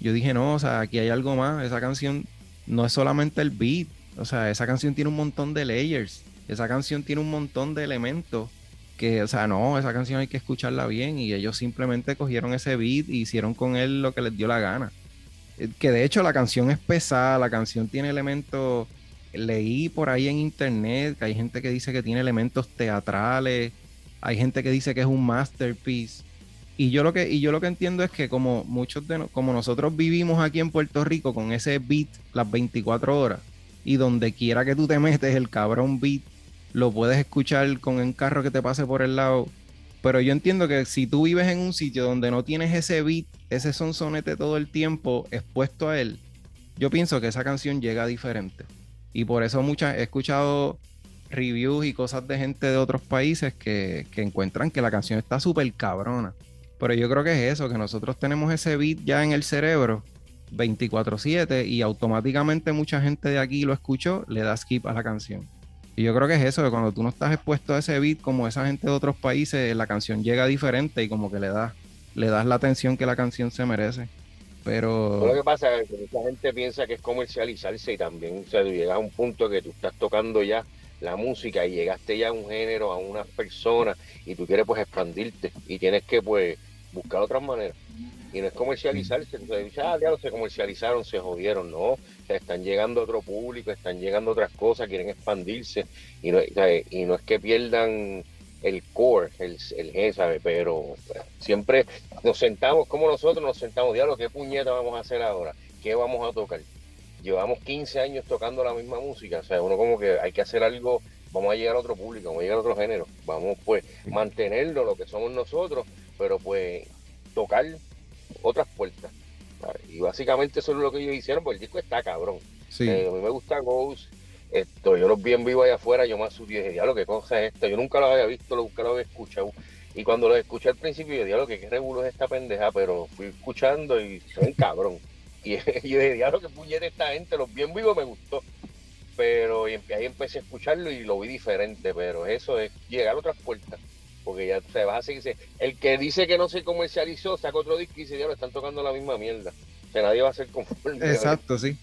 yo dije no, o sea, aquí hay algo más, esa canción no es solamente el beat, o sea, esa canción tiene un montón de layers, esa canción tiene un montón de elementos que, o sea, no, esa canción hay que escucharla bien y ellos simplemente cogieron ese beat y hicieron con él lo que les dio la gana. Eh, Que de hecho la canción es pesada, la canción tiene elementos, leí por ahí en internet que hay gente que dice que tiene elementos teatrales, hay gente que dice que es un masterpiece. Y yo lo que, y yo lo que entiendo es que como muchos de no- como nosotros vivimos aquí en Puerto Rico con ese beat las 24 horas, y donde quiera que tú te metes el cabrón beat, lo puedes escuchar con un carro que te pase por el lado. Pero yo entiendo que si tú vives en un sitio donde no tienes ese beat, ese sonsonete todo el tiempo expuesto a él, yo pienso que esa canción llega diferente. Y por eso muchas he escuchado reviews y cosas de gente de otros países que, que encuentran que la canción está súper cabrona. Pero yo creo que es eso, que nosotros tenemos ese beat ya en el cerebro 24/7 y automáticamente mucha gente de aquí lo escuchó, le da skip a la canción. Y yo creo que es eso, que cuando tú no estás expuesto a ese beat como esa gente de otros países, la canción llega diferente y como que le das, le das la atención que la canción se merece. Pero... Lo que pasa es que mucha gente piensa que es comercializarse y también o sea, tú llegas a un punto que tú estás tocando ya la música y llegaste ya a un género, a unas personas y tú quieres pues expandirte y tienes que pues buscar otras maneras. Y no es comercializarse, entonces dices, ah, ya se comercializaron, se jodieron, no, o sea, están llegando a otro público, están llegando otras cosas, quieren expandirse y no, y no es que pierdan el core, el, el G, ¿sabes? Pero siempre nos sentamos, como nosotros nos sentamos, diablo, ¿qué puñeta vamos a hacer ahora? ¿Qué vamos a tocar? Llevamos 15 años tocando la misma música, o sea, uno como que hay que hacer algo, vamos a llegar a otro público, vamos a llegar a otro género, vamos pues mantenerlo, lo que somos nosotros, pero pues tocar otras puertas. ¿sabes? Y básicamente eso es lo que ellos hicieron, porque el disco está cabrón. Sí. Eh, a mí me gusta Ghost. Esto, yo los vi en vivo allá afuera, yo más subí y dije, diablo, qué cosa es esta. Yo nunca lo había visto, lo- nunca lo había escuchado. Y cuando lo escuché al principio, yo diablo, que qué revuelo es esta pendeja, pero fui escuchando y ven cabrón. Y yo dije, diablo, qué puñeta esta gente, los vi en vivo, me gustó. Pero y ahí empecé a escucharlo y lo vi diferente, pero eso es llegar a otras puertas. Porque ya te vas a seguir. El que dice que no se comercializó, saca otro disco y dice, diablo, están tocando la misma mierda. O sea, nadie va a ser conforme. Exacto, sí.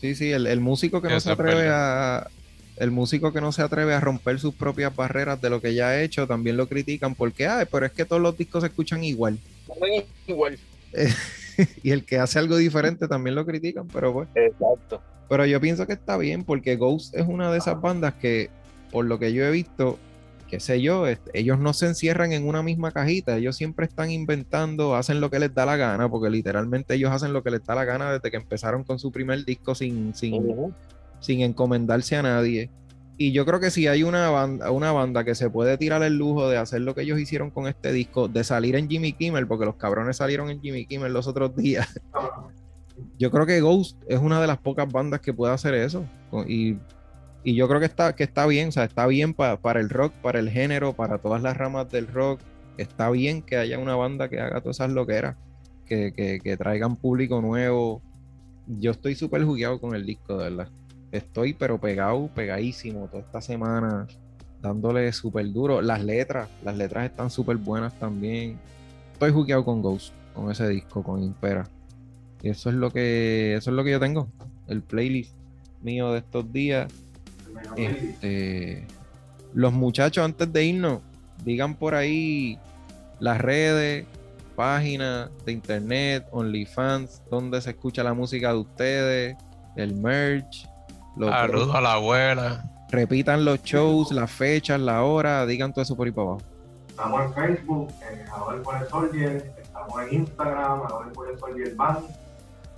Sí, sí, el, el músico que no se atreve a. El músico que no se atreve a romper sus propias barreras de lo que ya ha hecho, también lo critican porque, ay, pero es que todos los discos se escuchan igual. Igual. y el que hace algo diferente también lo critican, pero pues. Exacto. Pero yo pienso que está bien porque Ghost es una de esas bandas que, por lo que yo he visto, qué sé yo, ellos no se encierran en una misma cajita, ellos siempre están inventando, hacen lo que les da la gana, porque literalmente ellos hacen lo que les da la gana desde que empezaron con su primer disco sin, sin, sin encomendarse a nadie. Y yo creo que si hay una banda, una banda que se puede tirar el lujo de hacer lo que ellos hicieron con este disco, de salir en Jimmy Kimmel, porque los cabrones salieron en Jimmy Kimmel los otros días. Yo creo que Ghost es una de las pocas bandas que puede hacer eso. Y, y yo creo que está, que está bien, o sea, está bien pa- para el rock, para el género, para todas las ramas del rock. Está bien que haya una banda que haga todas esas loqueras, que, que, traigan público nuevo. Yo estoy súper jugueado con el disco, de verdad. Estoy pero pegado, pegadísimo toda esta semana, dándole súper duro. Las letras, las letras están súper buenas también. Estoy jugueado con Ghost, con ese disco, con Impera. Y eso es lo que, eso es lo que yo tengo. El playlist mío de estos días. Este, los muchachos, antes de irnos, digan por ahí las redes, páginas de internet, OnlyFans, donde se escucha la música de ustedes, el merch. los- Saludos a la abuela. repitan los shows, las fechas, la hora, digan todo eso por ahí para abajo. estamos en Facebook, en Amador por el Soldier, estamos en Instagram, Amador por el Soldier Band,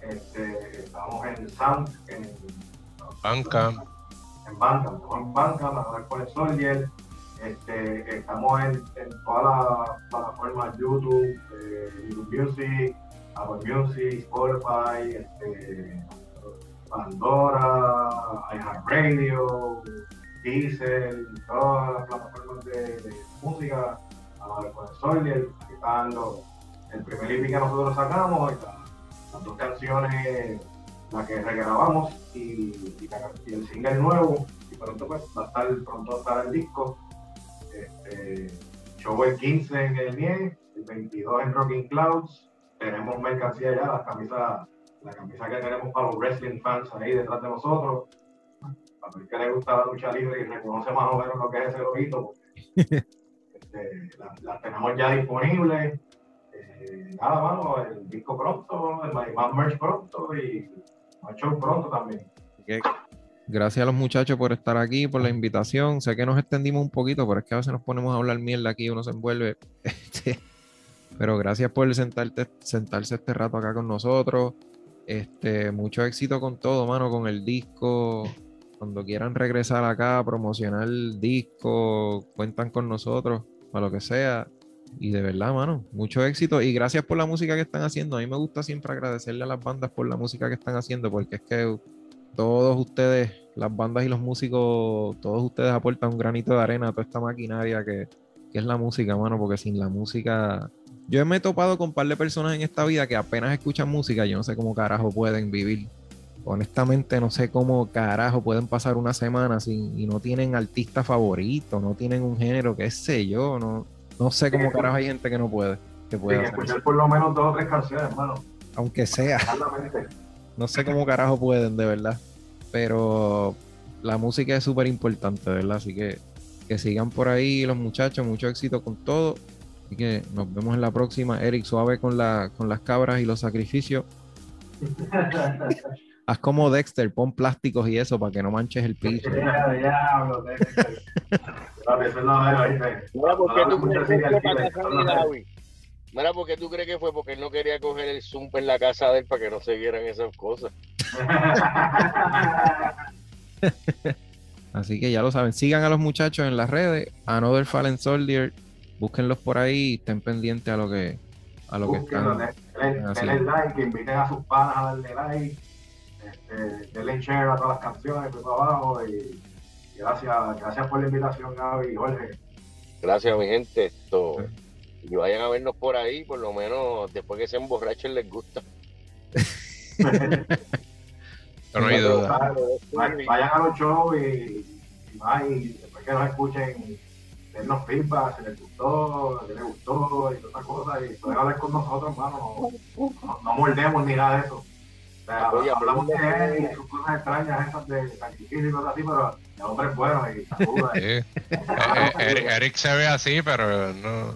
este, estamos en Sound, en Bandcamp. En Bandcamp, estamos en Bandcamp, Amador por el Soldier, este, estamos en, en todas las plataformas YouTube, eh, YouTube Music, Apple Music, Spotify, este, Pandora, iHeartRadio, Diesel, todas las plataformas de, de música, Amador por el Soldier, aquí está los- el primer EP que nosotros sacamos, las dos canciones, la que regrabamos y, el single nuevo, y pronto pues va a estar, pronto va a estar el disco. Este, show el 15 en el NIE, el 22 en Rocking Clouds, tenemos mercancía ya, las camisas, la camisa que tenemos para los wrestling fans ahí detrás de nosotros, para el que le gusta la lucha libre y reconoce más o menos lo que es ese lobito, este, las tenemos ya disponibles. Eh, nada, mano, el disco pronto, el más merch pronto y show pronto también. Gracias a los muchachos por estar aquí, por la invitación. Sé que nos extendimos un poquito, pero es que a veces nos ponemos a hablar mierda aquí y uno se envuelve. Este, pero gracias por sentarte, sentarse este rato acá con nosotros. Este, mucho éxito con todo, mano, con el disco. Cuando quieran regresar acá promocionar el disco, cuentan con nosotros, para lo que sea. Y de verdad, mano, mucho éxito. Y gracias por la música que están haciendo. A mí me gusta siempre agradecerle a las bandas por la música que están haciendo, porque es que todos ustedes, las bandas y los músicos, todos ustedes aportan un granito de arena a toda esta maquinaria que, que es la música, mano, porque sin la música... Yo me he topado con un par de personas en esta vida que apenas escuchan música, yo no sé cómo carajo pueden vivir. Honestamente no sé cómo carajo pueden pasar una semana sin y no tienen artista favorito, no tienen un género, qué sé yo, no, no sé cómo carajo hay gente que no puede, que puede Sin hacer eso. escuchar por lo menos dos o tres canciones, hermano. aunque sea. No sé cómo carajo pueden, de verdad. Pero la música es súper importante, verdad. Así que que sigan por ahí los muchachos. Mucho éxito con todo. Así que nos vemos en la próxima. Eric, suave con, la, con las cabras y los sacrificios. Haz como Dexter, pon plásticos y eso para que no manches el piso. Ya, diablo, Dexter. Papi, eso es lo de hoy, ¿viste? Mira, ¿por qué tú crees que fue serial para killer, casa eso es de lo de- David? Mira, ¿por qué tú crees que fue? Porque él no quería coger el zoom en la casa de él para que no se vieran esas cosas. Así que ya lo saben. Sigan a los muchachos en las redes. Another Fallen Soldier. Búsquenlos por ahí y estén pendientes a lo que, a lo que están. denle, like, inviten a sus panas a darle like, este, denle share a todas las canciones por abajo y gracias, gracias por la invitación, Gaby y Jorge. Gracias, mi gente. Esto, y vayan a vernos por ahí, por lo menos después que se emborrachen les gusta. No hay duda. Vayan vayan a los shows y, y más, y después que nos escuchen, dennos feedback, si les gustó, si les gustó y todas esas cosas, y pueden hablar con nosotros, hermano, no, no, no mordemos ni nada de eso. Sea, Oye, hablamos de él y sus cosas extrañas, esas de sacrificio y cosas así, pero el hombre es bueno y saluda. Sí. Eh, eh, Eric, Eric se ve así, pero no,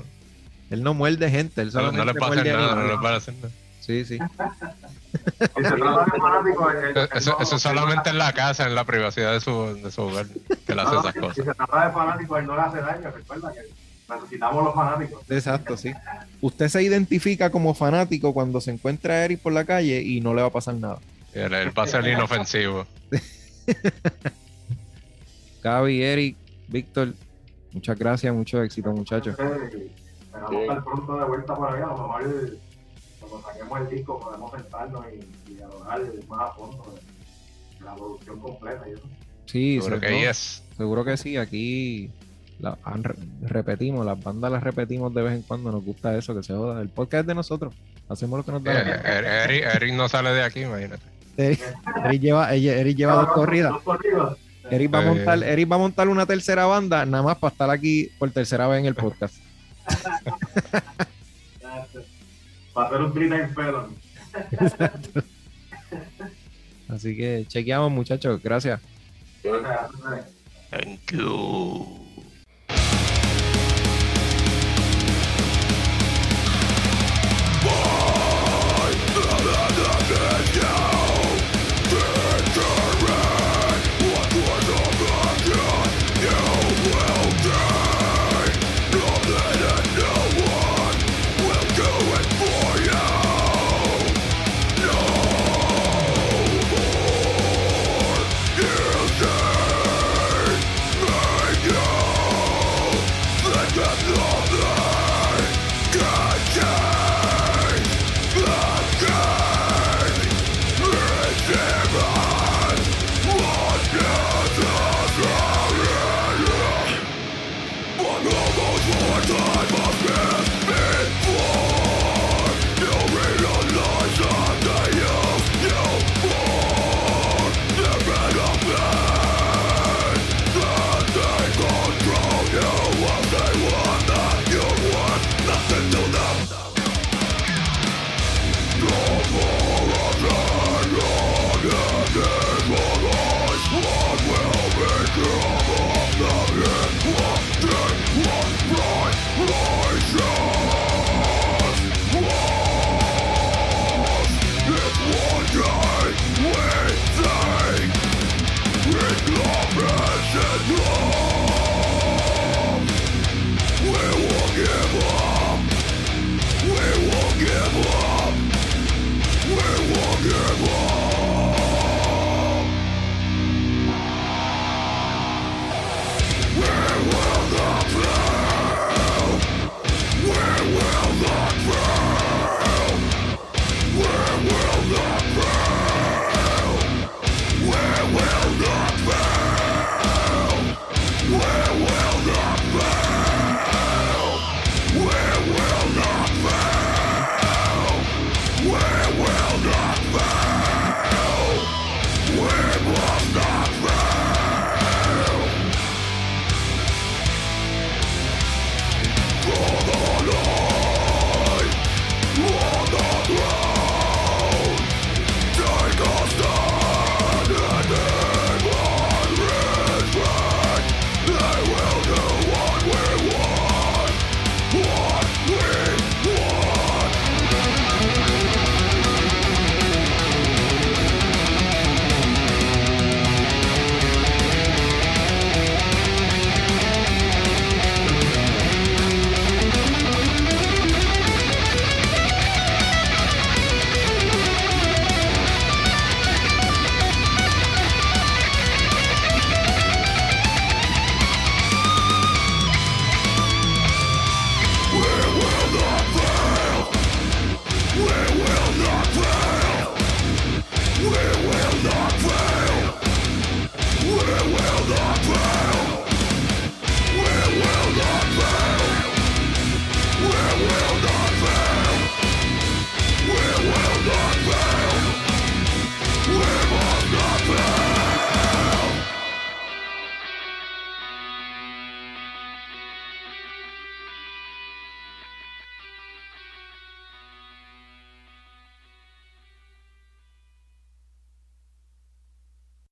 Él no muerde gente. Él no, no solamente le va a hacer muerde nada, no le va a hacer nada. Sí, sí. Si se trata de fanáticos, él- él- él Eso, no- eso solamente en la casa, en la privacidad de su, de su hogar, que le hace no, esas cosas. Si se trata de fanáticos, él no le hace daño, recuerda que necesitamos los fanáticos. Exacto, sí. Usted se identifica como fanático cuando se encuentra a Eric por la calle y no le va a pasar nada. Él, él va a ser inofensivo. Gaby, Eric, Víctor, muchas gracias, mucho éxito, muchachos. Esperamos Sí. estar pronto de vuelta por allá. A lo mejor cuando saquemos el disco podemos sentarnos y, y dialogar más a fondo de, la producción completa. Y eso. Sí, Seguro se- que yes. seguro que sí. Aquí la- repetimos, las bandas las repetimos de vez en cuando. Nos gusta eso, que se joda. El podcast es de nosotros. Hacemos lo que nos da. Eh, eh, Eric, Eric no sale de aquí, imagínate. Eric, Eric lleva, Eric lleva dos corridas. Dos corridas. Eric va, a Eh. montar, Eric va a montar una tercera banda, nada más para estar aquí por tercera vez en el podcast. Para hacer un time felon. Así que chequeamos, muchachos. Gracias. Gracias. Thank you.